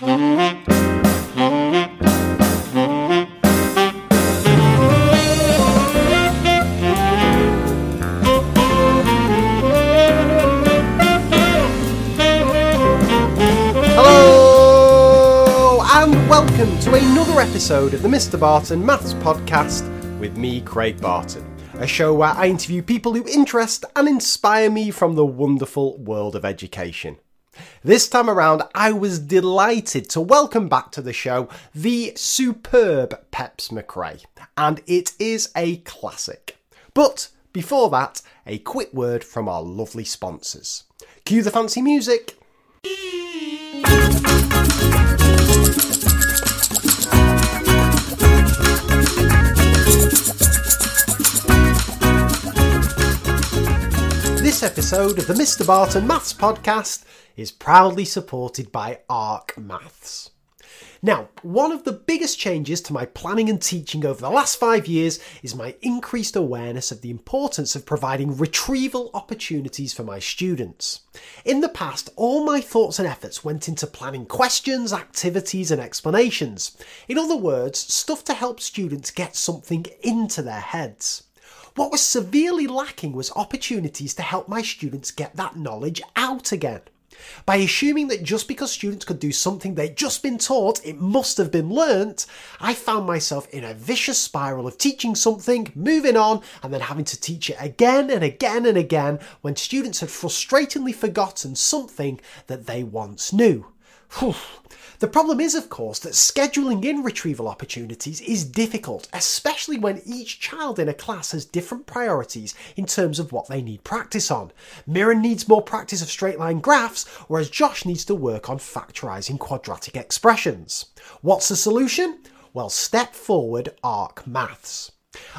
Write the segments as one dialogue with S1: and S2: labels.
S1: Hello and welcome to another episode of the Mr. Barton Maths Podcast with me, Craig Barton. A show where I interview people who interest and inspire me from the wonderful world of education. This time around, I was delighted to welcome back to the show the superb Peps McCrea, and it is a classic. But before that, a quick word from our lovely sponsors. Cue the fancy music. This episode of the Mr. Barton Maths Podcast is proudly supported by ARC Maths. Now, one of the biggest changes to my planning and teaching over the last five years is my increased awareness of the importance of providing retrieval opportunities for my students. In the past, all my thoughts and efforts went into planning questions, activities, and explanations. In other words, stuff to help students get something into their heads. What was severely lacking was opportunities to help my students get that knowledge out again. By assuming that just because students could do something they'd just been taught, it must have been learnt, I found myself in a vicious spiral of teaching something, moving on, and then having to teach it again and again and again when students had frustratingly forgotten something that they once knew. The problem is, of course, that scheduling in retrieval opportunities is difficult, especially when each child in a class has different priorities in terms of what they need practice on. Mirren needs more practice of straight line graphs, whereas Josh needs to work on factorising quadratic expressions. What's the solution? Well, step forward Arc Maths.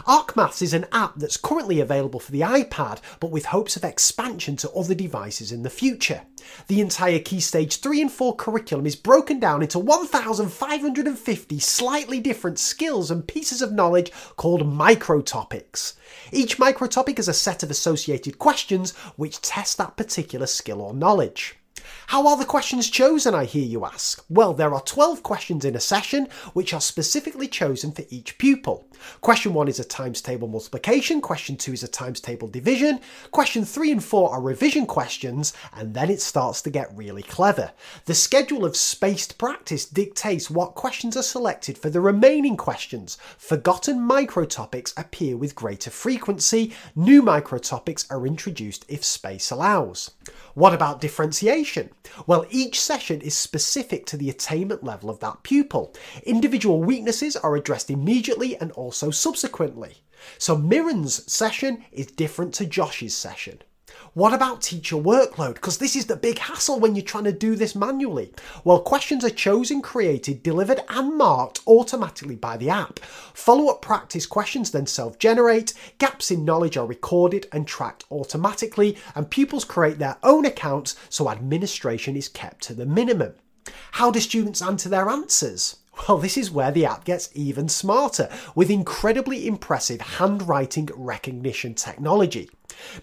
S1: ArcMaths is an app that's currently available for the iPad, but with hopes of expansion to other devices in the future. The entire Key Stage 3 and 4 curriculum is broken down into 1,550 slightly different skills and pieces of knowledge called microtopics. Each microtopic is a set of associated questions which test that particular skill or knowledge. How are the questions chosen, I hear you ask? Well, there are 12 questions in a session which are specifically chosen for each pupil. Question 1 is a times table multiplication, question 2 is a times table division, question 3 and 4 are revision questions, and then it starts to get really clever. The schedule of spaced practice dictates what questions are selected for the remaining questions. Forgotten micro topics appear with greater frequency, new micro topics are introduced if space allows. What about differentiation? Well, each session is specific to the attainment level of that pupil. Individual weaknesses are addressed immediately and also subsequently. So Mirren's session is different to Josh's session. What about teacher workload? Because this is the big hassle when you're trying to do this manually. Well, questions are chosen, created, delivered, and marked automatically by the app. Follow up practice questions then self generate, gaps in knowledge are recorded and tracked automatically, and pupils create their own accounts so administration is kept to the minimum. How do students answer their answers? Well, this is where the app gets even smarter with incredibly impressive handwriting recognition technology.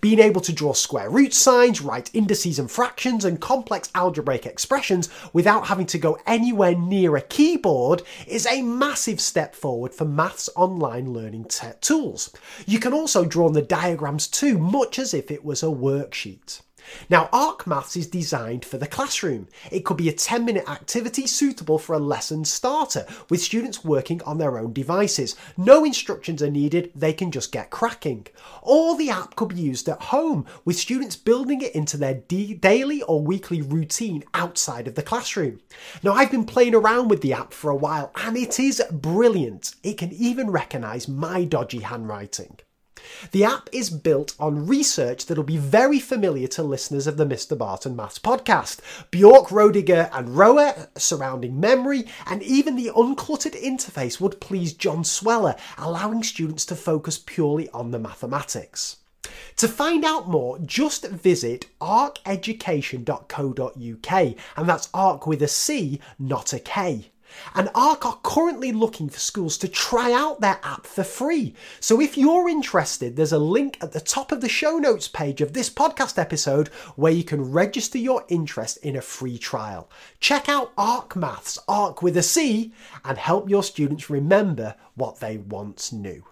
S1: Being able to draw square root signs, write indices and fractions, and complex algebraic expressions without having to go anywhere near a keyboard is a massive step forward for maths online learning tools. You can also draw on the diagrams too, much as if it was a worksheet. Now, ArcMaths is designed for the classroom. It could be a 10 minute activity suitable for a lesson starter with students working on their own devices. No instructions are needed, they can just get cracking. Or the app could be used at home with students building it into their daily or weekly routine outside of the classroom. Now, I've been playing around with the app for a while and it is brilliant. It can even recognise my dodgy handwriting. The app is built on research that'll be very familiar to listeners of the Mr. Barton Maths podcast. Bjork, Roediger, and Rohrer surrounding memory, and even the uncluttered interface would please John Sweller, allowing students to focus purely on the mathematics. To find out more, just visit arceducation.co.uk, and that's arc with a C, not a K. And ARC are currently looking for schools to try out their app for free. So if you're interested, there's a link at the top of the show notes page of this podcast episode where you can register your interest in a free trial. Check out ARC Maths, ARC with a C, and help your students remember what they once knew.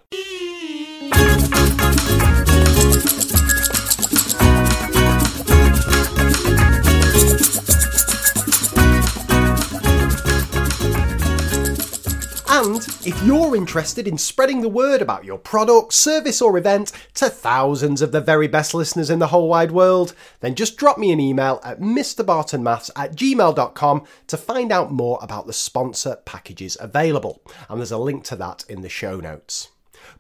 S1: And if you're interested in spreading the word about your product, service, or event to thousands of the very best listeners in the whole wide world, then just drop me an email at mrbartonmaths at gmail.com to find out more about the sponsor packages available. And there's a link to that in the show notes.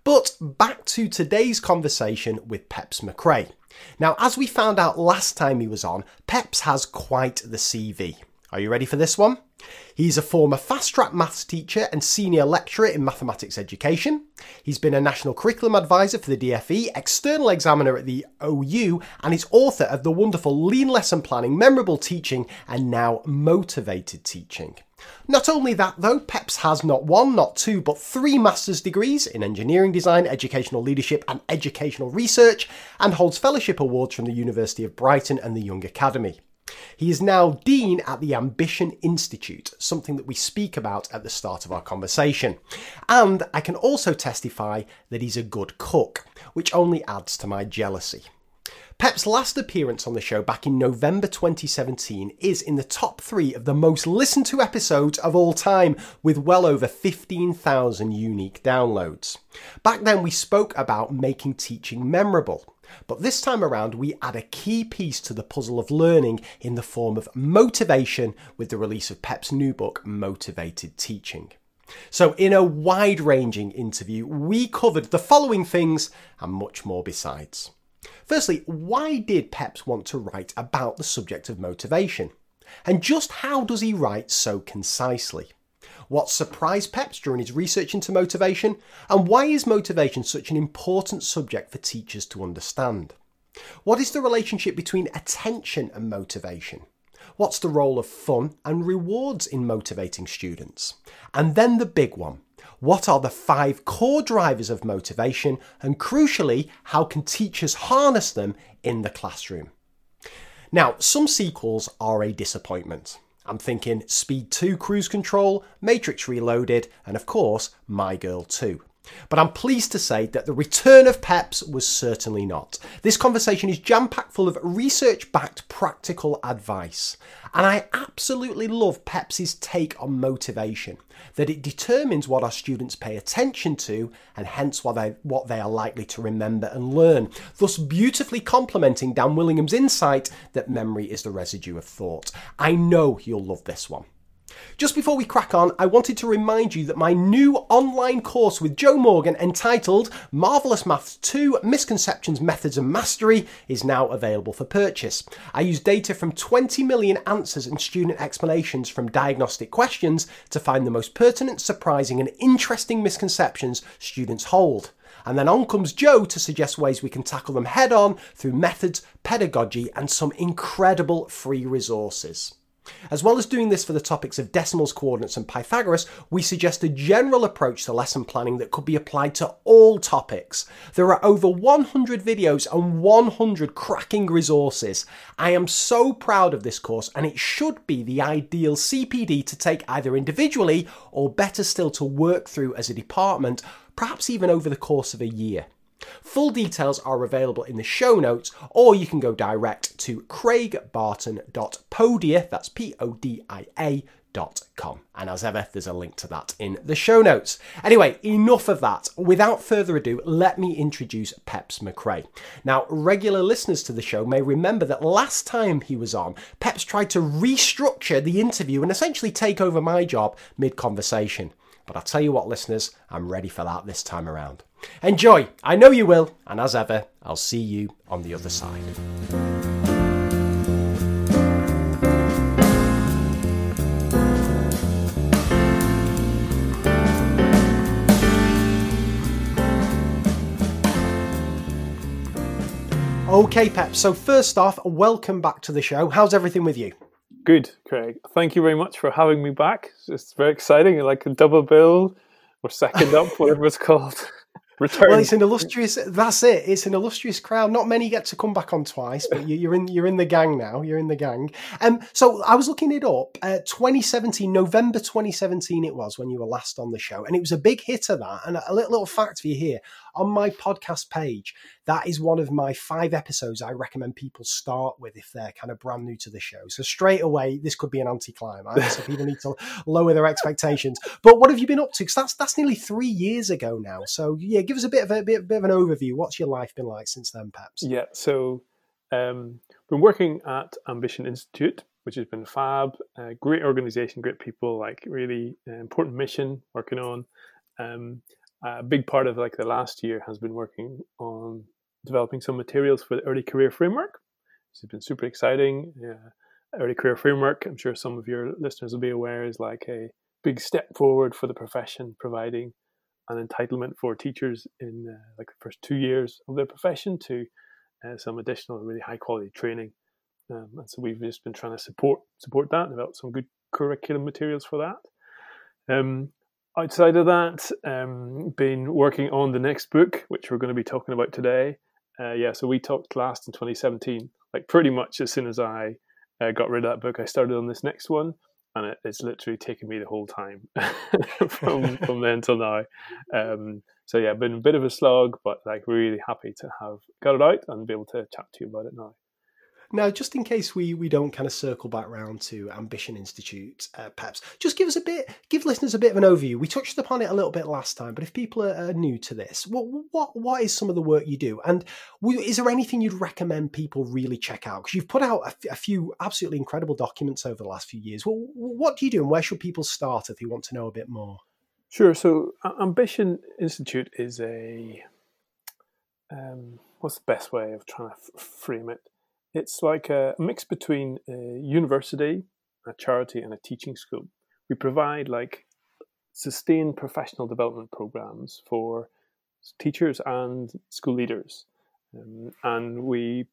S1: But back to today's conversation with Peps McCrea. Now, as we found out last time he was on, Peps has quite the CV. Are you ready for this one? He's a former fast track maths teacher and senior lecturer in mathematics education. He's been a national curriculum advisor for the DFE, external examiner at the OU, and is author of the wonderful Lean Lesson Planning, Memorable Teaching, and now Motivated Teaching. Not only that, though, PEPS has not one, not two, but three master's degrees in engineering design, educational leadership, and educational research, and holds fellowship awards from the University of Brighton and the Young Academy. He is now Dean at the Ambition Institute, something that we speak about at the start of our conversation. And I can also testify that he's a good cook, which only adds to my jealousy. Pep's last appearance on the show back in November 2017 is in the top three of the most listened to episodes of all time, with well over 15,000 unique downloads. Back then, we spoke about making teaching memorable. But this time around, we add a key piece to the puzzle of learning in the form of motivation with the release of Pep's new book, Motivated Teaching. So, in a wide ranging interview, we covered the following things and much more besides. Firstly, why did Peps want to write about the subject of motivation? And just how does he write so concisely? What surprised Peps during his research into motivation? And why is motivation such an important subject for teachers to understand? What is the relationship between attention and motivation? What's the role of fun and rewards in motivating students? And then the big one. What are the five core drivers of motivation? And crucially, how can teachers harness them in the classroom? Now, some sequels are a disappointment. I'm thinking Speed 2 Cruise Control, Matrix Reloaded, and of course, My Girl 2. But I'm pleased to say that the return of PEPS was certainly not. This conversation is jam packed full of research backed practical advice. And I absolutely love PEPS's take on motivation that it determines what our students pay attention to and hence what they, what they are likely to remember and learn, thus beautifully complementing Dan Willingham's insight that memory is the residue of thought. I know you'll love this one. Just before we crack on, I wanted to remind you that my new online course with Joe Morgan entitled Marvellous Maths 2 Misconceptions, Methods and Mastery is now available for purchase. I use data from 20 million answers and student explanations from diagnostic questions to find the most pertinent, surprising and interesting misconceptions students hold. And then on comes Joe to suggest ways we can tackle them head on through methods, pedagogy, and some incredible free resources. As well as doing this for the topics of decimals, coordinates and Pythagoras, we suggest a general approach to lesson planning that could be applied to all topics. There are over 100 videos and 100 cracking resources. I am so proud of this course and it should be the ideal CPD to take either individually or better still to work through as a department, perhaps even over the course of a year. Full details are available in the show notes, or you can go direct to craigbarton.podia, that's P O D I A. Com. And as ever, there's a link to that in the show notes. Anyway, enough of that. Without further ado, let me introduce Peps McCrea. Now, regular listeners to the show may remember that last time he was on, Peps tried to restructure the interview and essentially take over my job mid conversation. But I'll tell you what, listeners, I'm ready for that this time around. Enjoy, I know you will, and as ever, I'll see you on the other side. Okay, Pep. So, first off, welcome back to the show. How's everything with you?
S2: Good, Craig. Thank you very much for having me back. It's very exciting. Like a double bill or second up, whatever it's called.
S1: Return. Well, it's an illustrious. That's it. It's an illustrious crowd. Not many get to come back on twice, but you, are in. You're in the gang now. You're in the gang. Um. So I was looking it up. Uh, 2017, November 2017, it was when you were last on the show, and it was a big hit of that. And a little, little fact for you here: on my podcast page, that is one of my five episodes I recommend people start with if they're kind of brand new to the show. So straight away, this could be an anti-climax. so people need to lower their expectations. But what have you been up to? Because that's that's nearly three years ago now. So yeah, give us a bit of a bit, bit of an overview. What's your life been like since then, perhaps?
S2: Yeah. So um, been working at Ambition Institute, which has been fab. Uh, great organization, great people, like really uh, important mission working on. Um, a big part of like the last year has been working on developing some materials for the early career framework. This has been super exciting. Yeah. Early career framework, I'm sure some of your listeners will be aware, is like a big step forward for the profession, providing an entitlement for teachers in uh, like the first two years of their profession to uh, some additional really high quality training. Um, and so we've just been trying to support support that, develop some good curriculum materials for that. Um, outside of that, um, been working on the next book, which we're going to be talking about today. Uh, yeah, so we talked last in 2017. Like pretty much as soon as I uh, got rid of that book, I started on this next one, and it, it's literally taken me the whole time from from then till now. Um, so yeah, been a bit of a slog, but like really happy to have got it out and be able to chat to you about it now.
S1: Now, just in case we, we don't kind of circle back round to Ambition Institute, uh, perhaps just give us a bit, give listeners a bit of an overview. We touched upon it a little bit last time, but if people are, are new to this, what what what is some of the work you do, and is there anything you'd recommend people really check out? Because you've put out a, few absolutely incredible documents over the last few years. Well, what do you do, and where should people start if they want to know a bit more?
S2: Sure. So, Ambition Institute is a um, what's the best way of trying to frame it? It's like a mix between a university, a charity, and a teaching school. We provide like sustained professional development programs for teachers and school leaders, um, and we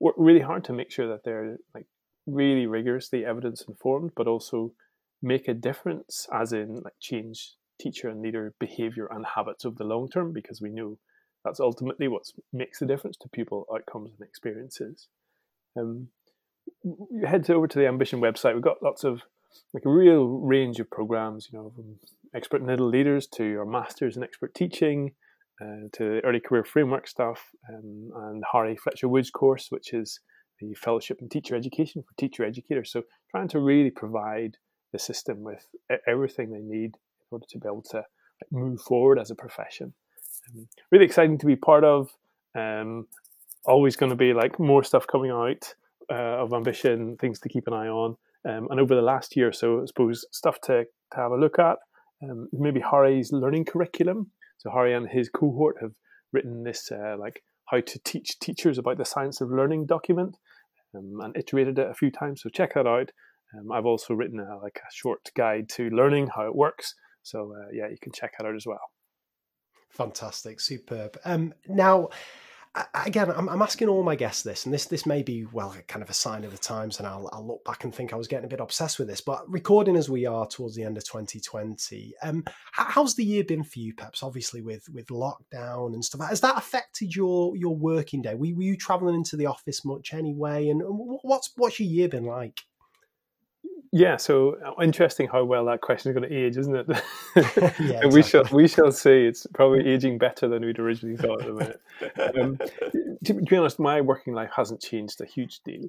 S2: work really hard to make sure that they're like really rigorously evidence informed, but also make a difference, as in like change teacher and leader behavior and habits over the long term, because we know that's ultimately what makes the difference to pupil outcomes and experiences. Um, head over to the Ambition website. We've got lots of like a real range of programs, you know, from expert NIDL leaders to your masters in expert teaching, uh, to early career framework stuff, um, and Harry Fletcher Wood's course, which is the fellowship in teacher education for teacher educators. So trying to really provide the system with everything they need in order to be able to move forward as a profession. Um, really exciting to be part of. Um, always going to be like more stuff coming out uh, of ambition, things to keep an eye on. Um, and over the last year or so, I suppose stuff to, to have a look at. Um, maybe Harry's learning curriculum. So Harry and his cohort have written this uh, like how to teach teachers about the science of learning document um, and iterated it a few times. So check that out. Um, I've also written a, like a short guide to learning how it works. So uh, yeah, you can check that out as well.
S1: Fantastic, superb. Um, now again, I'm, I'm, asking all my guests this, and this this may be well kind of a sign of the times, and I'll, I'll look back and think I was getting a bit obsessed with this. But recording as we are towards the end of 2020, um, how's the year been for you, Peps? Obviously, with with lockdown and stuff, has that affected your your working day? Were, were you traveling into the office much anyway? And what's what's your year been like?
S2: Yeah, so uh, interesting how well that question is going to age, isn't it? yeah, exactly. we shall we shall see. It's probably aging better than we'd originally thought at the minute. Um, to, to, be honest, my working life hasn't changed a huge deal.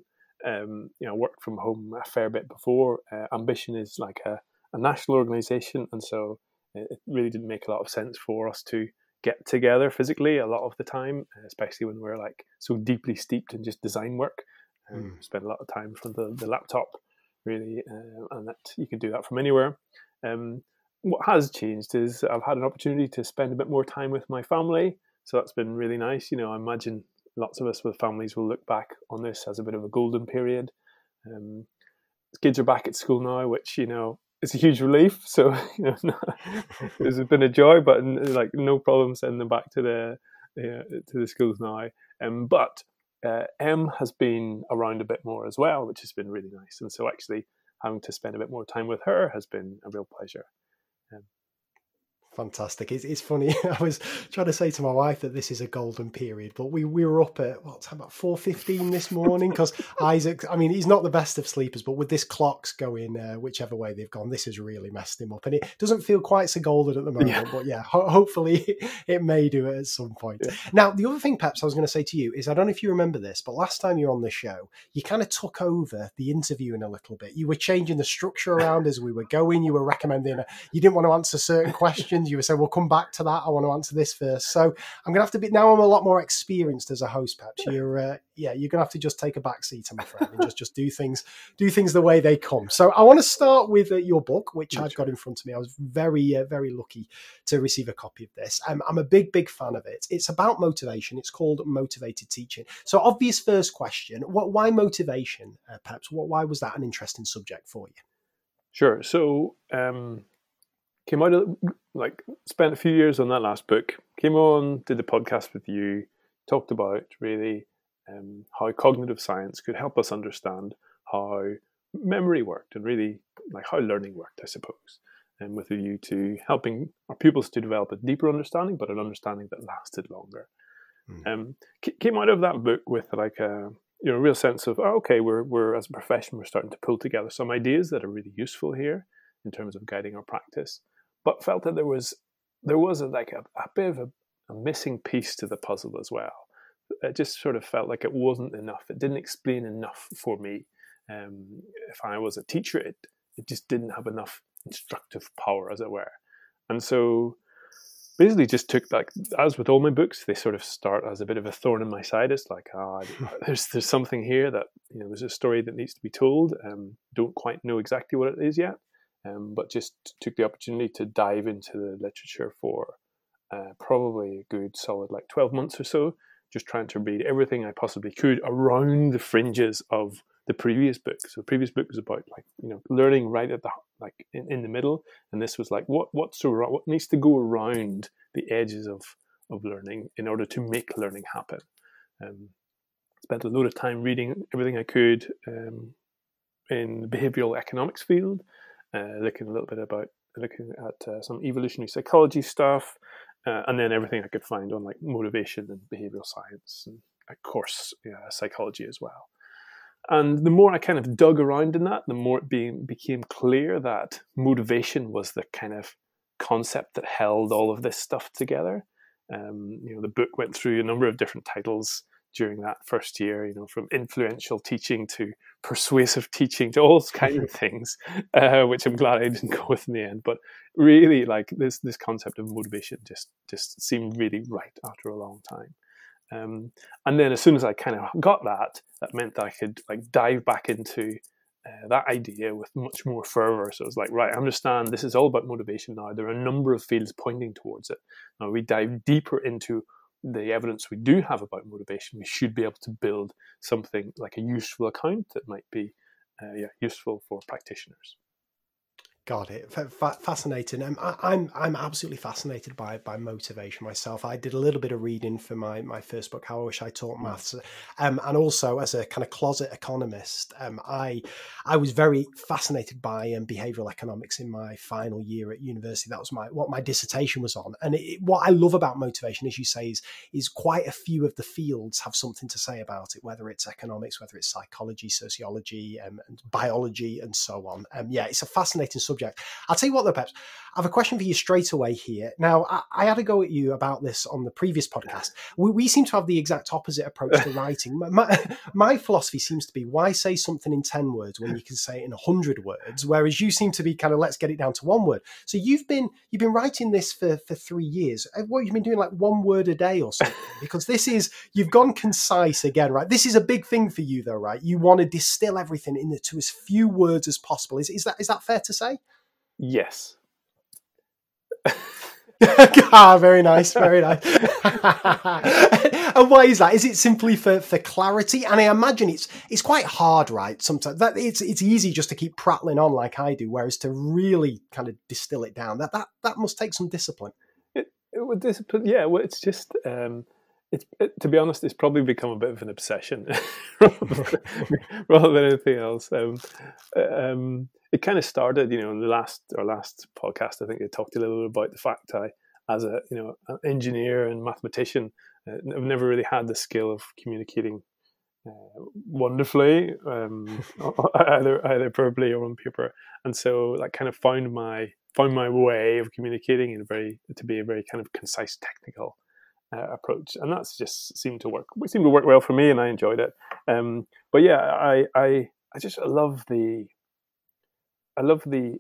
S2: Um, you know, worked from home a fair bit before. Uh, Ambition is like a, a national organisation, and so it really didn't make a lot of sense for us to get together physically a lot of the time, especially when we're like so deeply steeped in just design work. Um, mm. Spend a lot of time from the, the laptop really, uh, and that you can do that from anywhere. Um, what has changed is I've had an opportunity to spend a bit more time with my family, so that's been really nice. You know, I imagine lots of us with families will look back on this as a bit of a golden period. Um, kids are back at school now, which you know is a huge relief. So you know, it's been a joy, but like no problem sending them back to the to the schools now. Um, but uh, M has been around a bit more as well, which has been really nice. And so actually having to spend a bit more time with her has been a real pleasure. Um,
S1: Fantastic. It's, it's funny. I was trying to say to my wife that this is a golden period, but we, we were up at what time about four fifteen this morning because Isaac. I mean, he's not the best of sleepers, but with this clocks going uh, whichever way they've gone, this has really messed him up, and it doesn't feel quite so golden at the moment. Yeah. But yeah, ho- hopefully it may do it at some point. Yeah. Now, the other thing, perhaps I was going to say to you is I don't know if you remember this, but last time you were on the show, you kind of took over the interviewing a little bit. You were changing the structure around as we were going. You were recommending. You didn't want to answer certain questions. You were saying, "We'll come back to that. I want to answer this first. So I'm gonna have to be now. I'm a lot more experienced as a host. Perhaps you're, uh, yeah, you're gonna have to just take a back seat, I'm afraid, and just just do things do things the way they come. So I want to start with uh, your book, which I've got in front of me. I was very uh, very lucky to receive a copy of this. Um, I'm a big big fan of it. It's about motivation. It's called Motivated Teaching. So obvious first question: What? Why motivation? Uh, perhaps. What? Why was that an interesting subject for you?
S2: Sure. So um, came out of like spent a few years on that last book. Came on, did the podcast with you, talked about really um, how cognitive science could help us understand how memory worked and really like how learning worked, I suppose. And with a view to helping our pupils to develop a deeper understanding, but an understanding that lasted longer. Mm. Um, came out of that book with like a you know real sense of oh, okay, we're we're as a profession we're starting to pull together some ideas that are really useful here in terms of guiding our practice but felt that there was there was a, like a, a bit of a, a, missing piece to the puzzle as well. It just sort of felt like it wasn't enough. It didn't explain enough for me. Um, if I was a teacher, it it just didn't have enough instructive power, as it were. And so, basically, just took like as with all my books, they sort of start as a bit of a thorn in my side. It's like, ah, oh, there's there's something here that you know, there's a story that needs to be told. Um, don't quite know exactly what it is yet um, but just took the opportunity to dive into the literature for uh, probably a good solid like 12 months or so, just trying to read everything I possibly could around the fringes of the previous book. So the previous book was about like you know learning right at the like in, in the middle, and this was like what what's around, what needs to go around the edges of of learning in order to make learning happen. Um, spent a lot of time reading everything I could um, in the behavioral economics field, uh, looking a little bit about looking at uh, some evolutionary psychology stuff, uh, and then everything I could find on like motivation and behavioral science, and of course psychology as well. And the more I kind of dug around in that, the more it being, became clear that motivation was the kind of concept that held all of this stuff together. Um, you know, the book went through a number of different titles during that first year, you know, from influential teaching to persuasive teaching to all kinds of things, uh, which I'm glad I didn't go with in the end. But really, like this this concept of motivation just just seemed really right after a long time. Um, and then as soon as I kind of got that, that meant that I could like dive back into uh, that idea with much more fervor. So it's like, right, I understand this is all about motivation now. There are a number of fields pointing towards it. Now we dive deeper into the evidence we do have about motivation, we should be able to build something like a useful account that might be uh, yeah, useful for practitioners.
S1: Got it. Fascinating. Um, I, I'm I'm absolutely fascinated by by motivation myself. I did a little bit of reading for my my first book, How I Wish I Taught Maths, um, and also as a kind of closet economist, um, I I was very fascinated by um, behavioral economics in my final year at university. That was my what my dissertation was on. And it, what I love about motivation, as you say, is is quite a few of the fields have something to say about it, whether it's economics, whether it's psychology, sociology, um, and biology, and so on. Um, yeah, it's a fascinating subject subject. I'll tell you what, though, Peps, I have a question for you straight away here. Now, I, I had a go at you about this on the previous podcast. We, we seem to have the exact opposite approach to writing. My, my, philosophy seems to be why say something in 10 words when you can say it in 100 words, whereas you seem to be kind of let's get it down to one word. So you've been you've been writing this for, for three years. Uh, what you've been doing like one word a day or something? Because this is you've gone concise again, right? This is a big thing for you, though, right? You want to distill everything into as few words as possible. Is, is that is that fair to say?
S2: Yes.
S1: ah, very nice, very nice. and why is that? Is it simply for, for clarity? And I imagine it's it's quite hard, right? Sometimes that it's it's easy just to keep prattling on like I do, whereas to really kind of distill it down, that that that must take some discipline.
S2: It, it would discipline, yeah. Well, it's just um, it's it, to be honest, it's probably become a bit of an obsession rather than anything else. Um, um, it kind of started, you know, in the last our last podcast. I think I talked a little bit about the fact I, as a you know, an engineer and mathematician, uh, I've never really had the skill of communicating uh, wonderfully, um, either either verbally or on paper, and so like kind of found my found my way of communicating in a very to be a very kind of concise technical uh, approach, and that's just seemed to work. It seemed to work well for me, and I enjoyed it. Um, but yeah, I I I just love the I love the,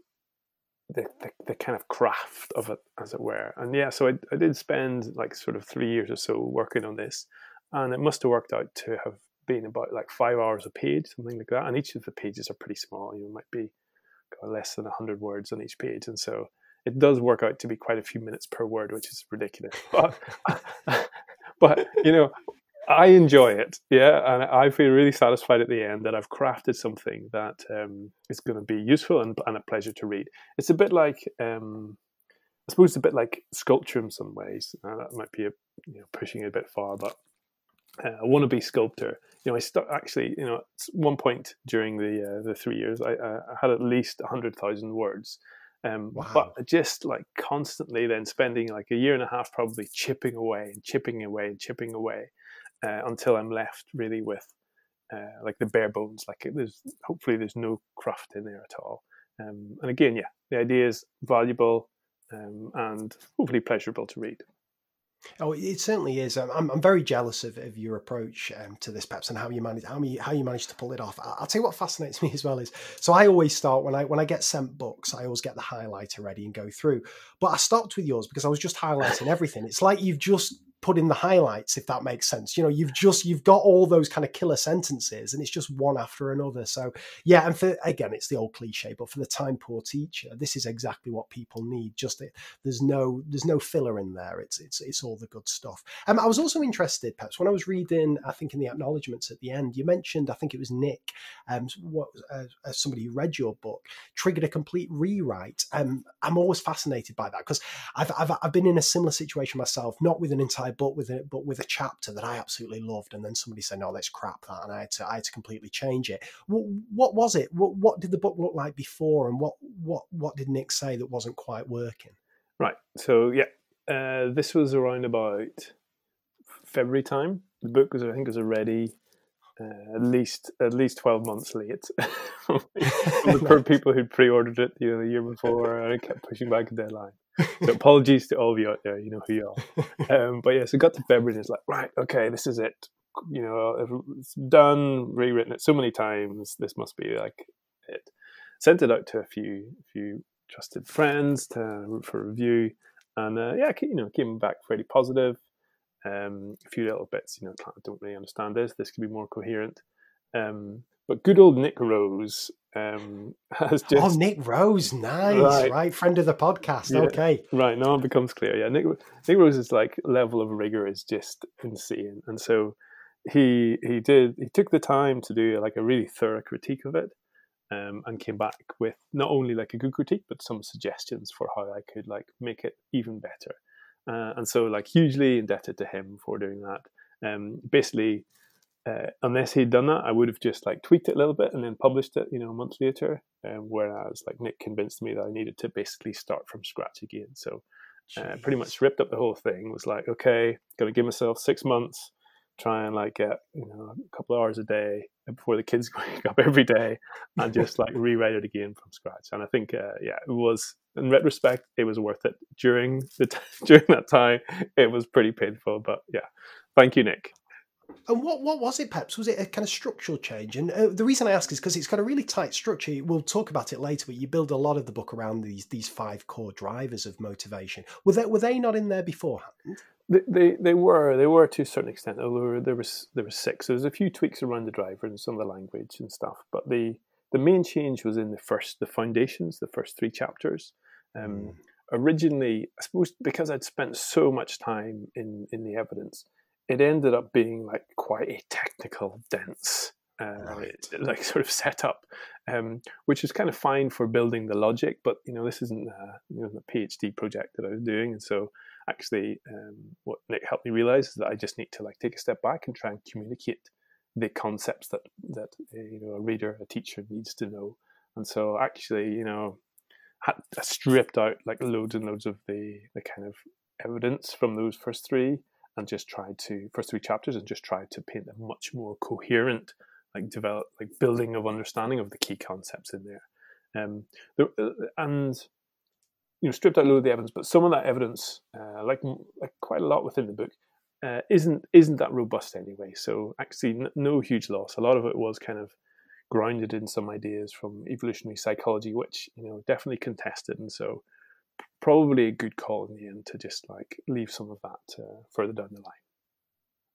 S2: the the, the kind of craft of it, as it were. And yeah, so I I did spend like sort of three years or so working on this, and it must have worked out to have been about like five hours a page, something like that. And each of the pages are pretty small. You know, might be less than hundred words on each page, and so it does work out to be quite a few minutes per word, which is ridiculous. But, but you know, I enjoy it, yeah, and I feel really satisfied at the end that I've crafted something that um, is going to be useful and, and, a pleasure to read. It's a bit like, um, I suppose, it's a bit like sculpture in some ways. Uh, that might be a, you know, pushing it a bit far, but uh, to be sculptor. You know, I start actually. You know, at one point during the uh, the three years, I, I had at least hundred thousand words um, wow. But just like constantly then spending like a year and a half probably chipping away and chipping away and chipping away uh, until I'm left really with uh, like the bare bones. Like it, there's hopefully there's no craft in there at all. Um, and again, yeah, the idea is valuable um, and hopefully pleasurable to read.
S1: Oh, it certainly is. I'm, I'm very jealous of, of your approach um, to this, Peps, and how you manage how you how you managed to pull it off. I'll tell you what fascinates me as well is so I always start when I when I get sent books, I always get the highlighter ready and go through. But I stopped with yours because I was just highlighting everything. It's like you've just put in the highlights if that makes sense. You know you've just you've got all those kind of killer sentences and it's just one after another. So yeah and for again it's the old cliche but for the time poor teacher this is exactly what people need. Just it, there's no there's no filler in there. It's it's it's all the good stuff. Um, i was also interested perhaps when i was reading i think in the acknowledgements at the end you mentioned i think it was nick um what uh, uh, somebody who read your book triggered a complete rewrite. Um i'm always fascinated by that because I've, I've i've been in a similar situation myself not with an entire book with it, but with a chapter that I absolutely loved, and then somebody said, "No, let's crap that," and I had to, I had to completely change it. What, what was it? What, what, did the book look like before, and what, what, what did Nick say that wasn't quite working?
S2: Right. So yeah, uh, this was around about February time. The book was, I think, was already uh, at least at least twelve months late for people who'd pre-ordered it you know the year before. I kept pushing back the deadline so apologies to all of you out there. You know who you are. Um, but yeah, so got to February and it's like, right, okay, this is it. You know, it's done, rewritten it so many times. This must be like it. Sent it out to a few few trusted friends to for review, and uh, yeah, you know, came back fairly positive. Um, a few little bits, you know, I don't really understand this. This could be more coherent. Um, but good old Nick Rose um, has oh, just.
S1: Oh, Nick Rose, nice, right. right? Friend of the podcast. Yeah, okay,
S2: right now it becomes clear. Yeah, Nick Nick Rose's like level of rigor is just insane, and so he he did he took the time to do like a really thorough critique of it, um, and came back with not only like a good critique but some suggestions for how I could like make it even better, uh, and so like hugely indebted to him for doing that. Um, basically uh, unless he'd done that, I would have just like tweaked it a little bit and then published it, you know, a month later. Um, whereas like Nick convinced me that I needed to basically start from scratch again. So uh, pretty much ripped up the whole thing. Was like, okay, gonna give myself six months, try and like get you know a couple of hours a day before the kids wake up every day, and just like rewrite it again from scratch. And I think, uh, yeah, it was in retrospect, it was worth it. During the t- during that time, it was pretty painful, but yeah, thank you, Nick.
S1: And what, what was it, Peps? Was it a kind of structural change? And uh, the reason I ask is because it's got a really tight structure. We'll talk about it later, but you build a lot of the book around these these five core drivers of motivation. Were they were they not in there beforehand?
S2: They, they, were they were to a certain extent. Although there was there was six. There was a few tweaks around the driver and some of the language and stuff. But the the main change was in the first the foundations, the first three chapters. Um, mm. Originally, I suppose because I'd spent so much time in in the evidence it ended up being like quite a technical, dense, uh, right. like sort of setup, um, which is kind of fine for building the logic. But you know, this isn't a, you know, the PhD project that I was doing, and so actually, um, what Nick helped me realize is that I just need to like take a step back and try and communicate the concepts that that uh, you know a reader, a teacher needs to know. And so, actually, you know, had stripped out like loads and loads of the the kind of evidence from those first three, and just tried to first three chapters, and just tried to paint a much more coherent, like develop like building of understanding of the key concepts in there. Um, uh, and you know, stripped out a lot of the evidence, but some of that evidence, uh, like like quite a lot within the book, uh, isn't isn't that robust anyway. So actually, n- no huge loss. A lot of it was kind of grounded in some ideas from evolutionary psychology, which you know definitely contested, and so probably a good call in the end to just like leave some of that uh, further down the line.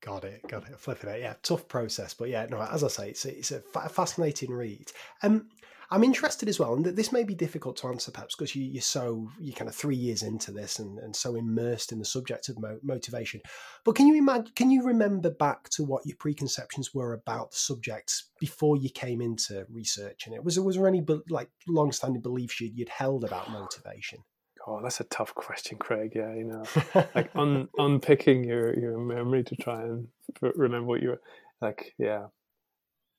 S1: Got it, got it. Flipping it, yeah, tough process, but yeah, no. As I say, it's it's a fascinating read. Um, I'm interested as well, and this may be difficult to answer perhaps because you, are so you're kind of three years into this and, and so immersed in the subject of mo- motivation. But can you imagine? Can you remember back to what your preconceptions were about the subject before you came into researching it? Was there was there any like long-standing beliefs you'd, you'd held about motivation?
S2: Oh, that's a tough question, Craig. Yeah, you know, like un- unpicking your your memory to try and remember what you were like. Yeah,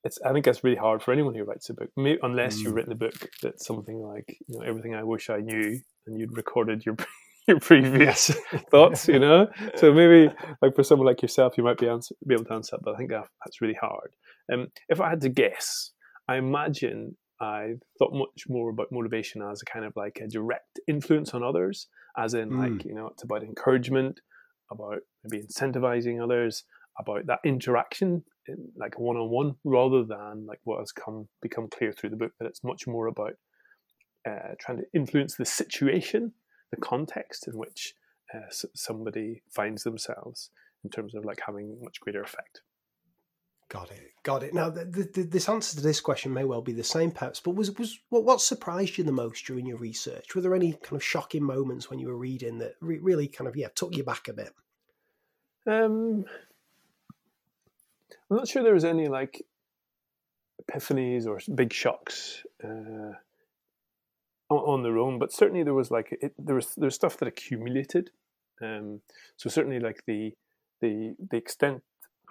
S2: it's I think that's really hard for anyone who writes a book, Maybe, unless mm. you've written a book that's something like you know everything I wish I knew, and you'd recorded your your previous thoughts, you know. So maybe like for someone like yourself, you might be answer, be able to answer that, but I think that, that's really hard. Um, if I had to guess, I imagine I thought much more about motivation as a kind of like a direct influence on others, as in mm. like you know it's about encouragement, about maybe incentivizing others, about that interaction like one on one rather than like what has come become clear through the book that it's much more about uh, trying to influence the situation, the context in which uh, somebody finds themselves in terms of like having much greater effect.
S1: Got it, got it. Now, the, the, this answer to this question may well be the same, perhaps. But was was what, what surprised you the most during your research? Were there any kind of shocking moments when you were reading that re- really kind of yeah took you back a bit?
S2: Um, I'm not sure there was any like epiphanies or big shocks uh, on, their own, but certainly there was like it, there was there's stuff that accumulated. Um, so certainly like the the the extent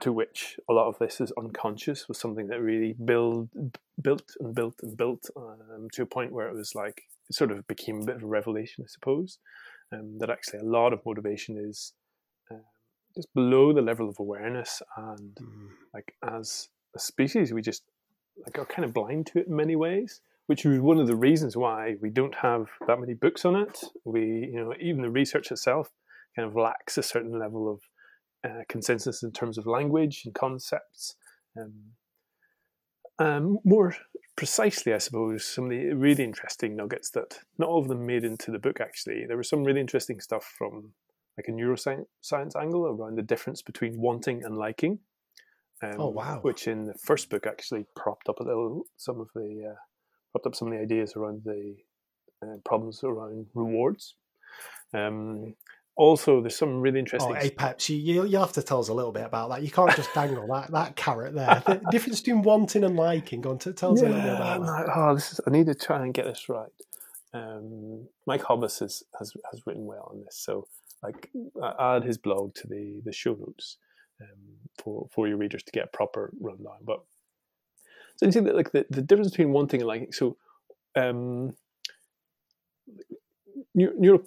S2: to which a lot of this is unconscious was something that really build built and built and built um, to a point where it was like it sort of became a bit of a revelation, I suppose. Um, that actually a lot of motivation is just below the level of awareness and mm. like as a species we just like are kind of blind to it in many ways which is one of the reasons why we don't have that many books on it we you know even the research itself kind of lacks a certain level of uh, consensus in terms of language and concepts um, um, more precisely, I suppose, some of the really interesting nuggets that not all of them made into the book. Actually, there was some really interesting stuff from like a neuroscience angle around the difference between wanting and liking.
S1: Um, oh wow!
S2: Which in the first book actually propped up a little some of the uh, propped up some of the ideas around the uh, problems around rewards. Um, also, there's some really interesting.
S1: Oh, Peps, you, you, you have to tell us a little bit about that. You can't just dangle that that carrot there. The difference between wanting and liking. Go on, to tell us yeah, a little bit about that.
S2: Like, Oh, this is, I need to try and get this right. Um, Mike Hobbiss has, has has written well on this, so like add his blog to the the show notes um, for for your readers to get a proper rundown. But so you see that like the, the difference between wanting and liking. So um, neuro,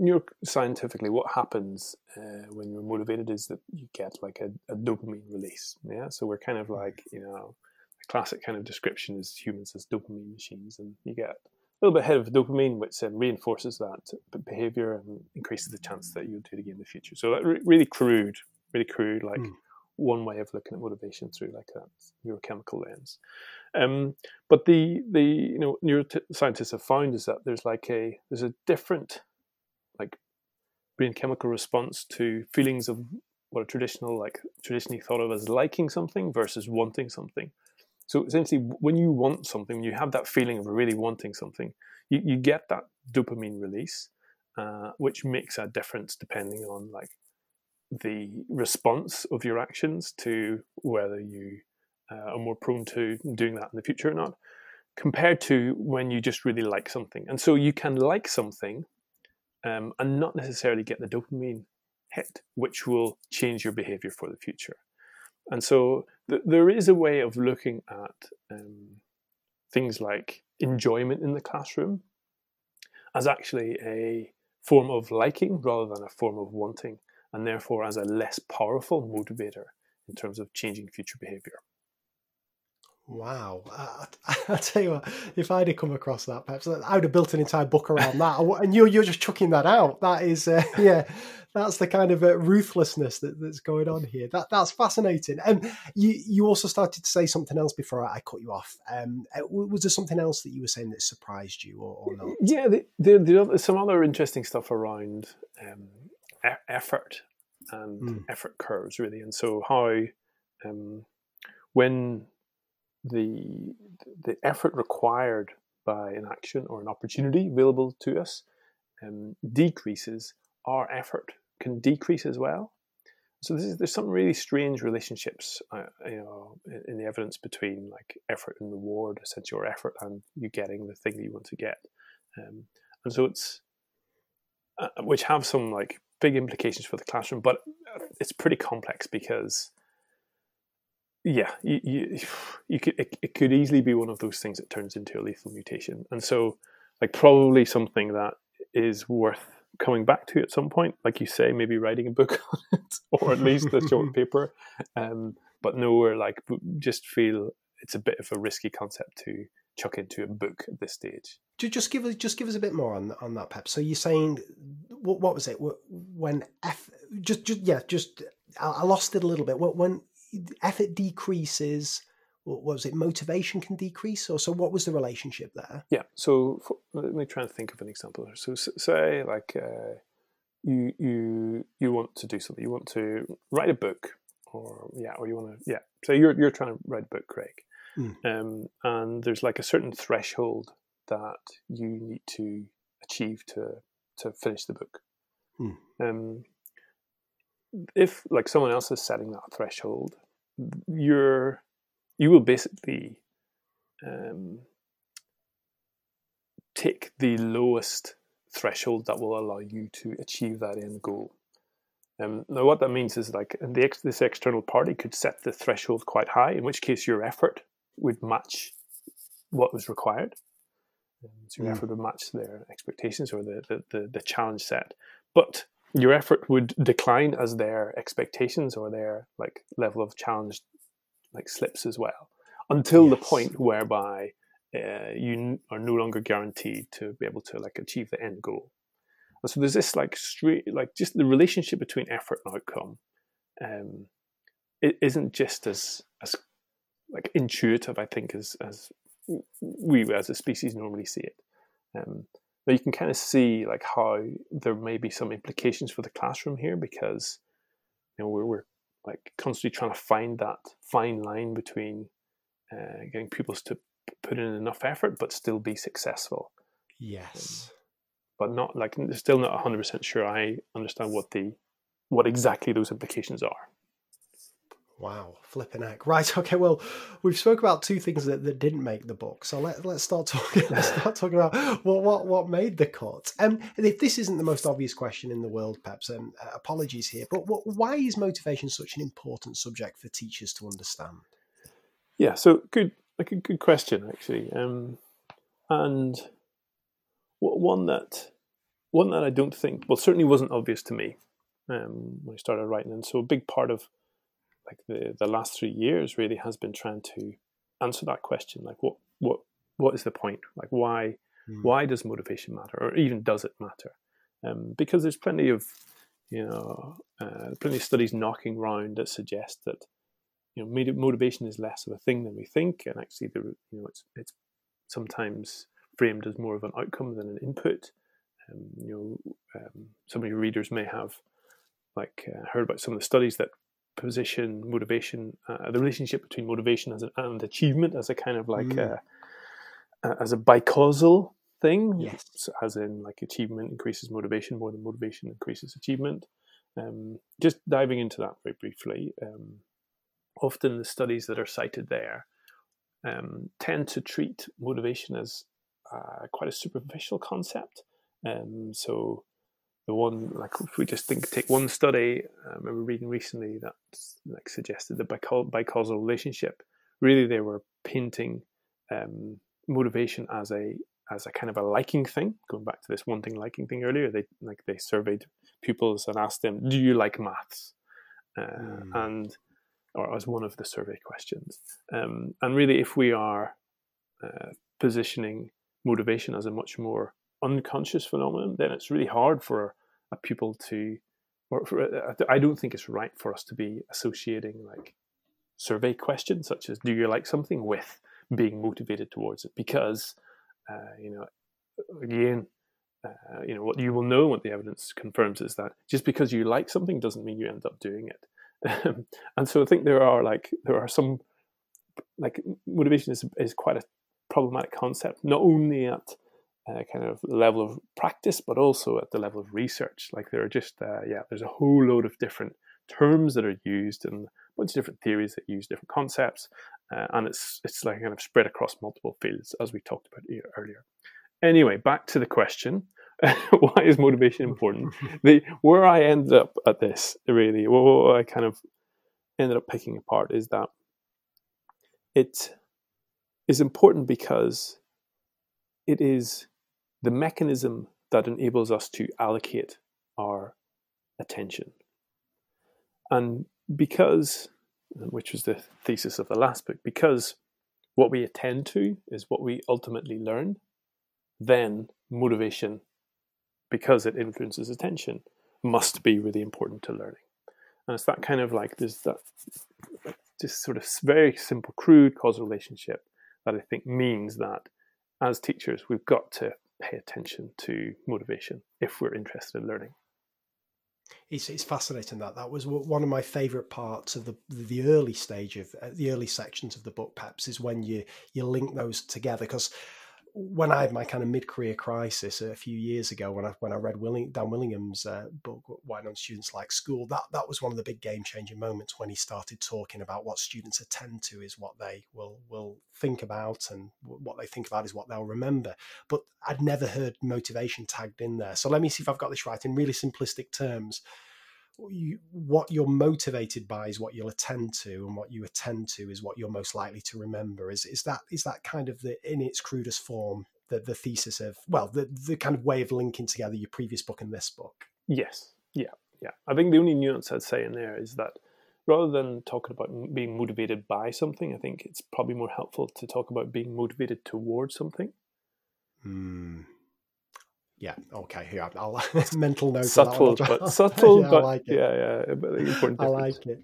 S2: neuroscientifically, what happens uh, when you're motivated is that you get like a, a, dopamine release. Yeah, so we're kind of like you know, a classic kind of description is humans as dopamine machines, and you get little bit ahead of dopamine, which um, reinforces that behavior and increases the chance that you'll do it again in the future. So that re- really crude, really crude, like mm. one way of looking at motivation through like that neurochemical lens. Um, but the the you know neuroscientists have found is that there's like a there's a different like brain chemical response to feelings of what a traditional like traditionally thought of as liking something versus wanting something. So essentially, when you want something, when you have that feeling of really wanting something, you, you get that dopamine release, uh, which makes a difference depending on like the response of your actions to whether you uh, are more prone to doing that in the future or not, compared to when you just really like something. And so you can like something um, and not necessarily get the dopamine hit, which will change your behavior for the future. And so th- there is a way of looking at um, things like enjoyment in the classroom as actually a form of liking rather than a form of wanting, and therefore as a less powerful motivator in terms of changing future behavior.
S1: Wow. I, I, I, tell you what, if I'd have come across that, perhaps I would have built an entire book around that. And you're, you're just chucking that out. That is, uh, yeah, that's the kind of uh, ruthlessness that, that's going on here. That That's fascinating. And you, you also started to say something else before I cut you off. Um, uh, was there something else that you were saying that surprised you or, or not?
S2: Yeah, there, there's some other interesting stuff around um, e- effort and mm. effort curves, really. And so how um, when the the effort required by an action or an opportunity available to us um, decreases, our effort can decrease as well. So is, there's some really strange relationships, uh, you know, in, in, the evidence between like effort and reward, essentially, your effort and you getting the thing that you want to get, um, and so it's uh, which have some like big implications for the classroom, but it's pretty complex because yeah, you, you, you could it, it, could easily be one of those things that turns into a lethal mutation, and so like probably something that is worth coming back to at some point, like you say, maybe writing a book on it, or at least a short paper. Um, but nowhere like just feel it's a bit of a risky concept to chuck into a book at this stage.
S1: Just give us just give us a bit more on on that, Pep. So you're saying what, what was it when F? Just just yeah, just I lost it a little bit. When effort decreases what was it motivation can decrease? Or so what was the relationship there?
S2: Yeah so for, let me try and think of an example so say like uh, you you you want to do something. You want to write a book or yeah or you want to yeah. So you're you're trying to write a book craig. Mm. um, and there's like a certain threshold that you need to achieve to to finish the book. Mm. um, if like someone else is setting that threshold, you're you will basically um, take the lowest threshold that will allow you to achieve that end goal. Um, now, what that means is like the this external party could set the threshold quite high, in which case your effort would match what was required. Um, so your mm. effort would match their expectations or the, the, the, the challenge set. But your effort would decline as their expectations or their like level of challenge like slips as well until yes. the point whereby uh, you are no longer guaranteed to be able to like achieve the end goal and so there's this like straight like just the relationship between effort and outcome um it isn't just as as like intuitive i think as as we as a species normally see it um now you can kind of see like how there may be some implications for the classroom here because you know we're, we're like constantly trying to find that fine line between uh, getting pupils to put in enough effort but still be successful.
S1: Yes. Um,
S2: but not like still not 100% sure I understand what the what exactly those implications are.
S1: Wow, flipping heck. Right, okay, well, we've spoke about two things that, that didn't make the book. So let, let's start talking let's start talking about what, what what made the cut. Um, and if this isn't the most obvious question in the world, perhaps, um, uh, apologies here, but what, why is motivation such an important subject for teachers to understand?
S2: Yeah, so good like a good question actually. Um, and one that one that I don't think well certainly wasn't obvious to me um, when I started writing. And so a big part of like the the last three years really has been trying to answer that question like what what what is the point? Like why mm. why does motivation matter or even does it matter? Um, because there's plenty of you know uh, plenty of studies knocking around that suggest that you know motivation is less of a thing than we think and actually the you know it's it's sometimes framed as more of an outcome than an input. Um, you know um, some of your readers may have like uh, heard about some of the studies that position motivation, uh, the relationship between motivation as and achievement as a kind of like mm. a, as a bicausal thing.
S1: Yes.
S2: So as in like achievement increases motivation more than motivation increases achievement. Um, just diving into that very briefly. Um, often the studies that are cited there um, tend to treat motivation as uh, quite a superficial concept. Um, so the one like if we just think take one study, I remember reading recently that like suggested the bicausal relationship. Really, they were painting um, motivation as a as a kind of a liking thing. Going back to this one thing liking thing earlier, they like they surveyed pupils and asked them, "Do you like maths?" Uh, mm. And or as one of the survey questions. Um, and really, if we are uh, positioning motivation as a much more unconscious phenomenon, then it's really hard for a pupil to, or for, uh, I don't think it's right for us to be associating like survey questions such as "Do you like something?" with being motivated towards it, because uh, you know, again, uh, you know what you will know what the evidence confirms is that just because you like something doesn't mean you end up doing it and so I think there are like there are some like motivation is is quite a problematic concept, not only at uh, kind of level of practice, but also at the level of research. Like there are just uh, yeah, there's a whole load of different terms that are used and a bunch of different theories that use different concepts, uh, and it's it's like kind of spread across multiple fields as we talked about earlier. Anyway, back to the question. why is motivation important? the where I ended up at this really, what I kind of ended up picking apart is that it is important because it is the mechanism that enables us to allocate our attention. And because, which was the thesis of the last book, because what we attend to is what we ultimately learn, then motivation because it influences attention, must be really important to learning. And it's that kind of like there's that just sort of very simple, crude causal relationship that I think means that as teachers, we've got to pay attention to motivation if we're interested in learning.
S1: It's, it's fascinating that that was one of my favorite parts of the the early stage of uh, the early sections of the book perhaps is when you you link those together because when I had my kind of mid-career crisis a few years ago, when I when I read Willing, Dan Willingham's uh, book "Why Don't Students Like School," that that was one of the big game-changing moments when he started talking about what students attend to is what they will will think about, and what they think about is what they'll remember. But I'd never heard motivation tagged in there. So let me see if I've got this right in really simplistic terms you, what you're motivated by is what you'll attend to, and what you attend to is what you're most likely to remember. Is is that is that kind of the in its crudest form the the thesis of well the the kind of way of linking together your previous book and this book?
S2: Yes, yeah, yeah. I think the only nuance I'd say in there is that rather than talking about being motivated by something, I think it's probably more helpful to talk about being motivated towards something.
S1: Hmm yeah, okay. Yeah, I'll mental note.
S2: Subtle, but subtle, yeah, but like yeah, yeah.
S1: Important. I like it.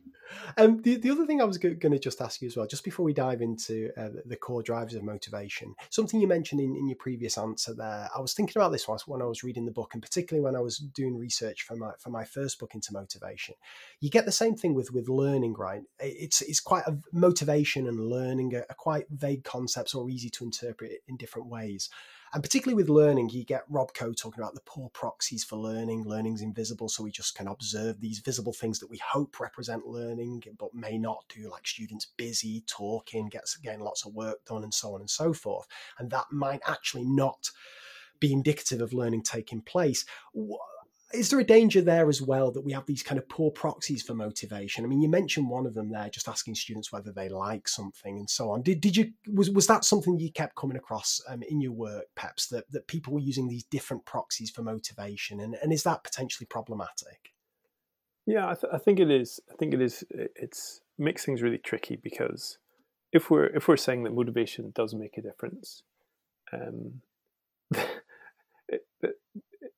S1: Um, the the other thing I was going to just ask you as well, just before we dive into uh, the core drivers of motivation, something you mentioned in, in your previous answer there. I was thinking about this once when I was reading the book, and particularly when I was doing research for my for my first book into motivation. You get the same thing with with learning, right? It's it's quite a motivation and learning are, are quite vague concepts or easy to interpret in different ways. And particularly with learning, you get Rob Coe talking about the poor proxies for learning. Learning's invisible, so we just can observe these visible things that we hope represent learning, but may not do, like students busy, talking, gets getting lots of work done, and so on and so forth. And that might actually not be indicative of learning taking place is there a danger there as well that we have these kind of poor proxies for motivation? I mean, you mentioned one of them there, just asking students whether they like something and so on. Did, did you was was that something you kept coming across um, in your work, Peps, that that people were using these different proxies for motivation, and and is that potentially problematic?
S2: Yeah, I, th- I think it is. I think it is. It's makes things really tricky because if we're if we're saying that motivation does make a difference, um, it, it,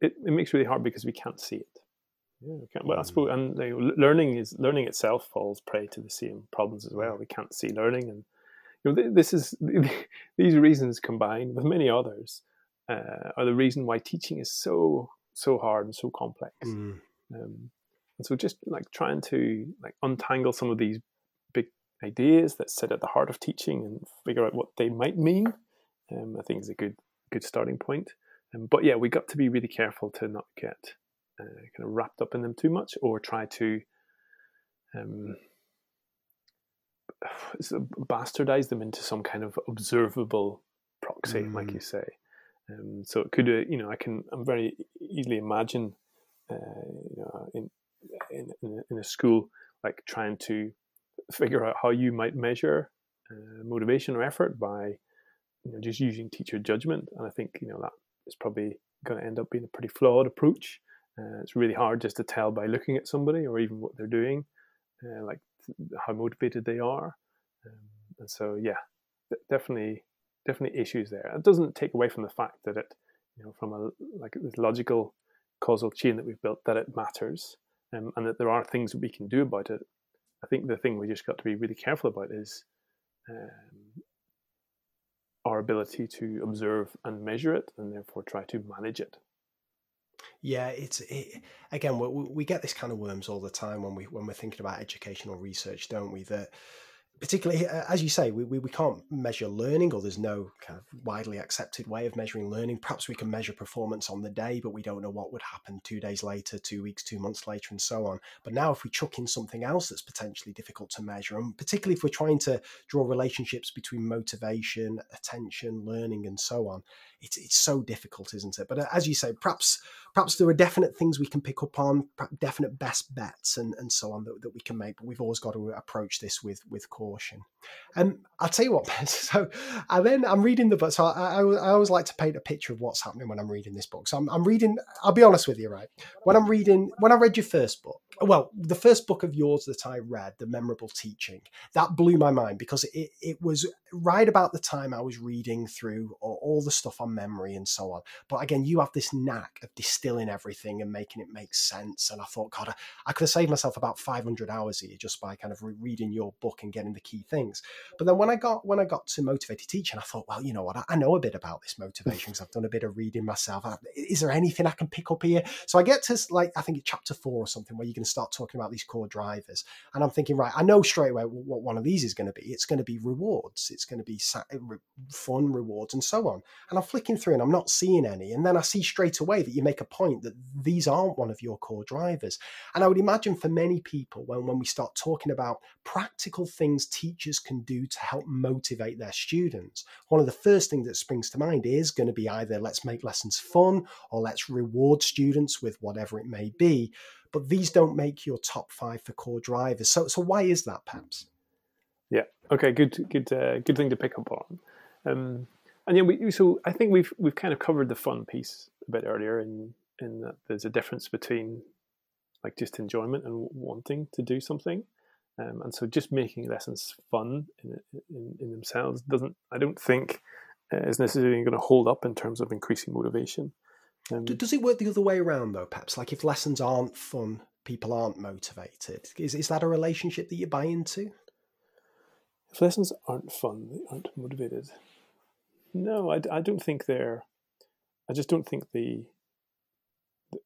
S2: it it makes really hard because we can't see it. Yeah, we can't, well, I suppose, and you know, learning is learning itself falls prey to the same problems as well. We can't see learning, and you know, this is these reasons combined with many others uh, are the reason why teaching is so so hard and so complex. Mm. Um, and so, just like trying to like untangle some of these big ideas that sit at the heart of teaching and figure out what they might mean, um, I think is a good good starting point. Um, but yeah, we got to be really careful to not get uh, kind of wrapped up in them too much, or try to um, bastardize them into some kind of observable proxy, mm. like you say. Um, so it could, uh, you know, I can, I'm very easily imagine uh, you know, in, in, in, in a school, like trying to figure out how you might measure uh, motivation or effort by you know, just using teacher judgment. And I think you know that is probably going to end up being a pretty flawed approach. Uh, it's really hard just to tell by looking at somebody or even what they're doing, uh, like how motivated they are. Um, and so, yeah, definitely, definitely issues there. It doesn't take away from the fact that it, you know, from a like this logical causal chain that we've built, that it matters, um, and that there are things that we can do about it. I think the thing we just got to be really careful about is um, our ability to observe and measure it, and therefore try to manage it.
S1: Yeah, it's it, again we, we get this kind of worms all the time when we when we're thinking about educational research, don't we? That particularly uh, as you say we, we, we can't measure learning or there's no kind of widely accepted way of measuring learning. Perhaps we can measure performance on the day but we don't know what would happen two days later two weeks two months later and so on. But now if we chuck in something else that's potentially difficult to measure and particularly if we're trying to draw relationships between motivation attention learning and so on it's, it's so difficult isn't it but uh, as you say perhaps perhaps there are definite things we can pick up on definite best bets and, and so on that, that we can make but we've always got to approach this with with caution. Um, I'll tell you what, so and then I'm reading the book. So I, I, I, always like to paint a picture of what's happening when I'm reading this book. So I'm, I'm reading. I'll be honest with you, right? When I'm reading, when I read your first book, well, the first book of yours that I read, The Memorable Teaching, that blew my mind because it, it was right about the time I was reading through all, all, the stuff on memory and so on. But again, you have this knack of distilling everything and making it make sense. And I thought, God, I, I could have saved myself about 500 hours here just by kind of re- reading your book and getting the key things. But then when I got when I got to motivated teaching, I thought, well, you know what, I, I know a bit about this motivation because I've done a bit of reading myself. Is there anything I can pick up here? So I get to like I think it's chapter four or something where you can start talking about these core drivers. And I'm thinking, right, I know straight away what one of these is going to be. It's going to be rewards. It's going to be fun rewards and so on. And I'm flicking through and I'm not seeing any. And then I see straight away that you make a point that these aren't one of your core drivers. And I would imagine for many people, when, when we start talking about practical things teachers can do to help motivate their students, one of the first things that springs to mind is going to be either let's make lessons fun or let's reward students with whatever it may be but these don't make your top five for core drivers. So, so why is that, perhaps?
S2: Yeah. Okay. Good. Good. Uh, good thing to pick up on. Um, and yeah, we, so I think we've we've kind of covered the fun piece a bit earlier, in in that there's a difference between like just enjoyment and wanting to do something. Um, and so just making lessons fun in, in, in themselves doesn't, I don't think, uh, is necessarily going to hold up in terms of increasing motivation.
S1: Um, Does it work the other way around though? Perhaps like if lessons aren't fun, people aren't motivated. Is is that a relationship that you buy into?
S2: If lessons aren't fun, they aren't motivated. No, I, I don't think they're. I just don't think the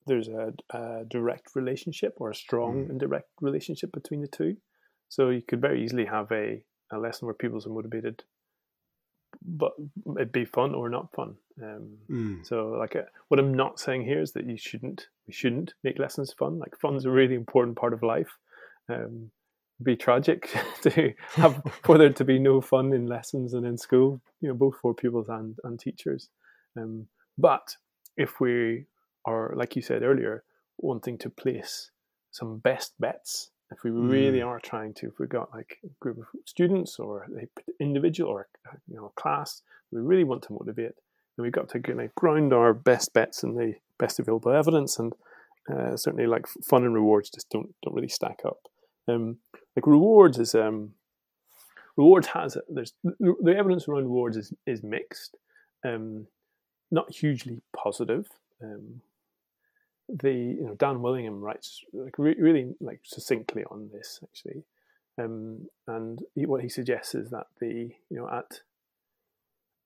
S2: there's a, a direct relationship or a strong mm. and direct relationship between the two. So you could very easily have a, a lesson where pupils are motivated but it'd be fun or not fun. Um, mm. So, like, uh, what I'm not saying here is that you shouldn't, we shouldn't make lessons fun. Like, fun's a really important part of life. Um, be tragic to have for there to be no fun in lessons and in school. You know, both for pupils and and teachers. Um, but if we are, like you said earlier, wanting to place some best bets if we really mm. are trying to, if we've got like a group of students or an individual or you know a class, we really want to motivate, then we've got to kind of ground our best bets in the best available evidence, and uh, certainly like fun and rewards just don't don't really stack up. Um, like rewards is um, rewards has there's the evidence around rewards is is mixed, um, not hugely positive. Um, the you know Dan Willingham writes like re- really like succinctly on this actually, um, and he, what he suggests is that the you know at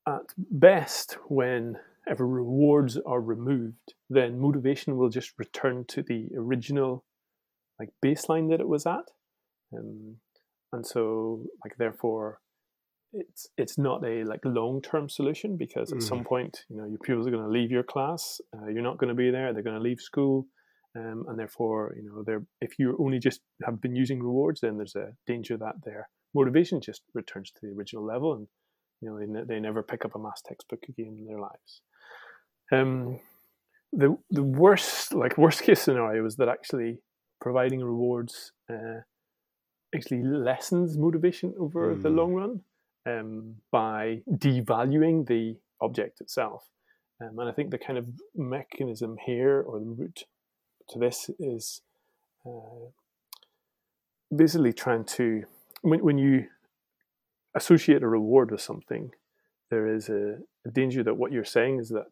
S2: at best when ever rewards are removed, then motivation will just return to the original like baseline that it was at, um, and so like therefore it's it's not a like long term solution because at mm. some point you know your pupils are going to leave your class uh, you're not going to be there they're going to leave school um, and therefore you know they're if you only just have been using rewards then there's a danger that their motivation just returns to the original level and you know they, ne- they never pick up a maths textbook again in their lives um, the the worst like worst case scenario is that actually providing rewards uh, actually lessens motivation over mm. the long run um, by devaluing the object itself. Um, and I think the kind of mechanism here or the root to this is uh, basically trying to when, when you associate a reward with something, there is a, a, danger that what you're saying is that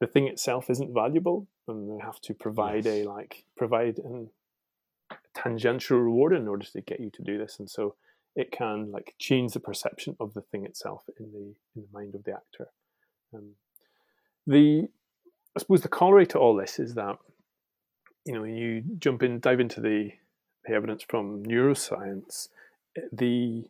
S2: the thing itself isn't valuable, and they have to provide yes. a like provide an tangential reward in order to get you to do this, and so it can like change the perception of the thing itself in the in the mind of the actor. Um, the I suppose the corollary to all this is that you know when you jump in dive into the, the evidence from neuroscience, the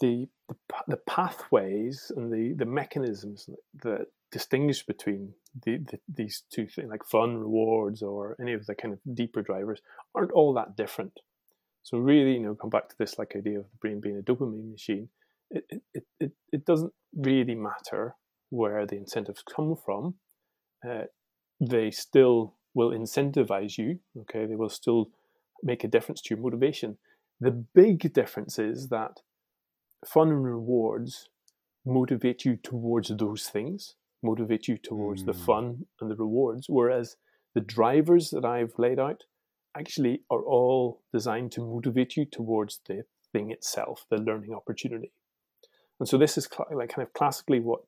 S2: the the, the pathways and the, the mechanisms that distinguish between the, the, these two things, like fun, rewards, or any of the kind of deeper drivers, aren't all that different. So really, you know, come back to this like idea of the brain being a dopamine machine. It it it, it doesn't really matter where the incentives come from. Uh, they still will incentivize you. Okay, they will still make a difference to your motivation. The big difference is that fun and rewards motivate you towards those things, motivate you towards mm. the fun and the rewards, whereas the drivers that I've laid out actually are all designed to motivate you towards the thing itself, the learning opportunity. And so this is cl- like kind of classically what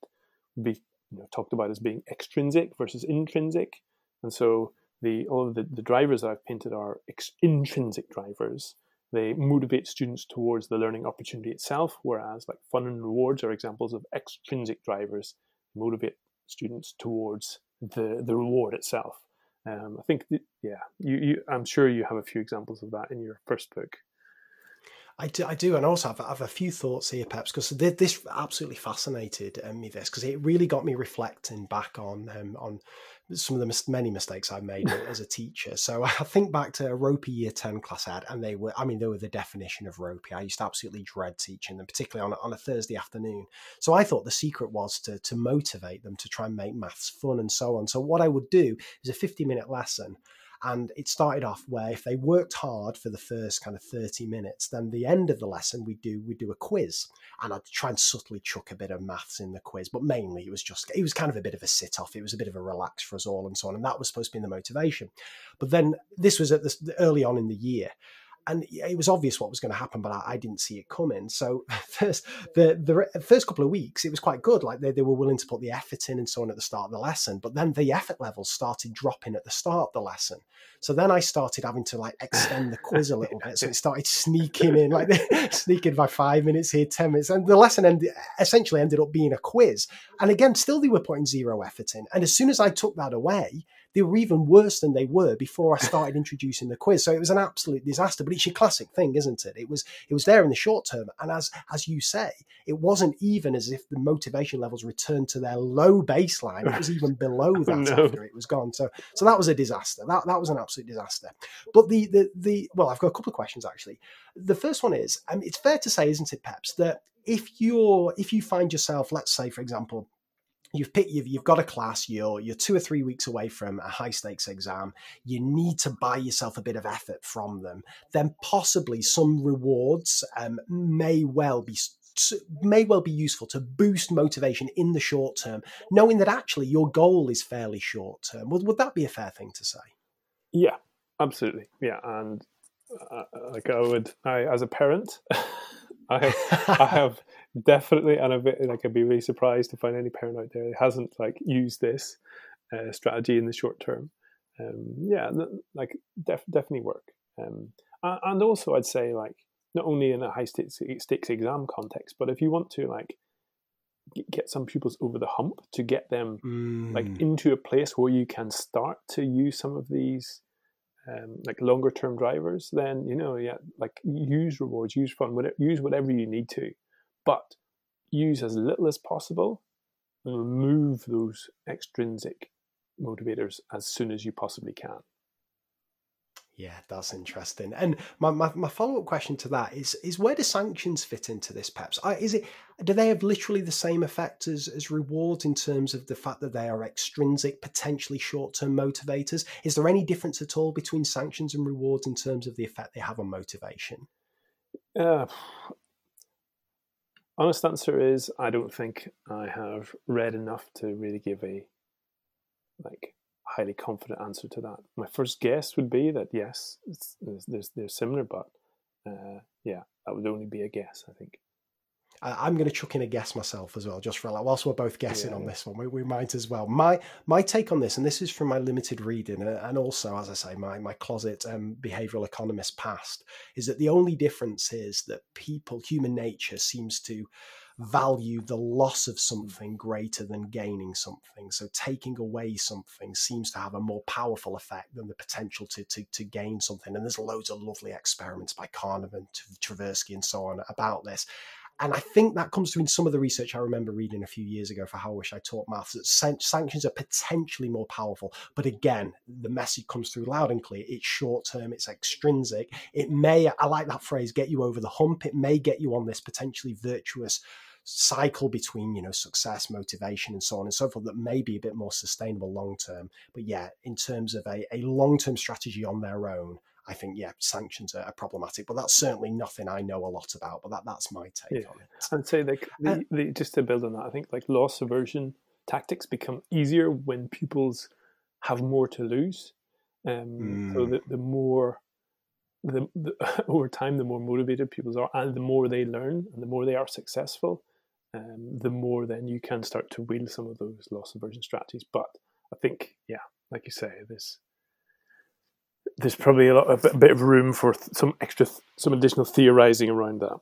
S2: would be you know, talked about as being extrinsic versus intrinsic. And so the all of the, the drivers that I've painted are ex- intrinsic drivers, they motivate students towards the learning opportunity itself, whereas like fun and rewards are examples of extrinsic drivers motivate students towards the the reward itself. Um, I think, yeah, you, you, I'm sure you have a few examples of that in your first book.
S1: I do, I do, and also have, have a few thoughts here, Peps, because this absolutely fascinated um, me. This because it really got me reflecting back on um, on some of the mis- many mistakes I've made as a teacher. So I think back to a ropey year 10 class I had, and they were, I mean, they were the definition of ropey. I used to absolutely dread teaching them, particularly on a, on a Thursday afternoon. So I thought the secret was to, to motivate them to try and make maths fun and so on. So what I would do is a 50 minute lesson and it started off where if they worked hard for the first kind of 30 minutes, then the end of the lesson we do we do a quiz. And I'd try and subtly chuck a bit of maths in the quiz, but mainly it was just it was kind of a bit of a sit off. It was a bit of a relax for us all and so on. And that was supposed to be the motivation. But then this was at this early on in the year and it was obvious what was going to happen, but I, I, didn't see it coming. So first, the the first couple of weeks, it was quite good. Like they, they were willing to put the effort in and so on at the start of the lesson, but then the effort levels started dropping at the start of the lesson. So then I started having to like extend the quiz a little bit. So it started sneaking in, like sneaking by five minutes here, ten minutes, and the lesson ended essentially ended up being a quiz. And again, still they were putting zero effort in. And as soon as I took that away, they were even worse than they were before I started introducing the quiz. So it was an absolute disaster. But it's your classic thing, isn't it? It was it was there in the short term, and as as you say, it wasn't even as if the motivation levels returned to their low baseline. It was even below that no. after it was gone. So so that was a disaster. That that was an absolute disaster. But the the the well, I've got a couple of questions actually. The first one is, um, it's fair to say, isn't it, Peps, that if you're if you find yourself, let's say, for example, you've picked you've, you've got a class you're you're two or three weeks away from a high stakes exam. You need to buy yourself a bit of effort from them. Then possibly some rewards um, may well be may well be useful to boost motivation in the short term knowing that actually your goal is fairly short term. Would, would that be a fair thing to say?
S2: Yeah absolutely. Yeah and uh, like i would i as a parent I, I have definitely, and I'd be, like I'd be really surprised to find any parent out there that hasn't like used this uh, strategy in the short term. Um, yeah, like def- definitely work. Um, and also, I'd say like not only in a high stakes, stakes exam context, but if you want to like get some pupils over the hump to get them mm. like into a place where you can start to use some of these um, like longer term drivers, then you know, yeah, like use rewards, use fun, whatever, use whatever you need to, but use as little as possible and remove those extrinsic motivators as soon as you possibly can.
S1: Yeah, that's interesting. And my, my, my follow up question to that is is where do sanctions fit into this, Peps? Is it do they have literally the same effect as, as rewards in terms of the fact that they are extrinsic, potentially short term motivators? Is there any difference at all between sanctions and rewards in terms of the effect they have on motivation?
S2: Uh, honest answer is I don't think I have read enough to really give a like highly confident answer to that. My first guess would be that yes, there's, they're similar, but uh, yeah, that would only be a guess. I think.
S1: I'm going to chuck in a guess myself as well, just for like, whilst we're both guessing yeah, on this one, we, we, might as well. My my take on this, and this is from my limited reading, and also, as I say, my my closet um, behavioural economist past, is that the only difference is that people, human nature, seems to value the loss of something greater than gaining something. So taking away something seems to have a more powerful effect than the potential to, to, to gain something. And there's loads of lovely experiments by Kahneman, Tversky, and so on about this. And I think that comes through in some of the research I remember reading a few years ago for How I Wish I Taught Maths that sanctions are potentially more powerful. But again, the message comes through loud and clear. It's short term, it's extrinsic. It may, I like that phrase, get you over the hump. It may get you on this potentially virtuous cycle between you know success motivation and so on and so forth that may be a bit more sustainable long term but yeah in terms of a, a long term strategy on their own I think yeah, sanctions are, problematic, but that's certainly nothing I know a lot about. But that that's my take
S2: yeah.
S1: on it.
S2: I'd say like the, uh, the, just to build on that, I think like loss aversion tactics become easier when pupils have more to lose. Um, mm. So the, the more the, the, over time, the more motivated pupils are, and the more they learn, and the more they are successful, um, the more then you can start to wield some of those loss aversion strategies. But I think, yeah, like you say, there's there's probably a, lot, a bit of room for some extra, some additional theorizing around that.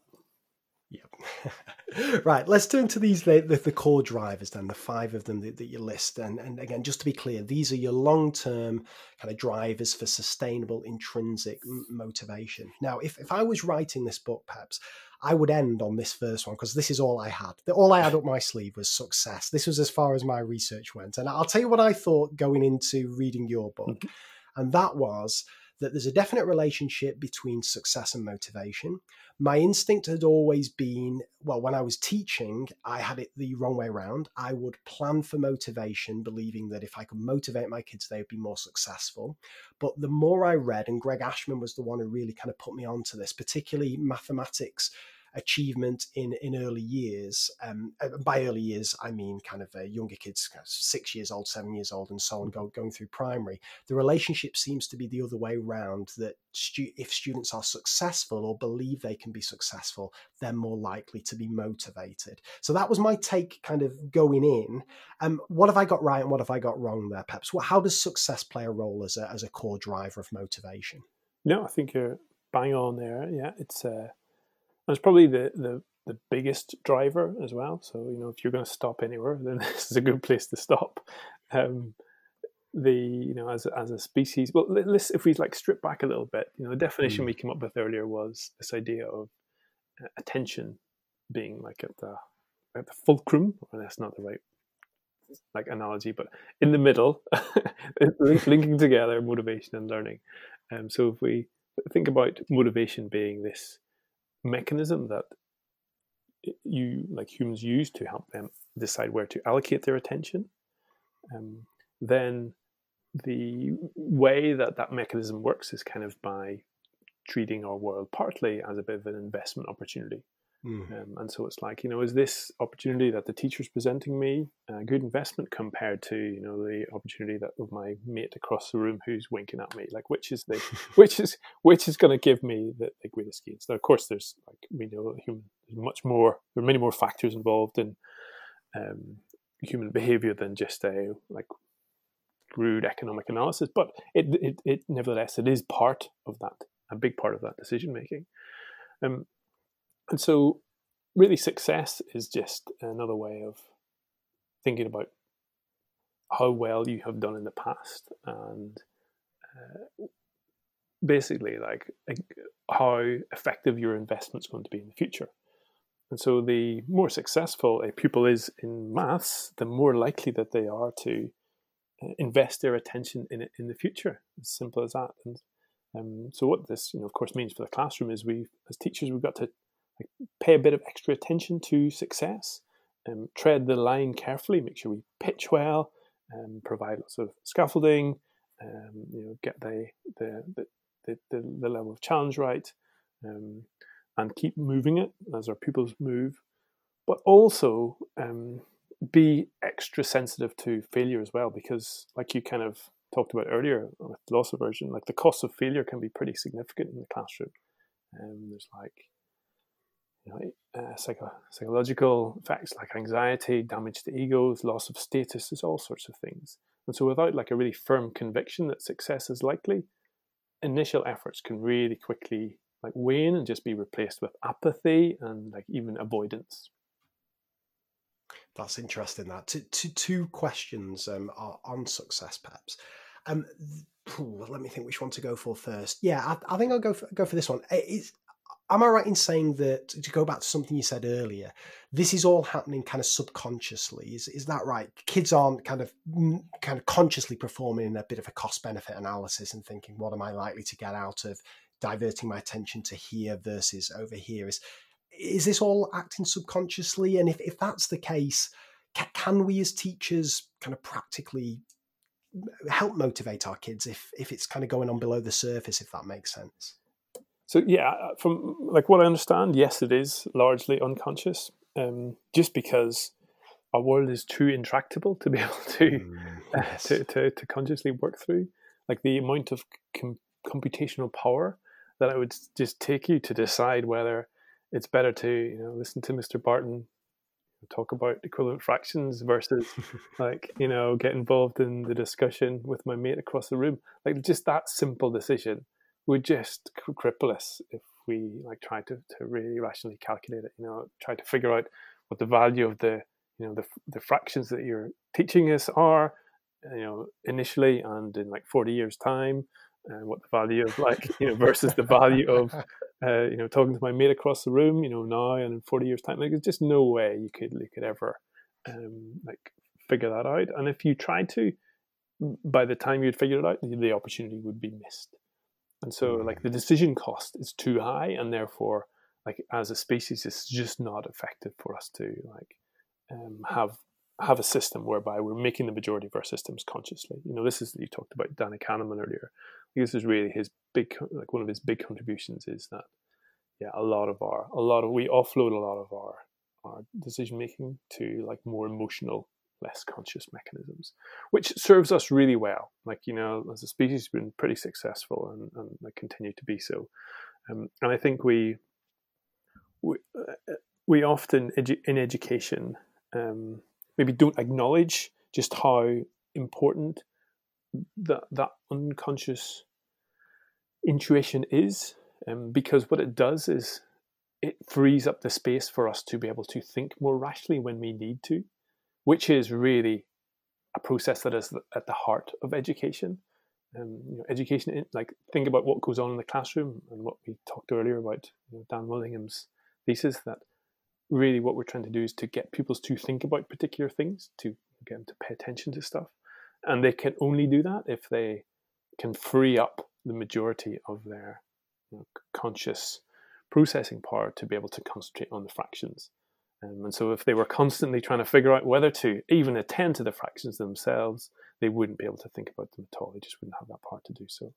S1: Yep. right, let's turn to these the, the, core drivers then, the five of them that, that you list. And, and again, just to be clear, these are your long term kind of drivers for sustainable intrinsic motivation. Now, if, if I was writing this book, perhaps I would end on this first one because this is all I had. All I had up my sleeve was success. This was as far as my research went. And I'll tell you what I thought going into reading your book. Mm-hmm. And that was that there's a definite relationship between success and motivation. My instinct had always been well, when I was teaching, I had it the wrong way around. I would plan for motivation, believing that if I could motivate my kids, they would be more successful. But the more I read, and Greg Ashman was the one who really kind of put me onto this, particularly mathematics achievement in in early years. Um, uh, by early years, I mean kind of uh, younger kids, kind of six years old, seven years old, and so on, go, going through primary. The relationship seems to be the other way around. That stu- if students are successful or believe they can be successful, they're more likely to be motivated. So that was my take, kind of going in. Um, what have I got right and what have I got wrong there, Peps? Well, how does success play a role as a as a core driver of motivation?
S2: No, I think you're bang on there. Yeah, it's. Uh it's probably the, the the biggest driver as well. So you know, if you're going to stop anywhere, then this is a good place to stop. Um, the you know, as as a species, well, let's if we like strip back a little bit. You know, the definition mm. we came up with earlier was this idea of uh, attention being like at the at the fulcrum. Well, that's not the right like analogy, but in the middle, linking together motivation and learning. Um, so if we think about motivation being this mechanism that you like humans use to help them decide where to allocate their attention um, then the way that that mechanism works is kind of by treating our world partly as a bit of an investment opportunity Mm. Um, and so it's like, you know, is this opportunity that the teacher's presenting me a good investment compared to, you know, the opportunity that of my mate across the room who's winking at me? Like, which is the, which is, which is going to give me the, the greatest gains? Now, of course, there's like we know human, much more. There are many more factors involved in um, human behavior than just a like rude economic analysis. But it, it, it, nevertheless, it is part of that, a big part of that decision making. Um, and so, really, success is just another way of thinking about how well you have done in the past and uh, basically like how effective your investment's going to be in the future. And so, the more successful a pupil is in maths, the more likely that they are to uh, invest their attention in it in the future. As simple as that. And Um, so what this, you know, of course, means for the classroom is we, as teachers, we've got to pay a bit of extra attention to success, um, tread the line carefully, make sure we pitch well, um, provide lots of scaffolding, um, you know, get the the, the the, the, level of challenge right, um, and keep moving it as our pupils move, but also um, be extra sensitive to failure as well, because like you kind of talked about earlier with loss aversion, like the cost of failure can be pretty significant in the classroom. Um, there's like you know, uh, psycho- psychological effects like anxiety, damage to egos, loss of status, there's all sorts of things. And so without like a really firm conviction that success is likely, initial efforts can really quickly like wane and just be replaced with apathy and like even avoidance.
S1: That's interesting. That two, questions um, are on success, perhaps. Um, let me think which one to go for first. Yeah, I, I think I'll go for, go for this one. It's, am I right in saying that to go back to something you said earlier? This is all happening kind of subconsciously. Is is that right? Kids aren't kind of mm, kind of consciously performing a bit of a cost benefit analysis and thinking, what am I likely to get out of diverting my attention to here versus over here? Is is this all acting subconsciously? And if, if that's the case, ca- can we as teachers kind of practically help motivate our kids if if it's kind of going on below the surface, if that makes sense?
S2: So yeah, uh, from like what I understand, yes, it is largely unconscious, um, just because our world is too intractable to be able to, mm, yes. uh, to, to, to consciously work through. Like the amount of com- computational power that it would just take you to decide whether it's better to you know listen to Mr. Barton talk about equivalent fractions versus like you know get involved in the discussion with my mate across the room. Like just that simple decision would just cripple us if we like try to, to really rationally calculate it. You know, try to figure out what the value of the you know the the fractions that you're teaching us are. You know, initially and in like forty years' time, and what the value of like you know versus the value of uh, you know talking to my mate across the room you know now and in 40 years time like there's just no way you could you could ever um, like figure that out and if you tried to by the time you'd figured it out the opportunity would be missed and so like the decision cost is too high and therefore like as a species it's just not effective for us to like um, have have a system whereby we're making the majority of our systems consciously. You know, this is you talked about Danny Kahneman earlier this is really his big like one of his big contributions is that yeah a lot of our a lot of we offload a lot of our our decision making to like more emotional less conscious mechanisms which serves us really well. Like you know as a species we've been pretty successful and, and continue to be so. Um, and i think we we, uh, we often edu- in education um, maybe don't acknowledge just how important that that unconscious intuition is, um, because what it does is it frees up the space for us to be able to think more rationally when we need to, which is really a process that is at the heart of education. Um, you know, education, like think about what goes on in the classroom and what we talked earlier about you know, Dan Willingham's thesis that really what we're trying to do is to get pupils to think about particular things, to get them to pay attention to stuff, and they can only do that if they can free up the majority of their you know, conscious processing power to be able to concentrate on the fractions. Um, and so, if they were constantly trying to figure out whether to even attend to the fractions themselves, they wouldn't be able to think about them at all. They just wouldn't have that power to do so.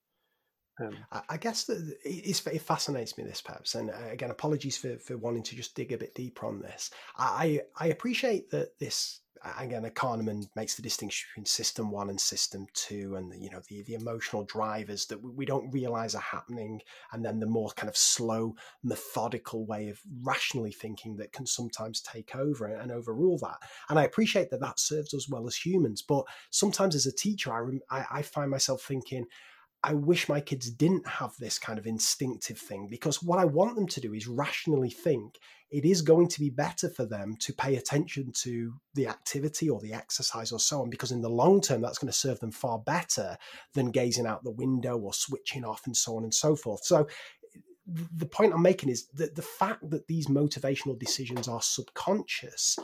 S1: Um, I guess that it fascinates me this perhaps, and uh, again, apologies for, for wanting to just dig a bit deeper on this. I I appreciate that this again, Kahneman makes the distinction between system one and system two, and you know the the emotional drivers that we don't realize are happening, and then the more kind of slow, methodical way of rationally thinking that can sometimes take over and overrule that. And I appreciate that that serves us well as humans, but sometimes as a teacher, I, I find myself thinking I wish my kids didn't have this kind of instinctive thing because what I want them to do is rationally think it is going to be better for them to pay attention to the activity or the exercise or so on because in the long term that's going to serve them far better than gazing out the window or switching off and so on and so forth. So the point I'm making is that the fact that these motivational decisions are subconscious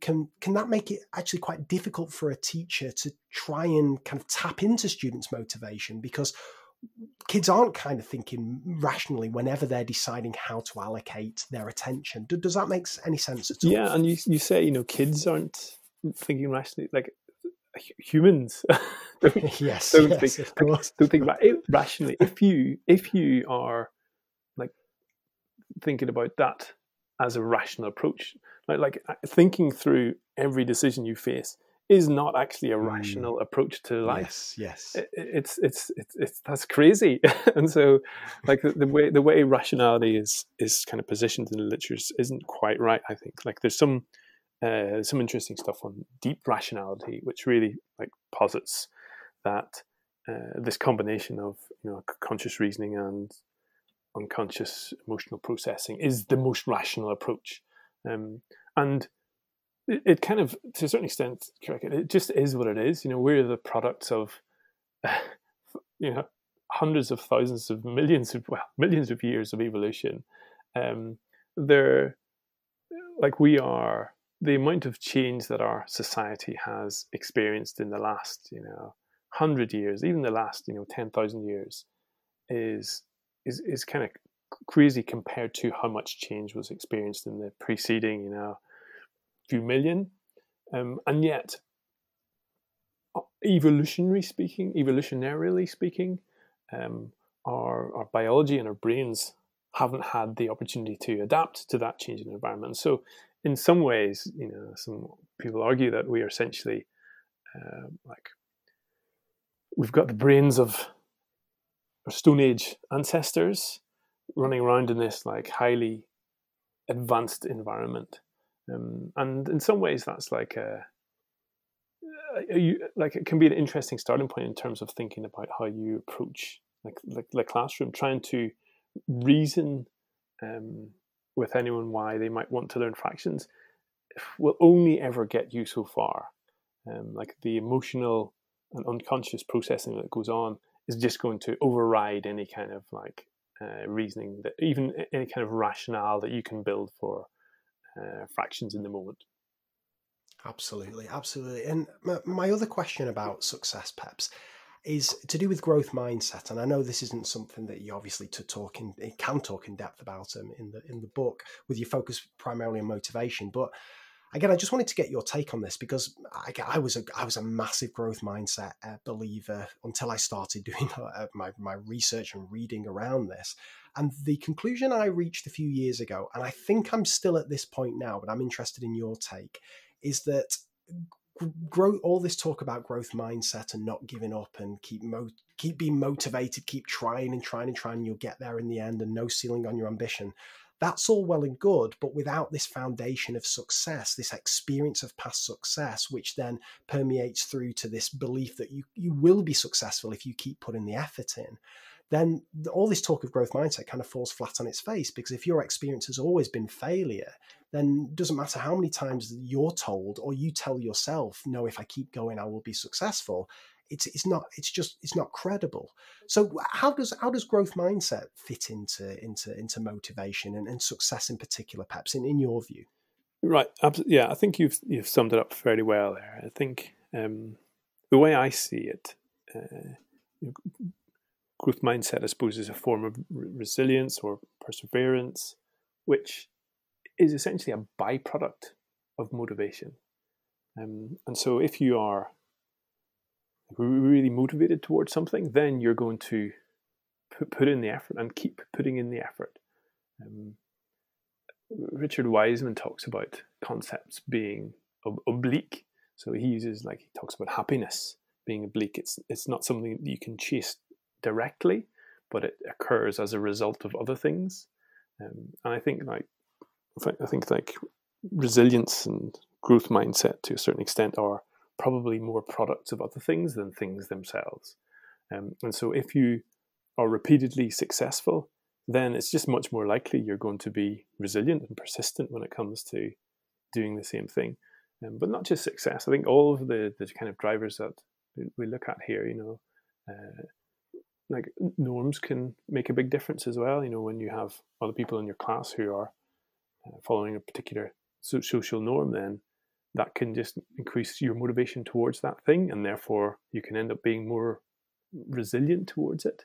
S1: can can that make it actually quite difficult for a teacher to try and kind of tap into students' motivation because kids aren't kind of thinking rationally whenever they're deciding how to allocate their attention. Does that make any sense at all?
S2: Yeah, and you you say you know kids aren't thinking rationally like humans
S1: don't, yes,
S2: don't,
S1: yes,
S2: think, don't think about it rationally if you if you are like thinking about that as a rational approach like, like thinking through every decision you face is not actually a mm. rational mm. approach to life.
S1: Yes,
S2: yes. It, it's, it's, it's it's that's crazy. and so, like the, the, way the way rationality is is kind of positioned in the literature isn't quite right. I think like there's some uh, some interesting stuff on deep rationality, which really like posits that uh, this combination of you know conscious reasoning and unconscious emotional processing is the most rational approach. Um, and it, it, kind of, to a certain extent, it just is what it is. You know, we're the products of, you know, hundreds of thousands of millions of well, millions of years of evolution. Um, they're like we are the amount of change that our society has experienced in the last, you know, hundred years, even the last, you know, ten thousand years, is is is kind of crazy compared to how much change was experienced in the preceding, you know, few million. Um, and yet, uh, evolutionary speaking, evolutionarily speaking, um, our, our biology and our brains haven't had the opportunity to adapt to that changing environment. So, in some ways, you know, some people argue that we are essentially uh, like we've got the brains of our Stone Age ancestors running around in this like highly advanced environment, um, and in some ways that's like a, a, like it can be an interesting starting point in terms of thinking about how you approach like like the classroom, trying to reason um, with anyone why they might want to learn fractions will only ever get you so far. Um, like the emotional and unconscious processing that goes on is just going to override any kind of like uh, reasoning that even any kind of rationale that you can build for uh, fractions in the moment.
S1: Absolutely, absolutely. And my, my other question about success, Peps, is to do with growth mindset. And I know this isn't something that you obviously to talk in can talk in depth about um, in the in the book with your focus primarily on motivation, but again, I just wanted to get your take on this because I, I was a I was a massive growth mindset uh, believer until I started doing uh, my my research and reading around this. And the conclusion I reached a few years ago, and I think I'm still at this point now, but I'm interested in your take, is that grow all this talk about growth mindset and not giving up and keep mo- keep being motivated, keep trying and trying and trying, and you'll get there in the end, and no ceiling on your ambition. That's all well and good, but without this foundation of success, this experience of past success, which then permeates through to this belief that you, you will be successful if you keep putting the effort in, then all this talk of growth mindset kind of falls flat on its face because if your experience has always been failure, then it doesn't matter how many times you're told or you tell yourself, no, if I keep going, I will be successful it's it's not it's just it's not credible. So how does how does growth mindset fit into into into motivation and, and success in particular perhaps in, in your view?
S2: Right yeah i think you've you've summed it up fairly well there. I think um, the way i see it uh, growth mindset i suppose is a form of resilience or perseverance which is essentially a byproduct of motivation. Um, and so if you are really motivated towards something, then you're going to put, put in the effort and keep putting in the effort. Um, Richard Wiseman talks about concepts being ob- oblique. So he uses like he talks about happiness being oblique. It's it's not something that you can chase directly, but it occurs as a result of other things. Um, and I think like I think like resilience and growth mindset to a certain extent are probably more products of other things than things themselves. Um, and so if you are repeatedly successful, then it's just much more likely you're going to be resilient and persistent when it comes to doing the same thing. Um, but not just success. I think all of the, the kind of drivers that we look at here, you know, uh, like norms can make a big difference as well. You know, when you have other people in your class who are uh, following a particular social norm, then that can just increase your motivation towards that thing, and therefore you can end up being more resilient towards it.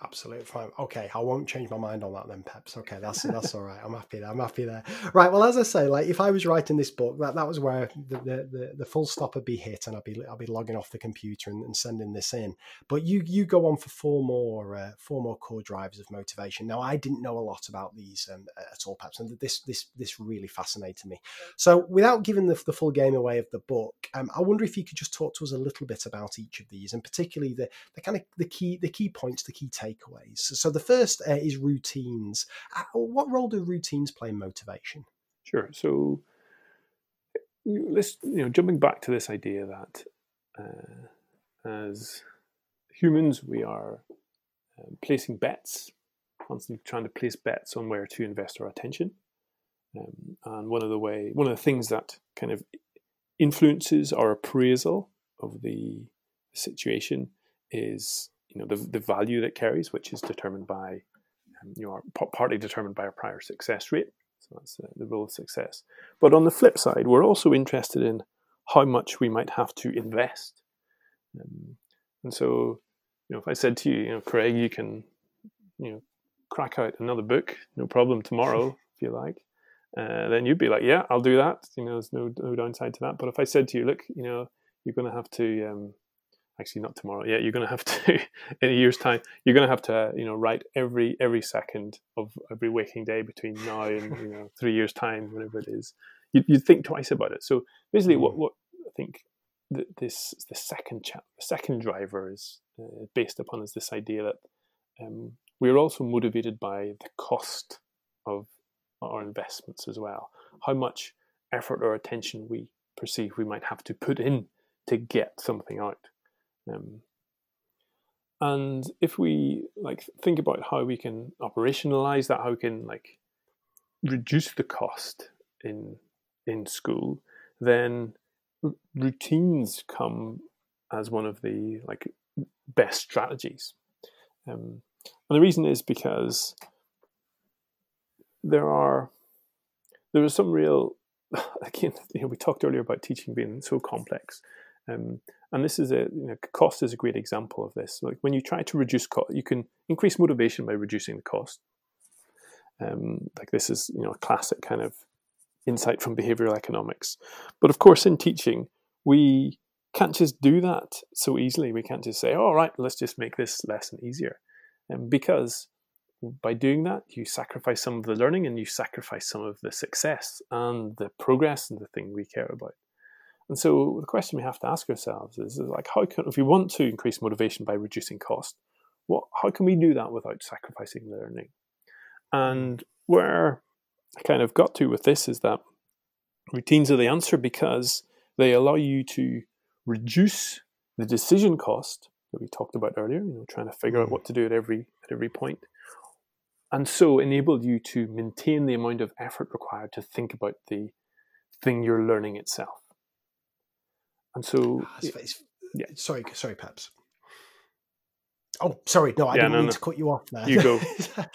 S1: Absolutely fine. Okay, I won't change my mind on that then, Peps. Okay, that's that's all right. I'm happy there. I'm happy there. Right. Well, as I say, like if I was writing this book, that, that was where the, the, the, the full stop would be hit, and I'd be I'd be logging off the computer and, and sending this in. But you you go on for four more uh, four more core drivers of motivation. Now, I didn't know a lot about these um, at all, Peps, and this this this really fascinated me. So, without giving the, the full game away of the book, um, I wonder if you could just talk to us a little bit about each of these, and particularly the the kind of the key the key points, the key takeaways takeaways. So the first uh, is routines. Uh, what role do routines play in motivation?
S2: Sure. So let's you know jumping back to this idea that uh, as humans we are um, placing bets, constantly trying to place bets on where to invest our attention. Um, and one of the way, one of the things that kind of influences our appraisal of the situation is you know the, the value that carries, which is determined by um, you know partly determined by our prior success rate. So that's uh, the rule of success. But on the flip side, we're also interested in how much we might have to invest. Um, and so, you know, if I said to you, you know, Craig, you can, you know, crack out another book, no problem tomorrow, if you like. Uh, then you'd be like, yeah, I'll do that. You know, there's no no downside to that. But if I said to you, look, you know, you're going to have to um, actually not tomorrow. Yeah you're going to have to in a year's time you're going to have to you know write every every second of every waking day between now and you know three years time whatever it is. You, would think twice about it. So basically mm. what what i think that this the second chap the second driver is uh, based upon is this idea that um, we are also motivated by the cost of our investments as well. How much effort or attention we perceive we might have to put in to get something out um, and if we like think about how we can operationalize that, how we can like reduce the cost in in school, then r- routines come as one of the like best strategies. Um, and the reason is because there are there are some real again you know we talked earlier about teaching being so complex um, and this is a you know, cost is a great example of this. Like when you try to reduce cost, you can increase motivation by reducing the cost. Um, like this is you know a classic kind of insight from behavioral economics. But of course, in teaching, we can't just do that so easily. We can't just say, "All right, let's just make this lesson easier," um, because by doing that, you sacrifice some of the learning and you sacrifice some of the success and the progress and the thing we care about. And so the question we have to ask ourselves is, is like, how can, if we want to increase motivation by reducing cost, what, how can we do that without sacrificing learning? And where I kind of got to with this is that routines are the answer because they allow you to reduce the decision cost that we talked about earlier, you know, trying to figure out mm-hmm. what to do at every at every point. And so enable you to maintain the amount of effort required to think about the thing you're learning itself. And so,
S1: ah, it's, yeah. Sorry, sorry, Peps. Oh, sorry. No, I yeah, didn't no, mean no. to cut you off there.
S2: You go.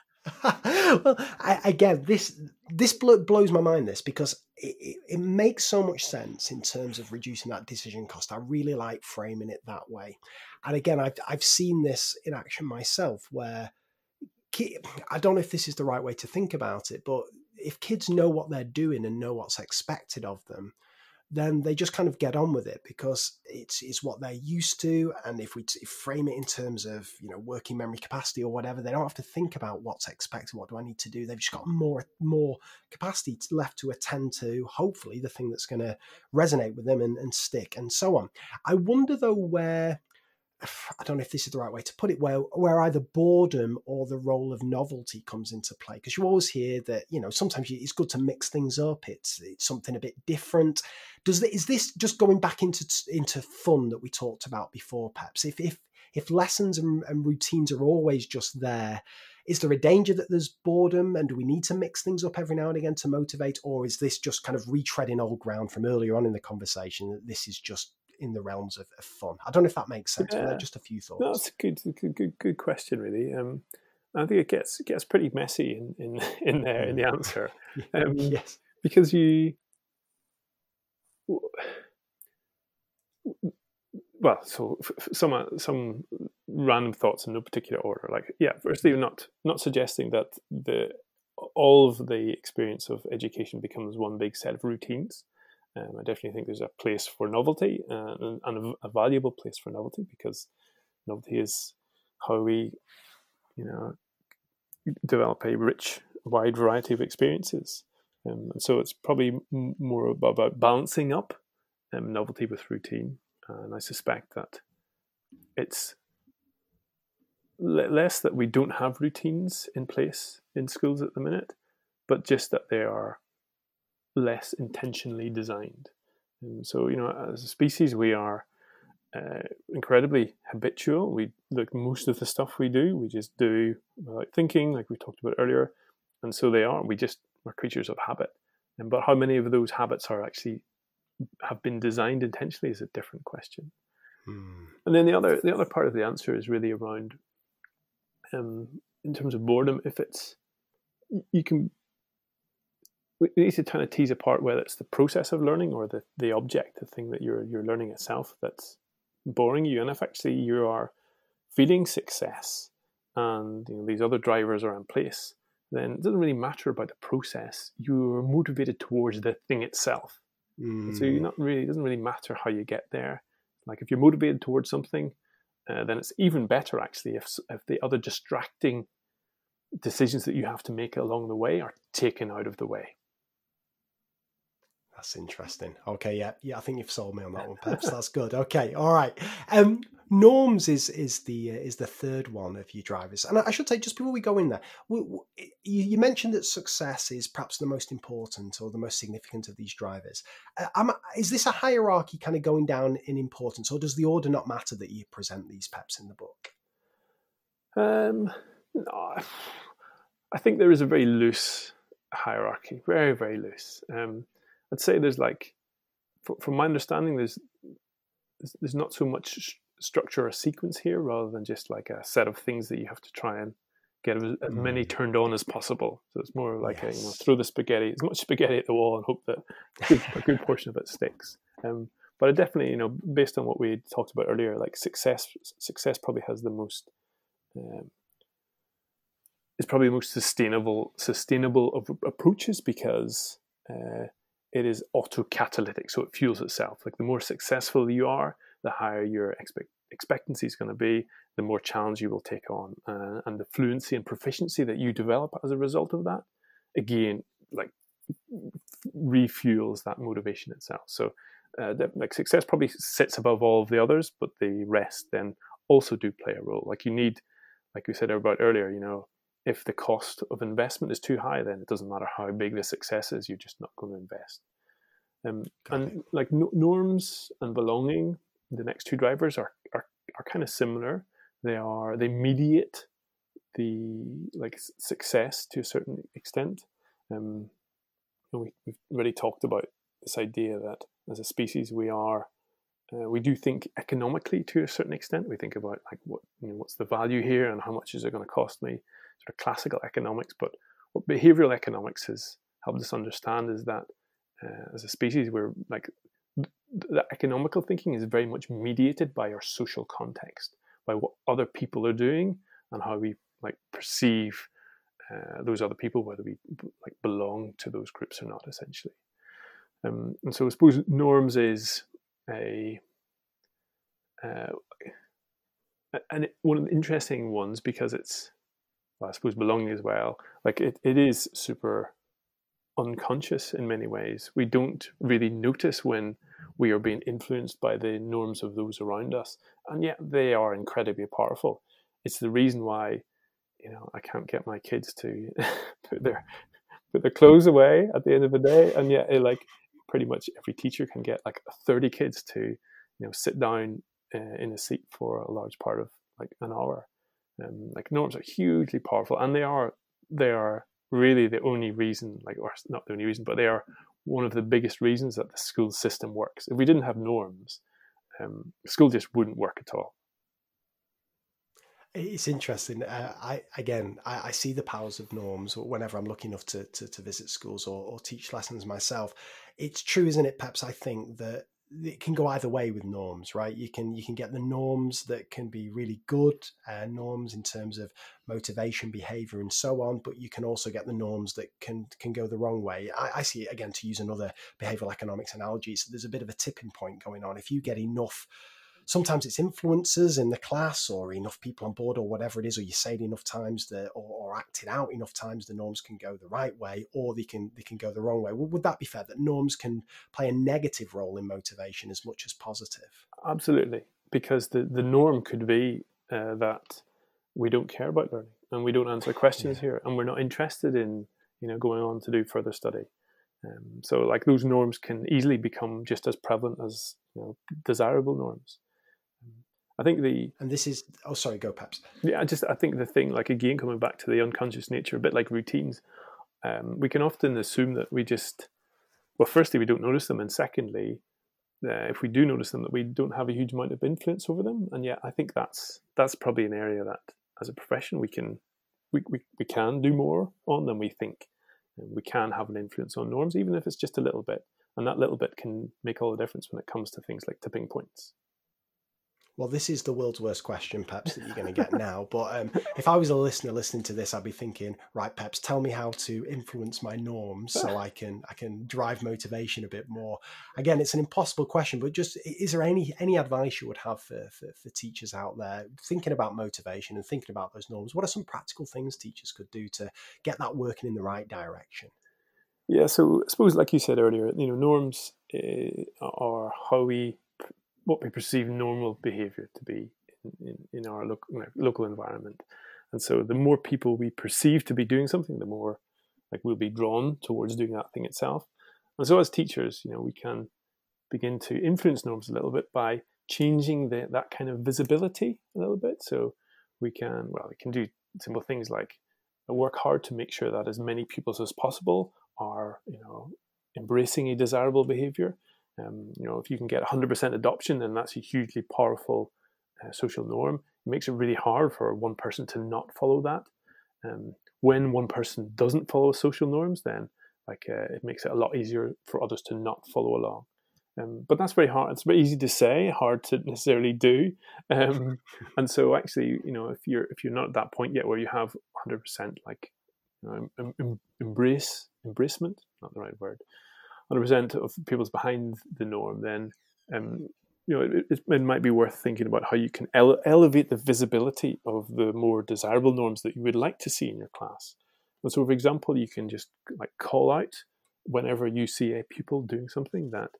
S1: well, I, again, this this blows my mind. This because it, it, it, makes so much sense in terms of reducing that decision cost. I really like framing it that way. And again, I've I've seen this in action myself, where I don't know if this is the right way to think about it, but if kids know what they're doing and know what's expected of them, then they just kind of get on with it because it's it's what they're used to. And if we t- frame it in terms of you know working memory capacity or whatever, they don't have to think about what's expected. What do I need to do? They've just got more more capacity left to attend to. Hopefully, the thing that's going to resonate with them and, and stick, and so on. I wonder though where I don't know if this is the right way to put it, where where either boredom or the role of novelty comes into play. Because you always hear that you know sometimes it's good to mix things up. It's it's something a bit different. Does the, is this just going back into into fun that we talked about before? Perhaps if if if lessons and, and routines are always just there, is there a danger that there's boredom and do we need to mix things up every now and again to motivate or is this just kind of retreading old ground from earlier on in the conversation that this is just in the realms of, of fun. I don't know if that makes sense, yeah. but just a few thoughts.
S2: No, that's a good, good, good, good question, really. Um, I think it gets gets pretty messy in in, in there in the answer.
S1: Um, yes,
S2: because you. Well, so some some random thoughts in no particular order. Like, yeah, firstly, not not suggesting that the all of the experience of education becomes one big set of routines. Um, I definitely think there's a place for novelty uh, and, and a, a, valuable place for novelty because novelty is how we, you know, develop a rich, wide variety of experiences. Um, and so it's probably m- more about balancing up um, novelty with routine. And I suspect that it's less that we don't have routines in place in schools at the minute, but just that they are less intentionally designed. And so, you know, as a species, we are uh, incredibly habitual. We like most of the stuff we do, we just do without thinking, like we talked about earlier. And so they are. We just are creatures of habit. And but how many of those habits are actually have been designed intentionally is a different question. Hmm. And then the other the other part of the answer is really around um, in terms of boredom. If it's you can we need to kind of tease apart whether it's the process of learning or the, the object, the thing that you're you're learning itself that's boring you. And if actually you are feeling success and you know these other drivers are in place, then it doesn't really matter about the process. You're motivated towards the thing itself. Mm. So you're not really it doesn't really matter how you get there. Like if you're motivated towards something, uh, then it's even better actually if if the other distracting decisions that you have to make along the way are taken out of the way.
S1: That's interesting. Okay, yeah, yeah. I think you've sold me on that one, Peps. That's good. Okay, all right. Um, norms is is the uh, is the third one of your drivers, and I should say just before we go in there, we, we, you, mentioned that success is perhaps the most important or the most significant of these drivers. Uh, is this a hierarchy kind of going down in importance, or does the order not matter that you present these peps in the book?
S2: Um, no, I think there is a very loose hierarchy, very very loose. Um, I'd say there's like, from my understanding, there's there's not so much structure or sequence here, rather than just like a set of things that you have to try and get as, as many mm. turned on as possible. So it's more like yes. a, you know, throw the spaghetti, as much spaghetti at the wall, and hope that a good, a good portion of it sticks. Um, but I definitely, you know, based on what we talked about earlier, like success, success probably has the most, um, is probably the most sustainable, sustainable of approaches because uh, it is autocatalytic, so it fuels itself. Like the more successful you are, the higher your expect, expectancy is going to be, the more challenge you will take on, uh, and the fluency and proficiency that you develop as a result of that, again, like refuels that motivation itself. So, uh, that, like success probably sits above all of the others, but the rest then also do play a role. Like you need, like we said about earlier, you know, if the cost of investment is too high, then it doesn't matter how big the success is, you're just not going to invest. Um, and like no, norms and belonging, the next two drivers are, are, are kind of similar. They are they mediate the like success to a certain extent. Um, we, we've already talked about this idea that as a species we are uh, we do think economically to a certain extent. We think about like what you know, what's the value here and how much is it going to cost me sort of classical economics. But what behavioral economics has helped us understand is that uh, as a species, we're like the economical thinking is very much mediated by our social context, by what other people are doing and how we like perceive uh, those other people, whether we like belong to those groups or not, essentially. Um, and so I suppose norms is a uh, and one of the interesting ones because it's well, I suppose belonging as well. Like it, it is super unconscious in many ways. We don't really notice when we are being influenced by the norms of those around us, and yet they are incredibly powerful. It's the reason why, you know, I can't get my kids to put their put their clothes away at the end of the day, and yet, it, like pretty much every teacher can get like thirty kids to, you know, sit down uh, in a seat for a large part of like an hour um, like norms are hugely powerful, and they are they are really the only reason, like or not the only reason, but they are one of the biggest reasons that the school system works. If we didn't have norms, um, school just wouldn't work at all.
S1: It's interesting. Uh, I again, I, I, see the powers of norms whenever I'm lucky enough to to, to visit schools or, or, teach lessons myself. It's true, isn't it? Perhaps I think that it can go either way with norms, right? You can you can get the norms that can be really good uh, norms in terms of motivation, behavior, and so on, but you can also get the norms that can can go the wrong way. I, I see it again to use another behavioral economics analogy. So there's a bit of a tipping point going on. If you get enough sometimes it's influencers in the class or enough people on board or whatever it is, or you say it enough times that or, or act it out enough times, the norms can go the right way or they can they can go the wrong way. Well, would that be fair that norms can play a negative role in motivation as much as positive?
S2: Absolutely, because the, the norm could be uh, that we don't care about learning and we don't answer questions yeah. here and we're not interested in you know going on to do further study. Um, so like those norms can easily become just as prevalent as you know, desirable norms. I think the
S1: and this is oh sorry go Peps.
S2: Yeah I just I think the thing like again coming back to the unconscious nature a bit like routines um, we can often assume that we just well firstly we don't notice them and secondly uh, if we do notice them that we don't have a huge amount of influence over them. And yet I think that's that's probably an area that as a profession we can we, we, we can do more on than we think. And we can have an influence on norms even if it's just a little bit. And that little bit can make all the difference when it comes to things like tipping points
S1: well, this is the world's worst question, Peps, that you're going to get now. But um, if I was a listener listening to this, I'd be thinking, right, Peps, tell me how to influence my norms so I can I can drive motivation a bit more. Again, it's an impossible question, but just is there any any advice you would have for, for, for teachers out there thinking about motivation and thinking about those norms? What are some practical things teachers could do to get that working in the right direction?
S2: Yeah, so I suppose, like you said earlier, you know, norms uh, are how we what we perceive normal behavior to be in, in, in our lo- local environment. And so the more people we perceive to be doing something, the more like we'll be drawn towards doing that thing itself. And so as teachers, you know, we can begin to influence norms a little bit by changing the, that kind of visibility a little bit. So we can, well, we can do simple things like work hard to make sure that as many pupils as possible are, you know, embracing a desirable behavior. Um, you know, if you can get 100% adoption, then that's a hugely powerful uh, social norm. It makes it really hard for one person to not follow that. Um, when one person doesn't follow social norms, then like uh, it makes it a lot easier for others to not follow along. Um, but that's very hard. It's very easy to say, hard to necessarily do. Um, and so, actually, you know, if you're if you're not at that point yet where you have 100% like you know, em- em- embrace embracement, not the right word, 100% of people's behind the norm, then um, you know it, it, might be worth thinking about how you can ele- elevate the visibility of the more desirable norms that you would like to see in your class. And so, for example, you can just like call out whenever you see a pupil doing something that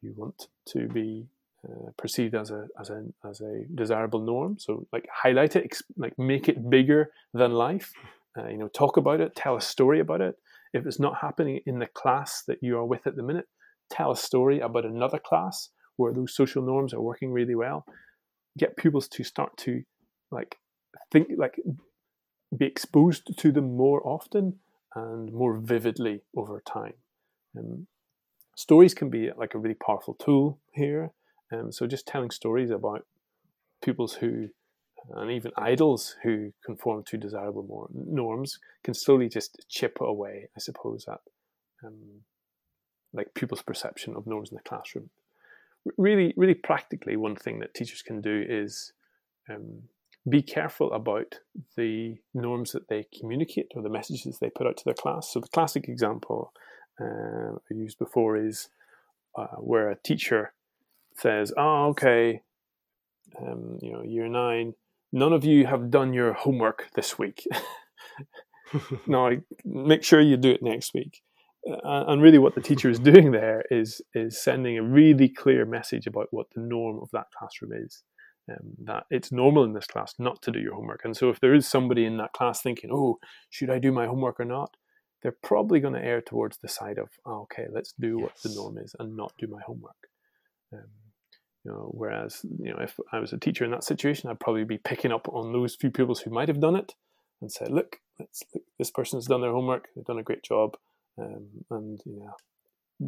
S2: you want to be uh, perceived as a as a as a desirable norm. So, like highlight it, like make it bigger than life. Uh, you know, talk about it, tell a story about it. If it's not happening in the class that you are with at the minute, tell a story about another class where those social norms are working really well. Get pupils to start to like think like be exposed to them more often and more vividly over time. Um, stories can be like a really powerful tool here. Um, so just telling stories about pupils who and even idols who conform to desirable norms can slowly just chip away, I suppose, at um, like pupils' perception of norms in the classroom. Really, really practically, one thing that teachers can do is um, be careful about the norms that they communicate or the messages they put out to their class. So, the classic example uh, I used before is uh, where a teacher says, "Oh, okay, um, you know, year nine, none of you have done your homework this week. now, make sure you do it next week. Uh, and really, what the teacher is doing there is is sending a really clear message about what the norm of that classroom is. Um, that it's normal in this class not to do your homework. And so, if there is somebody in that class thinking, "Oh, should I do my homework or not?" they're probably going to err towards the side of, oh, "Okay, let's do yes. what the norm is and not do my homework." Um, you know, whereas you know, if I was a teacher in that situation, I'd probably be picking up on those few pupils who might have done it and say, "Look, look this person's done their homework. They've done a great job," um, and you know,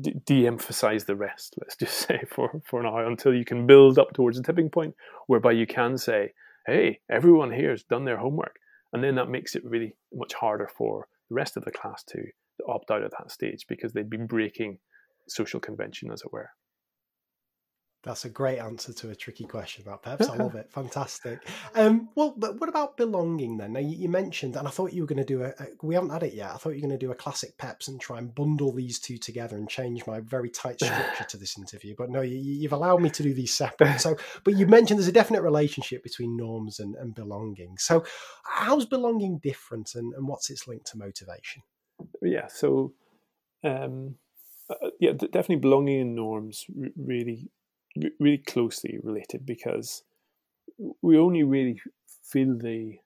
S2: de- de-emphasize the rest. Let's just say for for now until you can build up towards a tipping point whereby you can say, "Hey, everyone here has done their homework," and then that makes it really much harder for the rest of the class to opt out at that stage because they'd be breaking social convention, as it were.
S1: That's a great answer to a tricky question, that Peps. I love it. Fantastic. Um, well, but what about belonging then? Now you, you mentioned, and I thought you were going to do a, a, We haven't had it yet. I thought you were going to do a classic Peps and try and bundle these two together and change my very tight structure to this interview. But no, you, have allowed me to do these separate. So, but you mentioned there's a definite relationship between norms and, and belonging. So, how's belonging different, and, and what's its link to motivation?
S2: Yeah. So. Um, uh, yeah, definitely belonging and norms really really closely related because we only really feel the